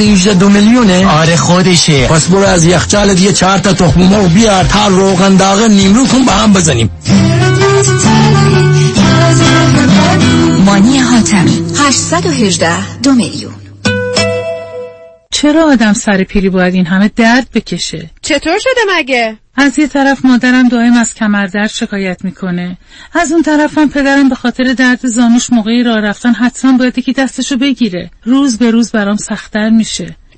818 دو میلیونه؟ آره خودشه. پس برو از یخچال یه چهار تا تخم مرغ بیار تا روغن داغ نیمرو کن با هم بزنیم. مانی حاتمی 818 دو میلیون. چرا آدم سر پیری باید این همه درد بکشه؟ چطور شده مگه؟ از یه طرف مادرم دائم از کمردرد شکایت می‌کنه از اون طرفم پدرم به خاطر درد زانوش موقعی راه رفتن حتما باید یکی دستشو بگیره روز به روز برام سختتر میشه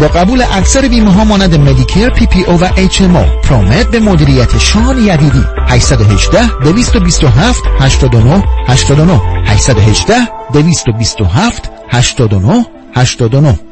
با قبول اکثر بیمه ها مانند Medicare PPO و HMO پرومت به مدیریت شان یدیدی. 818 227 89 89 818 227 89 89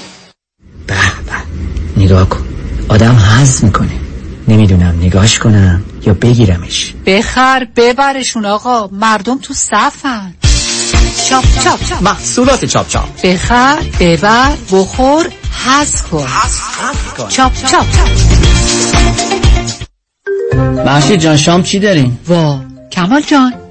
به به. نگاه کن. آدم حظ می‌کنه. نمی‌دونم نگاش کنم یا بگیرمش. بخر ببرشون آقا. مردم تو صفن. چاپ چاپ چاپ. محصولات چاپ چاپ. بخر ببر بخور حظ کن. چاپ چاپ. محشید جان شام چی دارین؟ وا. کمال جان.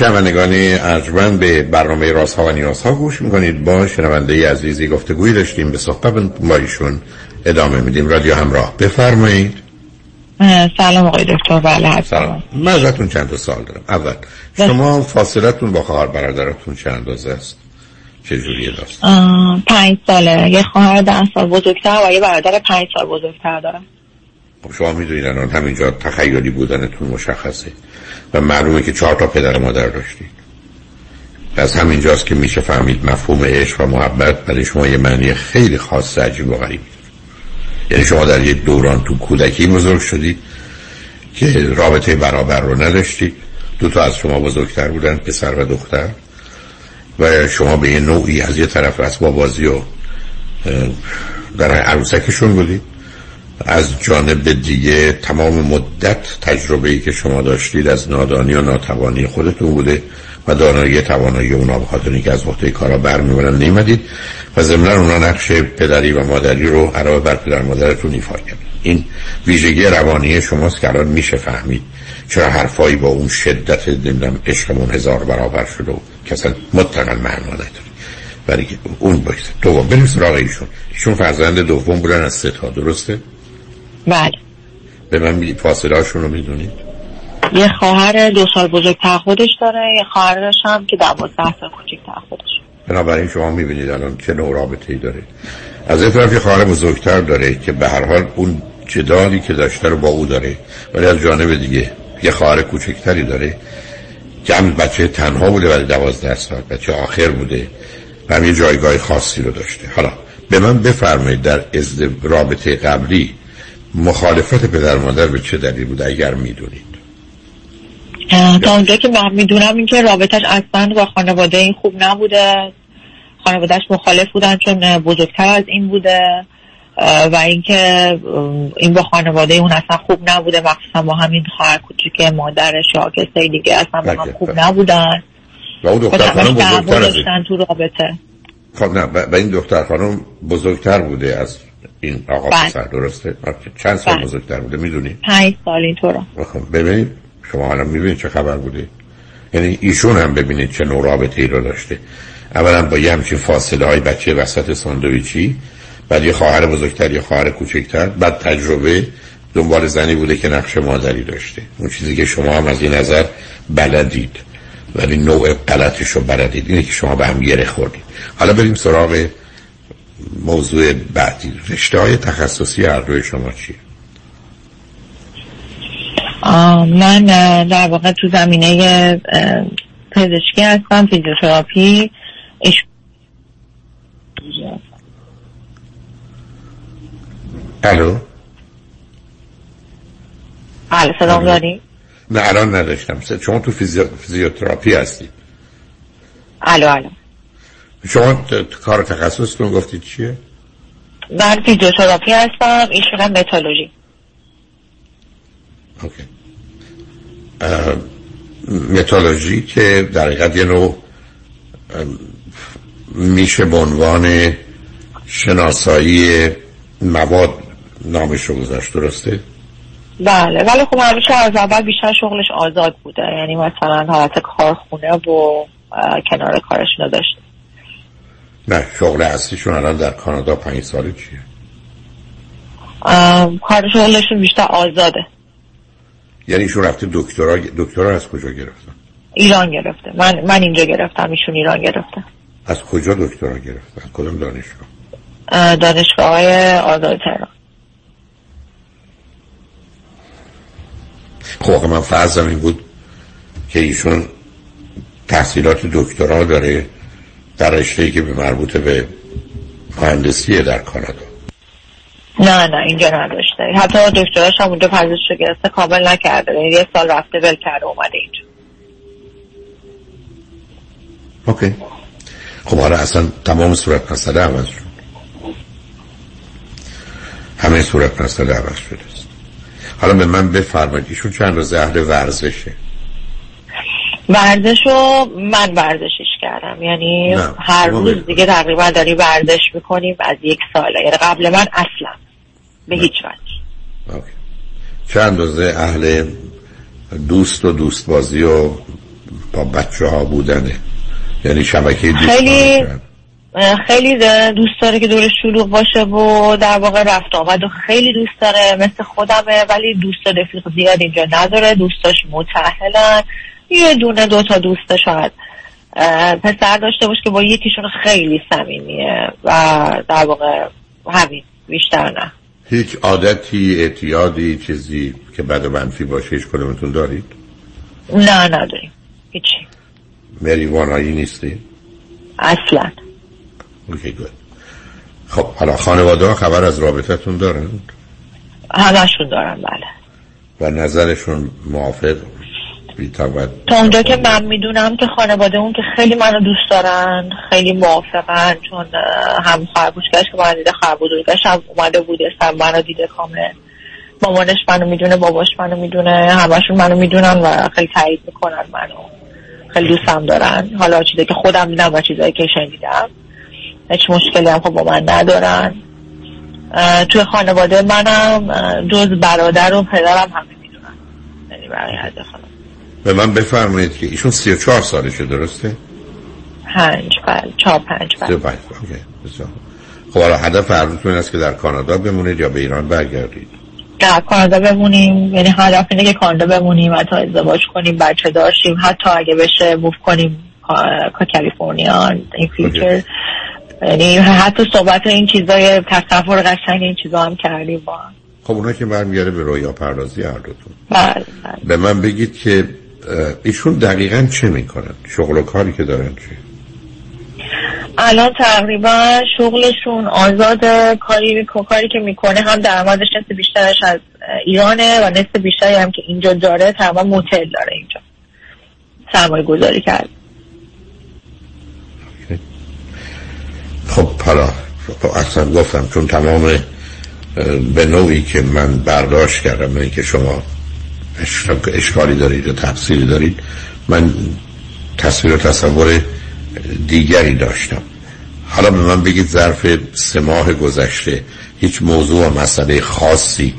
شنوندگان ارجمند به برنامه راست ها و نیاز ها گوش می‌کنید. با شنونده عزیزی گفتگوی داشتیم به صحبت با ایشون ادامه میدیم. رادیو همراه. بفرمایید. سلام آقای دکتر. بله سلام. من ازتون چند تا سال دارم. اول شما فاصلتون با خواهر برادرتون چند اندازه است؟ چجوریه داست؟ پنج ساله. یه خواهر ده سال بزرگتر و یه برادر پنج سال بزرگتر دارم. خب شما می‌دونید الان همینجا تخیلی بودنتون مشخصه. و معلومه که چهار تا پدر و مادر داشتید از همینجاست که میشه فهمید مفهوم عشق و محبت برای شما یه معنی خیلی خاص عجیب و غریبی یعنی شما در یک دوران تو کودکی بزرگ شدید که رابطه برابر رو نداشتید دو تا از شما بزرگتر بودن پسر و دختر. و شما به یه نوعی از یه طرف اسباب بازی و در عروسکشون بودید از جانب دیگه تمام مدت تجربه ای که شما داشتید از نادانی و ناتوانی خودتون بوده و دانایی توانایی اونا به خاطر که از وقتی کارا برمیبرن نیمدید و ضمن اونا نقش پدری و مادری رو علاوه بر پدر مادرتون ایفا کرد این ویژگی روانی شماست که الان میشه فهمید چرا حرفایی با اون شدت نمی‌دونم عشقمون هزار برابر شده و کسا مطلقا معنا نداره برای اون باید دوم بریم سراغ ایشون. ایشون فرزند دوم بودن از سه تا درسته؟ بله. به من فاصله هاشون رو می‌دونید؟ یه خواهر دو سال بزرگتر خودش داره یه خواهرش هم که دوازده سال کوچکتر خودش. بنابراین شما می‌بینید الان چه نوع رابطه ای داره. از این طرف یه خواهر بزرگتر داره که به هر حال اون جدالی که داشته رو با او داره ولی از جانب دیگه یه خواهر کوچکتری داره که هم بچه تنها بوده ولی دوازده سال بچه آخر بوده و هم یه جایگاه خاصی رو داشته. حالا به من بفرمایید در ازد رابطه قبلی مخالفت پدر مادر به چه دلیل بود اگر می‌دونید؟ تا اونجا که من می‌دونم این که رابطش اصلا با خانواده این خوب نبوده. خانوادهش مخالف بودن چون بزرگتر از این بوده. و اینکه این با خانواده اون اصلا خوب نبوده. مخصوصا با همین خواهر کوچیک مادرش یا کسی دیگه اصلا با هم خوب نبودن. و اون دختر خانم بزرگتر از این. تو رابطه. خب نه و این دختر خانم بزرگتر بوده از این آقا پسر درسته؟ چند سال بله. بزرگتر بوده می‌دونی؟ پنج سال اینطور خب ببینید شما الان می‌بینید چه خبر بوده؟ یعنی ایشون هم ببینید چه نوع رابطه ای رو داشته. اولا با یه همچین فاصله های بچه وسط ساندویچی بعد یه خواهر بزرگتر یه خواهر کوچکتر بعد تجربه دنبال زنی بوده که نقش مادری داشته. اون چیزی که شما هم از این نظر بلدید ولی نوع غلطش رو بلدید. اینه که شما به هم گره خوردید. حالا بریم سراغ موضوع بعدی. رشته های تخصصی هر دوی شما چیه؟ من در واقع تو زمینه پزشکی هستم فیزیوتراپی. ایش... الو؟ بله صدام داری؟ نه الان نداشتم. شما تو فیزیو... فیزیوتراپی هستید الو الو. شما کار تخصصتون گفتید چیه؟ من فیزیوتراپی هستم ایشون هم متالورژی. اوکی. متالوژی که در حقیقت یه نوع میشه به عنوان شناسایی مواد نامش رو گذاشت درسته؟ بله ولی خب همیشه از اول بیشتر شغلش آزاد بوده. یعنی مثلا حالت کارخونه و کنار کارش نداشت نه شغل اصلیشون الان در کانادا پنج ساله چیه؟ کار شغلشون بیشتر آزاده یعنی ایشون رفته دکترا دکترا از کجا گرفتن؟ ایران گرفته من من اینجا گرفتم ایشون ایران گرفته از کجا دکترا گرفتن؟ از کدوم دانشگاه؟ اه، دانشگاه های آزاد تهران خب من فرضم این بود که ایشون تحصیلات دکترا داره در رشته که به مربوط به مهندسیه در کانادا. نه نه اینجا نداشته. حتی دکتراش هم اونجا پذیرش رو گرفته کامل نکرده. یعنی یه سال رفته ول کرده اومده اینجا. اوکی. خب حالا اصلا تمام صورت مسئله عوض شد. همه صورت مسئله عوض شده است. حالا به من بفرمایید ایشون چند روز اهل ورزشه؟ ورزش رو من ورزشش کردم. یعنی نه، هر روز. دیگه تقریبا داری ورزش می‌کنیم از یک ساله یعنی قبل من اصلا. به هیچ وجه. چند روزه اهل دوست و دوست بازی و با بچه ها بودنه؟ یعنی شبکه خیلی خیلی دوست داره که دور شلوغ باشه و در واقع رفت آمد و خیلی دوست داره. مثل خودمه ولی دوست رفیق زیاد اینجا نداره. دوستاش متحلن یه دونه دو تا دوسته شاید. پسر داشته باش که با یکیشون خیلی صمیمیه و در واقع همین بیشتر نه. هیچ عادتی اعتیادی چیزی که بد و منفی باشه هیچ کدومتون دارید؟ نه نداریم. هیچی. مریوانایی نیستی؟ اصلا. اوکی گود. خب حالا خانواده ها خبر از رابطتون دارن؟ همشون دارن بله. و نظرشون موافق؟ بیتابت تا اونجا که من می‌دونم که خانواده اون که خیلی منو دوست دارن خیلی موافقن چون هم خربوشگش که من دیده خربوزگش هم اومده بوده سر منو دیده کامل مامانش منو می‌دونه باباش منو می‌دونه همشون منو می‌دونن و خیلی تایید می‌کنن منو. خیلی دوستم دارن. حالا چیزی که خودم دیدم و چیزایی که شنیدم. هیچ مشکلی هم خب با من ندارن. توی خانواده منم جز برادر و پدرم همه می‌دونن. یعنی برای به من بفرمایید که ایشون 34 سالشه درسته؟ پنج بله چهار پنج بله. خب حالا هدف هر است که در کانادا بمونید یا به ایران برگردید؟ در کانادا بمونیم یعنی هدف اینه که کانادا بمونیم حتی ازدواج کنیم بچه داشتیم. حتی اگه بشه موف کنیم کالیفرنیا این فیوچر یعنی حتی صحبت این چیزای تصور قشنگ این چیزا هم کردیم با خب اونا که برمیگره به رویا پردازی هر دوتون. بله بله. به من بگید که ایشون دقیقا چه می‌کنن؟ شغل و کاری که دارن چی؟ الان تقریبا شغلشون آزاد کاری کاری که می‌کنه هم درآمدش نصف بیشترش از ایرانه و نصف بیشتری هم که اینجا داره تقریبا موتل داره اینجا. سرمایه گذاری کرد. خب حالا اصلا گفتم چون تمام به نوعی که من برداشت کردم اینکه که شما اشکالی دارید یا تفصیلی دارید؟ من تصویر و تصور دیگری داشتم. حالا به من بگید ظرف سه ماه گذشته هیچ موضوع و مسئله خاصی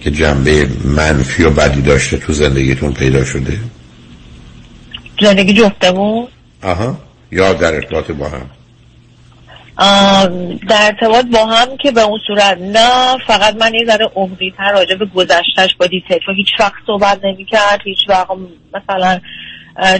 که جنبه منفی و بدی داشته تو زندگیتون پیدا شده؟ زندگی جفتمون آها. یا در ارتباط با هم؟ در ارتباط با هم که به اون صورت نه فقط من یه ذره عمقی تر راجع به گذشتهش با دیتیل چون هیچ وقت صحبت نمی کرد هیچ وقت مثلا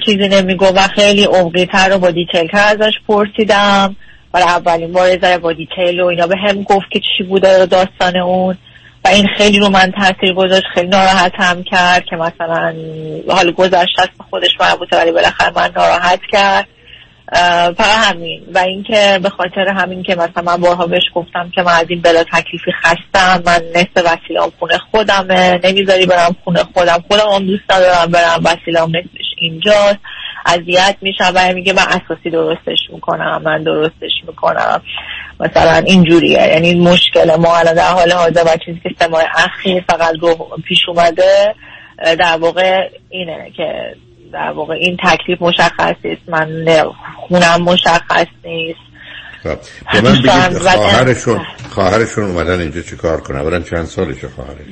چیزی نمیگو و خیلی عمقی تر رو با detail تر ازش پرسیدم. برای اولین بار ذره با detail و اینا به هم گفت که چی بوده داستان اون. و این خیلی رو من تاثیر گذاشت خیلی ناراحت هم کرد که مثلا حال گذشته به خودش مربوطه ولی بالاخره من ناراحت کرد. فقط همین و اینکه به خاطر همین که مثلا من بارها بهش گفتم که من از این بلا تکلیفی خستم من نصف وسیلام خونه خودمه نمی‌ذاری برم خونه خودم. خودم هم دوست ندارم برم وسیلام نصفش اینجاست. اذیت میشم و میگه من اساسی درستش می‌کنم من درستش می‌کنم. مثلا اینجوریه. یعنی مشکل ما الان در حال حاضر و چیزی که سمای اخیر فقط پیش اومده در واقع اینه که در واقع این تکلیف مشخص نیست من خونم مشخص نیست. خب. به من بگید خواهرشون خواهرشون اومدن اینجا چه کار کنن؟ اولا چند سالشه خواهرش؟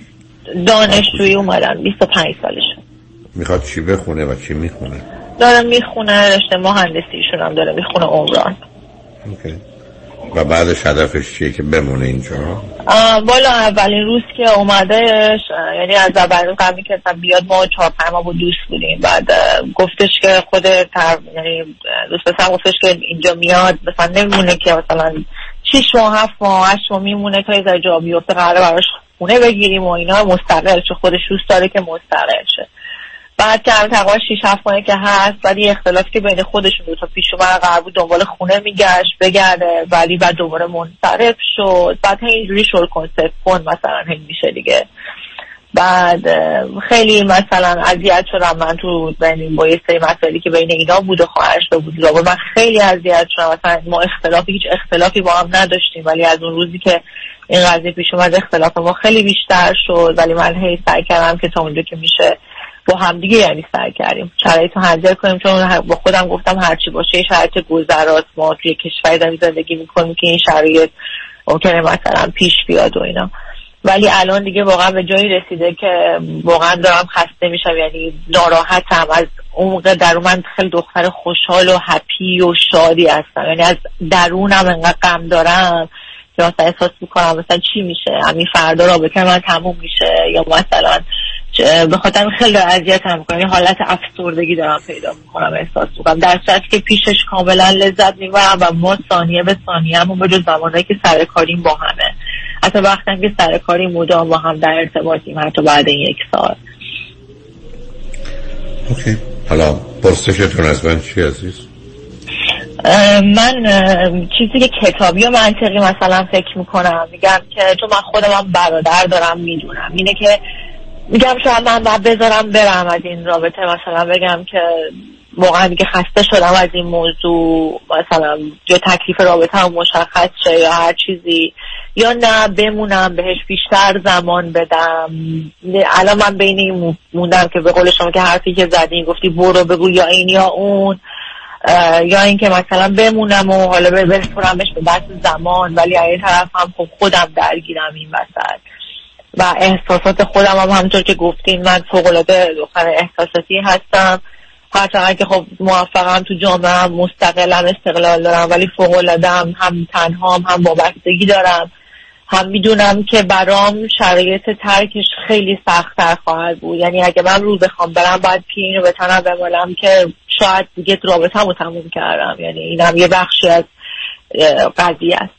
دانشجویی اومدن 25 سالشون می‌خواد چی بخونه و چی می‌خونه؟ داره می‌خونه رشته مهندسیشون هم داره می‌خونه عمران. اوکی. و بعدش هدفش چیه که بمونه اینجا؟ بالا اولین روز که اومدهش یعنی از اولین قبلی که بیاد ما چهار پنج ما بود دوست بودیم. بعد گفتش که خود تر یعنی دوست پسر گفتش که اینجا میاد مثلا نمیمونه که مثلا شیش ماه هفت ماه هشت ماه میمونه تا یه جا بیفته قراره براش خونه بگیریم و اینا مستقل چه خودش دوست داره که مستقل شه. بعد که تقریبا 6 7 ماهه که هست یه اختلافی که بین خودشون دو تا پیش اومد قرار بود دنبال خونه میگشت بگرده ولی بعد دوباره منصرف شد. بعد اینجوری شد کنسپت کن مثلا هی میشه دیگه. بعد خیلی مثلا اذیت شدم من تو بین با یه سری مسائلی که بین اینا بود و خواهرش بود و من خیلی اذیت شدم. مثلا ما اختلافی هیچ اختلافی با هم نداشتیم ولی از اون روزی که این قضیه پیش اومد اختلاف ما خیلی بیشتر شد. ولی من هی سعی کردم که تا اونجا که میشه با همدیگه یعنی سعی کردیم. شرایط رو هندل کنیم چون با خودم گفتم هرچی باشه شرایط گذرات ما توی کشوری داریم زندگی می‌کنیم که این شرایط ممکنه مثلا پیش بیاد و اینا. ولی الان دیگه واقعا به جایی رسیده که واقعا دارم خسته میشم. یعنی ناراحتم. از عمق درون من خیلی دختر خوشحال و هپی و شادی هستم. یعنی از درونم انقدر غم دارم که مثلا احساس می‌کنم مثلا چی میشه؟ همین فردا رابطه من تموم میشه یا مثلا به خاطر خیلی اذیت هم کنم حالت افسردگی دارم پیدا می‌کنم احساس می‌کنم. در صورتی که پیشش کاملا لذت می‌برم و ما ثانیه به ثانیه همون به جز زمانهایی که سر کاریم با همه. حتی وقتی که سر کاری مدام با هم در ارتباطیم حتی بعد این یک سال. اوکی. حالا پرسشتون از من چی عزیز؟ من چیزی که کتابی و منطقی مثلا فکر می‌کنم. میگم که چون من خودم هم برادر دارم می‌دونم. اینه که میگم شاید من باید بذارم برم از این رابطه. مثلا بگم که واقعا دیگه خسته شدم از این موضوع. مثلا یا تکلیف رابطه هم مشخص شه یا هر چیزی. یا نه بمونم بهش بیشتر زمان بدم. الان من بین این موندم که به قول شما که حرفی که زدین گفتی برو بگو یا این یا اون. یا اینکه مثلا بمونم و حالا بسپرمش به بحث زمان. ولی از این طرف هم خب خودم درگیرم این وسط. و احساسات خودم هم همونطور که گفتین من فوقلاده دختر احساساتی هستم. هرچند که خب موفقم تو جامعه مستقلم استقلال دارم ولی فوقلاده هم هم تنها هم, وابستگی دارم. هم می‌دونم که برام شرایط ترکش خیلی سختتر خواهد بود. یعنی اگه من رو بخوام برم باید پی اینو به تنم بمالم که شاید دیگه رابطه رو تموم کردم. یعنی اینم یه بخشی از قضیه است.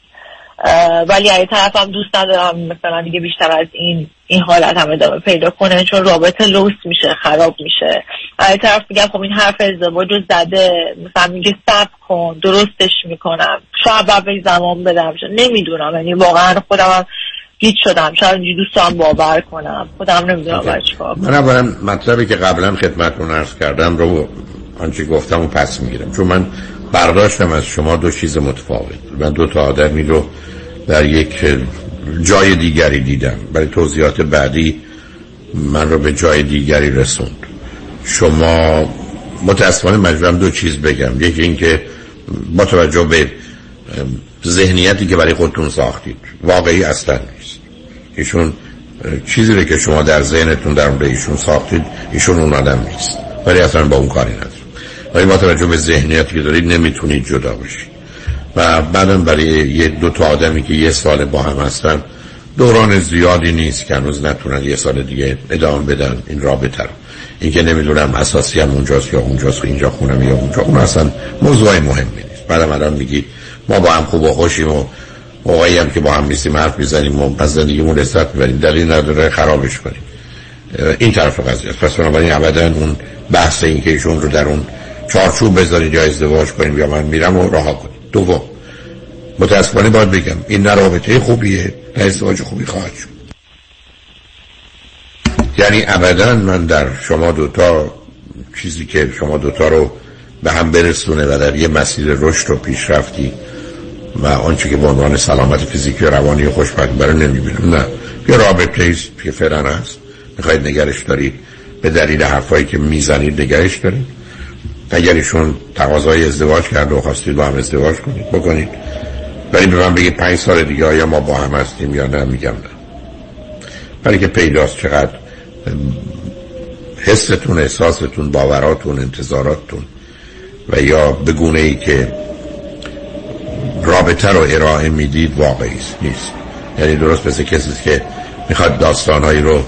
ولی از طرف هم دوست ندارم مثلا دیگه بیشتر از این این حالت هم ادامه پیدا کنه چون رابطه لوس میشه خراب میشه. از طرف میگم خب این حرف ازدواج رو زده مثلا میگه سب کن درستش می‌کنم. شاید باید زمان بدم. نمی‌دونم یعنی واقعا خودم هم گیت شدم. شاید اینجی دوستان باور کنم. خودم نمی‌دونم باید چیکار من اولا مطلبی که قبلا خدمتتون عرض کردم رو آنچه گفتم و پس می‌گیرم. چون من برداشتم از شما دو چیز متفاوت. من دو تا آدمی رو در یک جای دیگری دیدم. برای توضیحات بعدی من رو به جای دیگری رسوند. شما متاسفانه مجبورم دو چیز بگم. یکی اینکه با توجه به ذهنیتی که برای خودتون ساختید واقعی اصلا نیست. ایشون چیزی رو که شما در ذهنتون در مورد ایشون ساختید ایشون اون آدم نیست. ولی اصلا با اون کاری نداره ولی با توجه به ذهنیتی که دارید نمی‌تونید جدا بشید. و بعدم برای یه دو تا آدمی که یه سال با هم هستن دوران زیادی نیست که هنوز نتونن یه سال دیگه ادامه بدن این رابطه رو. این که نمی‌دونم اساسی هم اونجاست یا اونجاست اینجا خونم یا اونجا. اون اصلا موضوع مهمی نیست. بعدم الان میگی ما با هم خوب و خوشیم و موقعی هم که با هم نیستیم حرف می‌زنیم و از زندگیمون لذت می‌بریم. دلیل نداره خرابش کنیم. این طرف قضیه است. پس بنابراین ابدا اون بحث این که ایشون رو در اون چارچوب بذارید یا ازدواج کنیم یا من میرم و رها کنیم دوم. متاسفانه باید بگم این نه رابطه خوبیه نه ازدواج خوبی خواهد شد. یعنی ابدا من در شما دوتا چیزی که شما دوتا رو به هم برسونه و در یه مسیر رشد و پیشرفتی و آنچه که به عنوان سلامت فیزیکی و روانی و خوشبخت برای نمی‌بینم. نه یه رابطه ایست که فعلا هست. می‌خواید نگرش دارید. به دلیل حرفایی که می‌زنید نگرش دارید. اگر ایشون تقاضای ازدواج کرده و خواستید با هم ازدواج کنید بکنید. ولی به من بگید پنج سال دیگه آیا ما با هم هستیم یا نه؟ میگم نه. ولی که پیداست چقدر حستون احساستون باوراتون انتظاراتتون و یا بگونه ای که رابطه رو ارائه می‌دید واقعی نیست. یعنی درست مثل کسی که می‌خواد داستانهایی رو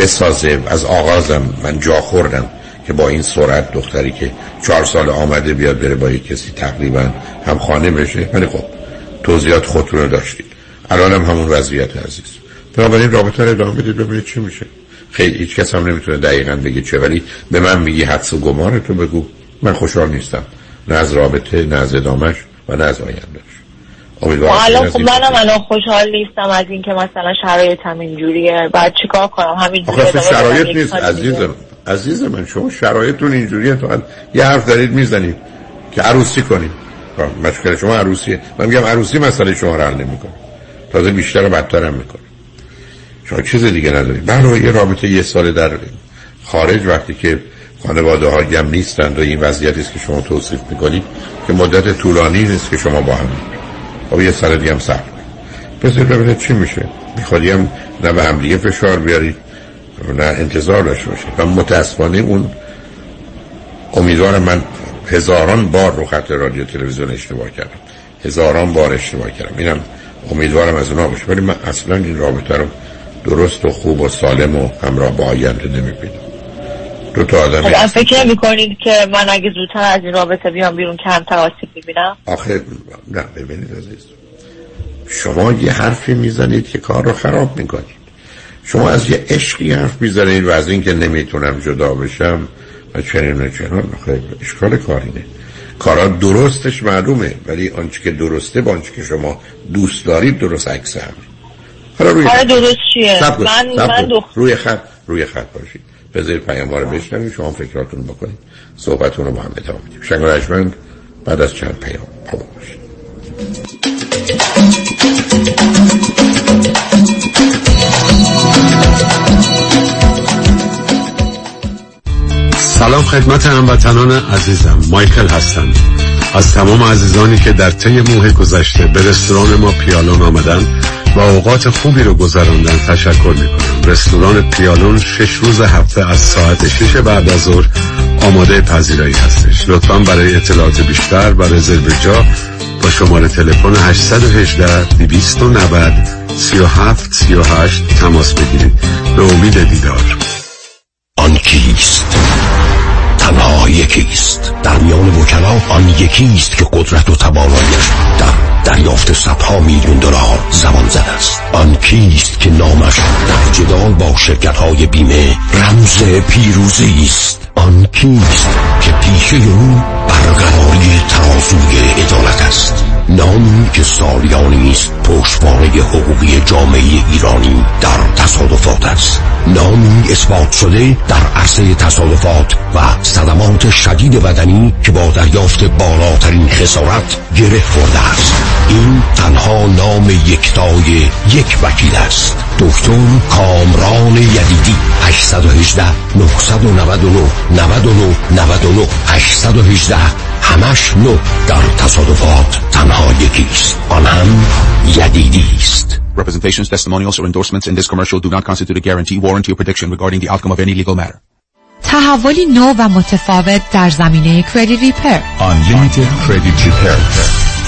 بسازه از آغازم من جا خوردم. که با این سرعت دختری که چهار سال آمده بیاد بره با یک کسی تقریبا هم خانه بشه. ولی خب توضیحات خودتون رو داشتید. الان هم همون وضعیت عزیز. بنابراین رابطه رو ادامه بدید ببینید چی میشه. خیلی هیچ کس هم نمی‌تونه دقیقا بگه چه ولی به من میگی حدس و گمار تو بگو. من خوشحال نیستم. نه از رابطه نه از ادامش و نه از آیندهش الان خب منم الان خوشحال نیستم از اینکه مثلا شرایطم اینجوریه. بعد چیکار کنم؟ همین شرایط نیست عزیزم. عزیز من شما شرایطتون اینجوریه تو یه حرف دارید می‌زنید که عروسی کنید. خب، مشکل شما عروسیه. من میگم عروسی مسئله شما رو حل نمی‌کنه. تازه بیشتر و هم می‌کنه. شما چیز دیگه ندارید. برای یه رابطه یه سال در خارج وقتی که خانواده ها هم نیستند و این وضعیتی است که شما توصیف می‌کنید که مدت طولانی نیست که شما با هم خب یه سال دیگه هم سخت بذارید ببینید چی میشه. میخوادی هم نه به هم دیگه فشار بیارید. نه انتظار داشته باشید و متاسفانه اون امیدوارم من هزاران بار رو خط رادیو تلویزیون اشتباه کردم. هزاران بار اشتباه کردم. اینم امیدوارم از اونها باشه. ولی من اصلا این رابطه رو درست و خوب و سالم و همراه با آینده نمی‌بینم. دو تا آدم خب فکر می‌کنید که من اگه زودتر از این رابطه بیام بیرون کمتر آسیب می‌بینم؟ آخه نه ببینید عزیز. شما یه حرفی می‌زنید که کار رو خراب می‌کنید. شما از یه عشقی حرف می‌زنید و از اینکه نمی‌تونم جدا بشم و چنین و چنان خیلی اشکال کارینه کارا درستش معلومه ولی آنچه که درسته با آنچه که شما دوست دارید درست عکس هم. حالا روی خط درست چیه؟ من, من روی خط روی خط باشید. بذارید پیام رو بشنوید شما فکراتون بکنید. صحبتون رو با هم ادامه بدیم. شنگ بعد از چند پیام با باشید. سلام خدمت هموطنان عزیزم. مایکل هستم. از تمام عزیزانی که در طی موه گذشته به رستوران ما پیالون آمدن و اوقات خوبی رو گذراندن تشکر می‌کنم. رستوران پیالون شش روز هفته از ساعت شش بعد از ظهر آماده پذیرایی هستش. لطفا برای اطلاعات بیشتر و رزرو جا با شماره تلفن 818 290 37 38 تماس بگیرید. به امید دیدار آن کیست تنها یکیست. در میان وکلا آن یکیست که قدرت و توانایش در دریافت صدها میلیون دلار زمان زد است. آن کیست که نامش در جدال با شرکت های بیمه رمز پیروزی است. آن کیست که پیشه او برقراری ترازوی عدالت است. نامی که سالیانی است پشتوانه حقوقی جامعه ایرانی در تصادفات است. نامی اثبات شده در عرصه تصادفات و صدمات شدید بدنی که با دریافت بالاترین خسارت گره خورده است. این تنها نام یکتای یک وکیل است. دکتر کامران یدیدی 818 999 99 99 818 همش نو در تصادفات تنها یکیست آن هم یدیدی است Representations, testimonials or endorsements in this commercial do not constitute a guarantee, warranty or prediction regarding the outcome of any legal matter. تحولی نو و متفاوت در زمینه کردیت ریپر Unlimited Credit Repair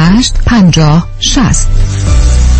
50 60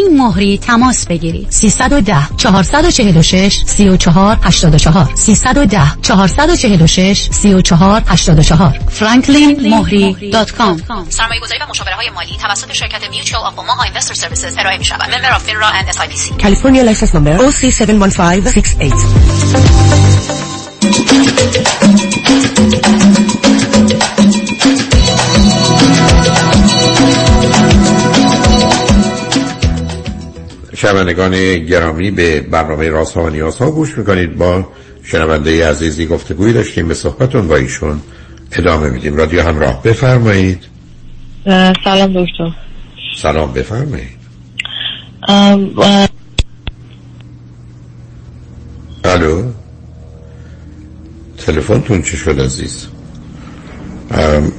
مهری تماس بگیرید. 310 446 34 84 310 446 34 84 franklinmohri.com سرمایه گذاری و مشاوره های مالی توسط شرکت Mutual of Omaha Investor Services ارائه می شود member and SIPC کالیفرنیا license number OC71568 شنوندگان گرامی به برنامه راست ها و نیاز ها گوش می‌کنید. با شنونده عزیزی گفتگوی داشتیم به صحبتون با ایشون ادامه میدیم. رادیو همراه بفرمایید. سلام دکتر. سلام بفرمایید. الو؟ تلفنتون چی شد عزیز؟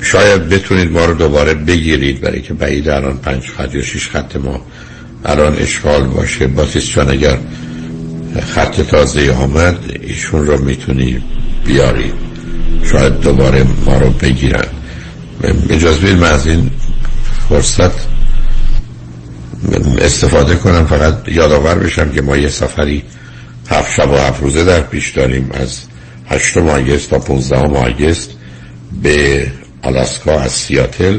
شاید بتونید ما رو دوباره بگیرید برای که بعید الان پنج خط یا شیش خط ما الان اشغال باشه. باتیس چون اگر خط تازه آمد ایشون رو می‌تونی بیاری. شاید دوباره ما رو بگیرن. اجازه بید من از این فرصت استفاده کنم. فقط یادآور بشم که ما یه سفری هفت شب و هفت روزه در پیش داریم. از هشتم آگست تا 15 آگست به آلاسکا از سیاتل.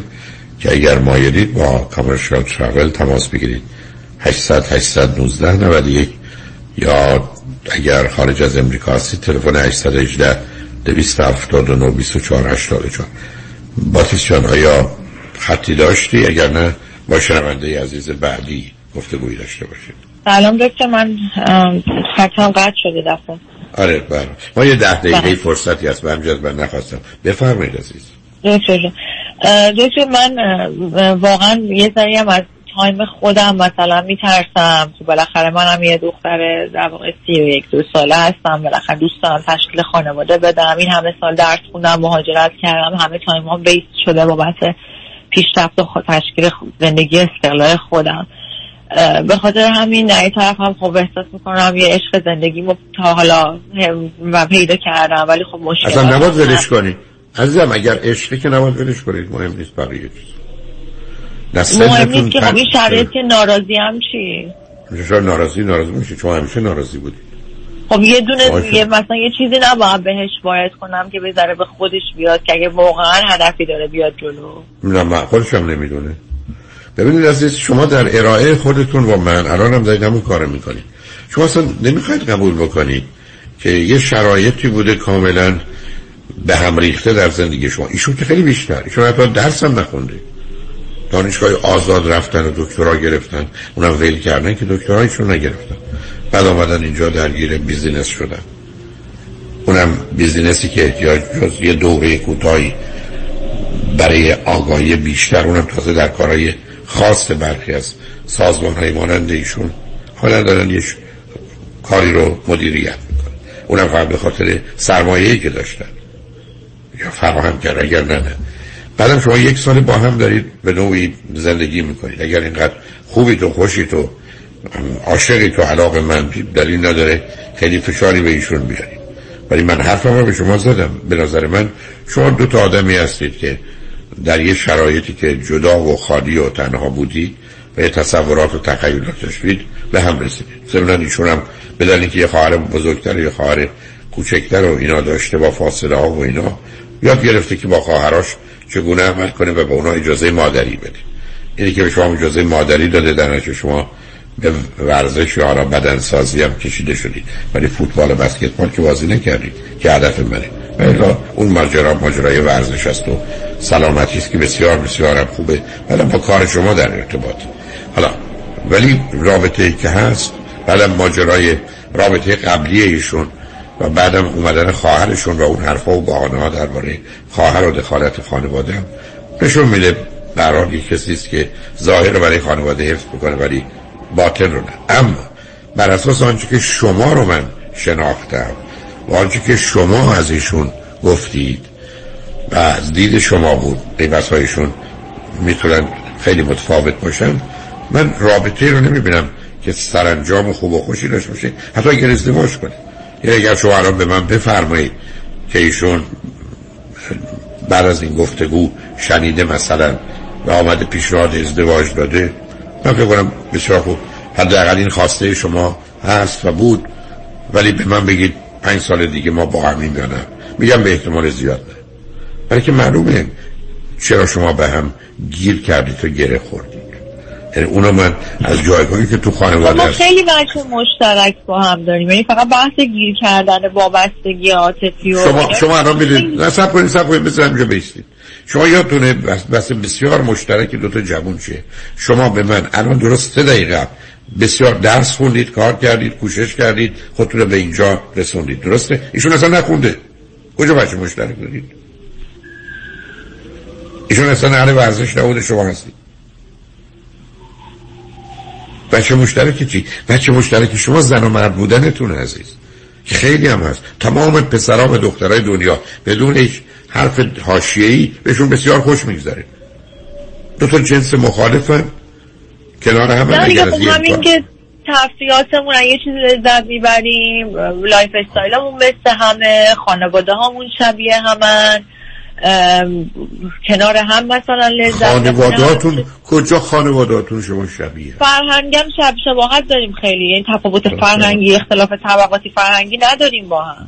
که اگر مایلید با کامرشال ترافل تماس بگیرید. 800 819 91 یا اگر خارج از امریکا هستید تلفن 818 279 24 84 باتیس جان آیا خطی داشتی؟ اگر نه با شنونده عزیز بعدی گفتگویی داشته باشید. سلام دکتر من خطم قطع شده دفعه. آره بله. ما یه ده دقیقه بله. فرصتی هست من جز من نخواستم. بفرمایید عزیز. دکتر دکتر من واقعا یه ذری هم از time خودم مثلا میترسم که بالاخره منم یه دختر در واقع سی و یک دو ساله هستم بالاخره دوست دارم تشکیل خانواده بدم. این همه سال درس خوندم مهاجرت کردم همه time ها base شده بابت پیشرفت و تشکیل زندگی استقلال خودم. به خاطر همین در طرف هم خب احساس می‌کنم یه عشق زندگی تا حالا و پیدا کردم ولی خب مشکل اصلا نباید ولش کنید عزیزم اگر عشقی که نباید ولش کنید مهم نیست بقیه چیز. مهم نیست که خب شرایط که ناراضی هم چی؟ شاید ناراضی ناراضی میشه چون همیشه ناراضی بودی. خب یه دونه یه مثلا یه چیزی نباید بهش باید کنم که بذاره به خودش بیاد که اگه واقعا هدفی داره بیاد جلو. نه خودش هم نمی‌دونه. ببینید عزیز شما در ارائه خودتون و من الان هم دارید همون کار می‌کنید. شما اصلا نمی‌خواید قبول بکنید که یه شرایطی بوده کاملا به هم ریخته در زندگی شما. ایشون که خیلی بیشتر. ایشون حتی درس هم نخونده. دانشگاه آزاد رفتن و دکترا گرفتن. اونم ول کردن که دکترایشون نگرفتن. بعد آمدن اینجا درگیر business شدن. اونم business ی که احتیاج جز یه دوره کوتاهی برای آگاهی بیشتر اونم تازه در کارهای خاص برخی از سازمان های مانند ایشون. حالا دارن یه کاری رو مدیریت می‌کنن. اونم فقط به خاطر سرمایه‌ای که داشتن. یا فراهم کرد اگر نه. بعدم شما یک سال با هم دارید به نوعی زندگی می‌کنید. اگر اینقدر خوبی تو خوشی تو عاشقی تو علاقه من دلیل نداره خیلی فشاری به ایشون بیارید ولی من حرفم رو به شما زدم. به نظر من شما دو تا آدمی هستید که در یه شرایطی که جدا و خالی و تنها بودید و تصورات و تخیلات داشتید به هم رسیدید. ضمن ایشون هم به دلیل که یه خواهر بزرگتر یه خواهر کوچکتر و اینا داشته با فاصله ها و اینا یاد گرفته که با خواهراش چگونه عمل کنه و به اونا اجازه مادری بده. اینی که به شما اجازه مادری داده در نتیجه شما به ورزش یا را بدن سازی هم کشیده شدید. ولی فوتبال و بسکتبال که بازی نکردید که هدف منه. ولی اون ماجرا ماجرای ورزش است و سلامتی است که بسیار بسیار خوبه. ولی با کار شما در ارتباط. حالا ولی رابطه ای که هست بعد ماجرای رابطه قبلی ایشون و بعدم اومدن خواهرشون و اون حرفا و بحانه ها درباره خواهر و دخالت خانواده هم نشون میده. برای کسی است که ظاهر برای خانواده حفظ بکنه ولی باطن رو نه. اما بر اساس آنچه که شما رو من شناختم و آنچه که شما از ایشون گفتید و از دید شما بود قیمت هایشون می‌تونن خیلی متفاوت باشن من رابطه رو نمی‌بینم که سرانجام خوب و خوشی داشته باشه. حتی اگر ازدواج کنه. یعنی اگر شما الان به من بفرمایید که ایشون بعد از این گفتگو شنیده مثلا و آمده پیشنهاد ازدواج داده. من فکر کنم بسیار خوب. حداقل این خواسته شما هست و بود. ولی به من بگید پنج سال دیگه ما با همین یا نه. میگم به احتمال زیاد نه. برای که معلومه چرا شما به هم گیر کردید و گره خوردید یعنی اونو من از جایگاهی که تو خانواده ما خیلی بچه مشترک با هم داریم. یعنی فقط بحث گیر کردن وابستگی عاطفی و شما شما الان نه سب کنید سب کنید بزنم اینجا بیستید شما یادتونه بس, بس بسیار مشترک دوتا جوون چیه شما به من الان درست سه دقیقه بسیار درس خوندید کار کردید کوشش کردید خودتون رو به اینجا رسوندید. درسته؟ ایشون اصلا نخونده. کجا بچه مشترک دارید؟ ایشون اصلا اهل ورزش نبوده شما هستید. بچه مشترک چی؟ بچه مشترک شما زن و مرد بودنتون عزیز. که خیلی هم هست. تمام پسرام و دخترای دنیا بدون هیچ حرف حاشیه‌ای بهشون بسیار خوش میگذره. دو تا جنس مخالفن. کنار هم اگر از همین که تفریحاتمون یه چیزی لذت می‌بریم lifestyle مون مثل همه خانواده هامون شبیه همن. کنار هم مثلا لذت خانوادهاتون کجا خانوادهاتون شما شبیه؟ فرهنگم شب شباهت داریم خیلی. یعنی تفاوت فرهنگی اختلاف طبقاتی فرهنگی نداریم با هم.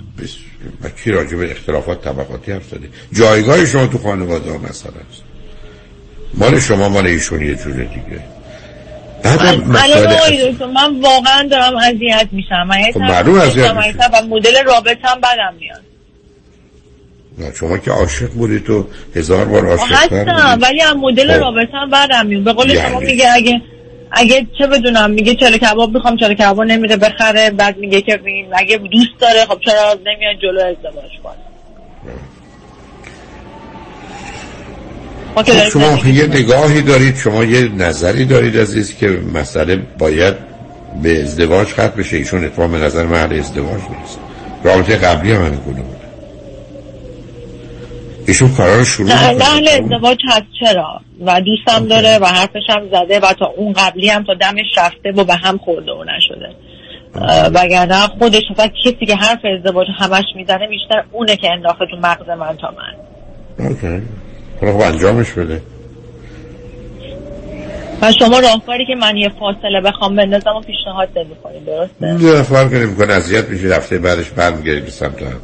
و کی راجع به اختلافات طبقاتی حرف زده؟ جایگاه شما تو خانواده ها مثلا. است مال شما مال ایشون یه جوره دیگه. من واقعا دارم اذیت میشم. من خب معلوم اذیت میشم و مدل رابطم بدم میاد. نه شما که عاشق بودی تو. هزار بار عاشق هستم ولی هم مدل خب. رابطم بدم میاد به قول یعنی. شما میگه اگه اگه چه بدونم میگه چلو کباب می‌خوام چلو کباب نمیره بخره بعد میگه که اگه دوست داره خب چرا نمیاد جلو ازدواج کنه. خب شما یه نگاهی دارید شما یه نظری دارید عزیز که مسئله باید به ازدواج ختم بشه. ایشون اتفاق نظر محل ازدواج نیست. رابطه قبلی هم همین بود. ایشون قرار شروع اهل ازدواج هست چرا؟ و دوستم داره و حرفش هم زده و تا اون قبلی هم تا دمش رفته و به هم خورده و نشده. وگرنه خودش فقط کسی که حرف ازدواج همش می‌زنه بیشتر اونه که انداخته تو مغز من تا من. اوکی. خب انجامش بده. و شما راهکاری که من یه فاصله بخوام بندازم و پیشنهاد نمی‌کنید درسته؟ نه فرق نمی‌کنه اذیت میشه رفته بعدش برمیگردید به سمت هم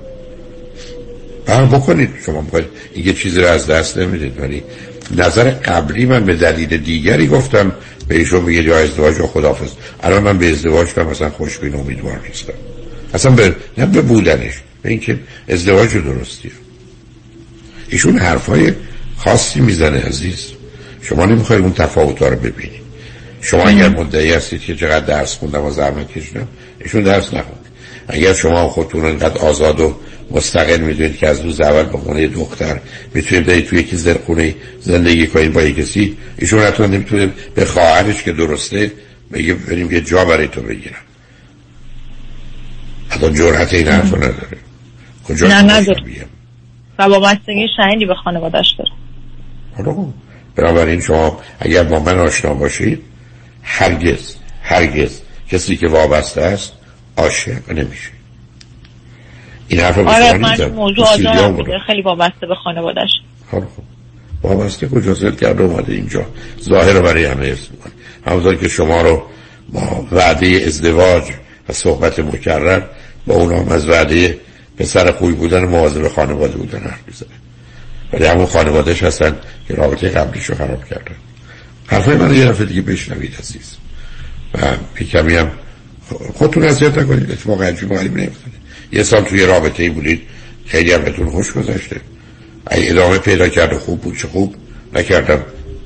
بر بکنید. شما می‌خواید. یه چیزی رو از دست نمی‌دید. ولی نظر قبلی من به دلیل دیگری گفتم. به ایشون بگه یا ازدواج یا خدافز الان من به ازدواج کنم مثلا خوشبین امیدوار نیستم. اصلا به نه به بودنش به اینکه ازدواج درستیه. ایشون حرفای خاصی می‌زنه عزیز. شما نمی‌خواید اون تفاوت رو ببینید. شما اگر مدعی هستید که چقدر درس خوندم و زحمت کشیدم ایشون درس نخوند. اگر شما خودتون انقدر آزاد و مستقل می‌دونید که از روز اول با خونه دختر می‌تونید برید توی یکی زرخونه زندگی کنید با کسی ایشون حتی نمی‌تونه به خواهرش که درسته بگه بریم یه جا برای تو بگیرم. حتی جرحت این حرف نداره. کجا نه نداره. و وابستگی شهیدی به خانوادش داره حالا بنابراین شما اگر با من آشنا باشید هرگز هرگز کسی که وابسته است عاشق نمیشه. این حرف آره من موضوع خیلی وابسته به خانوادش خب. وابسته کجا زد کرده اومده اینجا. ظاهر رو برای همه ارز می‌کنه. همونطور که شما رو با وعده ازدواج و صحبت مکرر با اون هم از وعده پسر خوبی بودن مواظب خانواده بودن حرف می‌زنه. ولی همون خانوادهش هستن که رابطه قبلیش رو خراب کردن. حرفای من یه دفعه دیگه بشنوید عزیز. و کمی هم خودتون اذیت نکنید. اتفاق عجیب غریب نمیفتونه یه سال توی رابطه ای بودید خیلی هم بهتون خوش گذشته. اگه ادامه پیدا کرده خوب بود چه خوب نکردم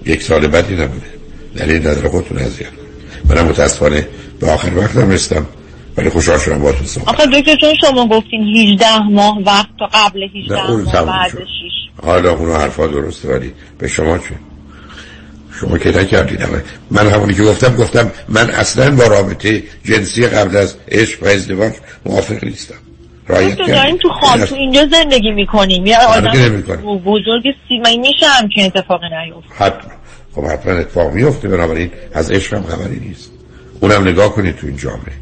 یک سال بعدی نبوده. دلیل نداره خودتون اذیت منم متاسفانه به آخر وقتم رستم ولی خوشحال شدم با صحبت آخه دکتر چون شما گفتین 18 ماه وقت تا قبل 18 ماه بعد 6 حالا اونو حرفا درسته ولی به شما چه؟ شما که نکردید. من همونی که گفتم گفتم من اصلا با رابطه جنسی قبل از عشق و ازدواج موافق نیستم. رایت داریم تو خان تو اینجا زندگی می‌کنیم. یا آدم بزرگ سیمایی میشه که اتفاقی نیفته. حتما. خب حتما اتفاق میفته بنابراین از عشق هم خبری نیست. اونم نگاه کنید تو این جامعه.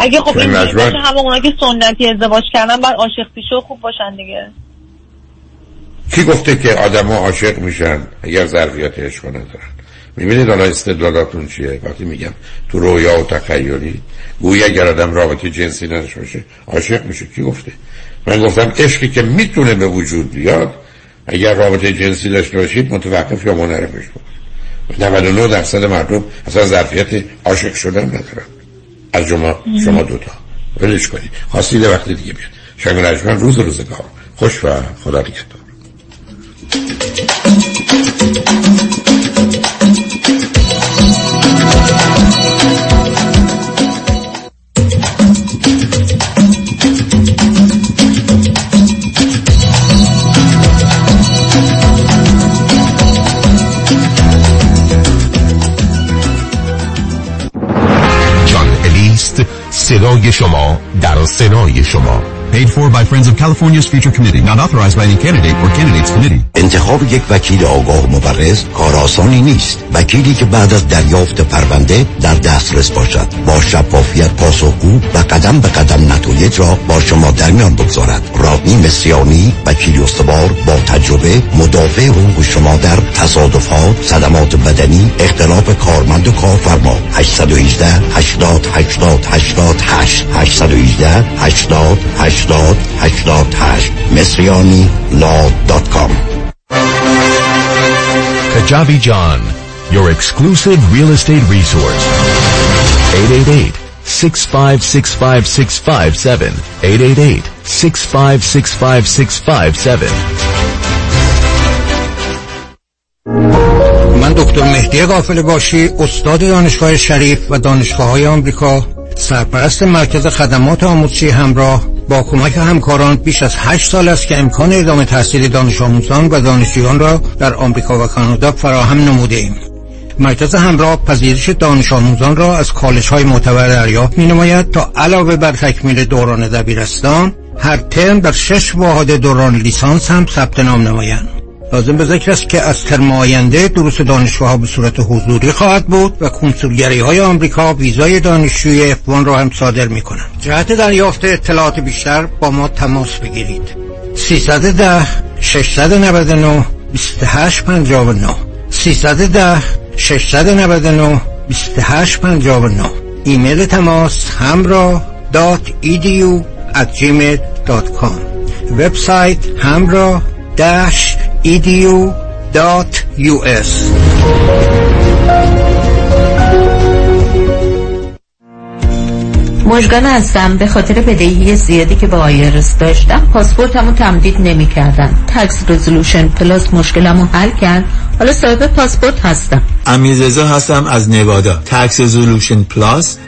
اگه خب این باشه همه اونا که سنتی ازدواج کردن باید عاشق پیشه خوب باشن دیگه. کی گفته که آدم ها عاشق میشن اگر ظرفیت عشق ندارن؟ می‌بینید حالا استدلالاتون چیه؟ وقتی میگم تو رویا و تخیلی گویا اگر آدم رابطه جنسی نداشته باشه عاشق میشه. کی گفته؟ من گفتم عشقی که می‌تونه به وجود بیاد اگر رابطه جنسی داشته باشید متوقف یا منعرفش بود. 99 درصد مردم اصلا ظرفیت عاشق شدن ندارن. از شما شما دوتا. ولش کنید. خواستید وقت دیگه بیاد. شنگ روز روزگار. خوش و خدا نگهدار. صدای شما در سنای شما. Paid for by Friends of California's Future Committee. Not authorized by any candidate or candidates committee. انتخاب یک وکیل آگاه مبرز کار آسانی نیست. وکیلی که بعد از دریافت پرونده در دسترس باشد. با شفافیت پاسخگو و قدم به قدم نتایج را با شما در میان بگذارد. رادنی مصریانی وکیل استوار با تجربه مدافع حقوق شما در تصادفات، صدمات بدنی، اختلاف کارمند و کارفرما. 818 80 80 88 818 80 80 هشتاد هشتاد هشت مصریانی لا دات کام Kajabi John, your exclusive real estate resource. 888 6565657 888 6565657 من دکتر مهدی قافل باشی استاد دانشگاه شریف و دانشگاه های آمریکا. سرپرست مرکز خدمات آموزشی همراه با کمک همکاران بیش از 8 سال است که امکان ادامه تحصیل دانش آموزان و دانشجویان را در آمریکا و کانادا فراهم نموده ایم. مرکز همراه پذیرش دانش آموزان را از کالج های معتبر دریافت می نماید تا علاوه بر تکمیل دوران دبیرستان هر ترم در شش واحد دوران لیسانس هم ثبت نام نمایند. لازم به ذکر است که از ترم آینده دروس دانشگاه ها به صورت حضوری خواهد بود و کنسولگری های آمریکا ویزای دانشجوی افوان را هم صادر می کنند جهت دریافت اطلاعات بیشتر با ما تماس بگیرید. 310 699 2859 310 699 2859 ایمیل تماس همراه دات gmail.com وبسایت همراه edu.us مژگان هستم. به خاطر بدهی زیادی که با IRS داشتم پاسپورتمو تمدید نمی کردن Tax Resolution Plus مشکلمو حل کرد. حالا صاحب پاسپورت هستم. امیررضا هستم از نوادا. Tax Resolution پلاس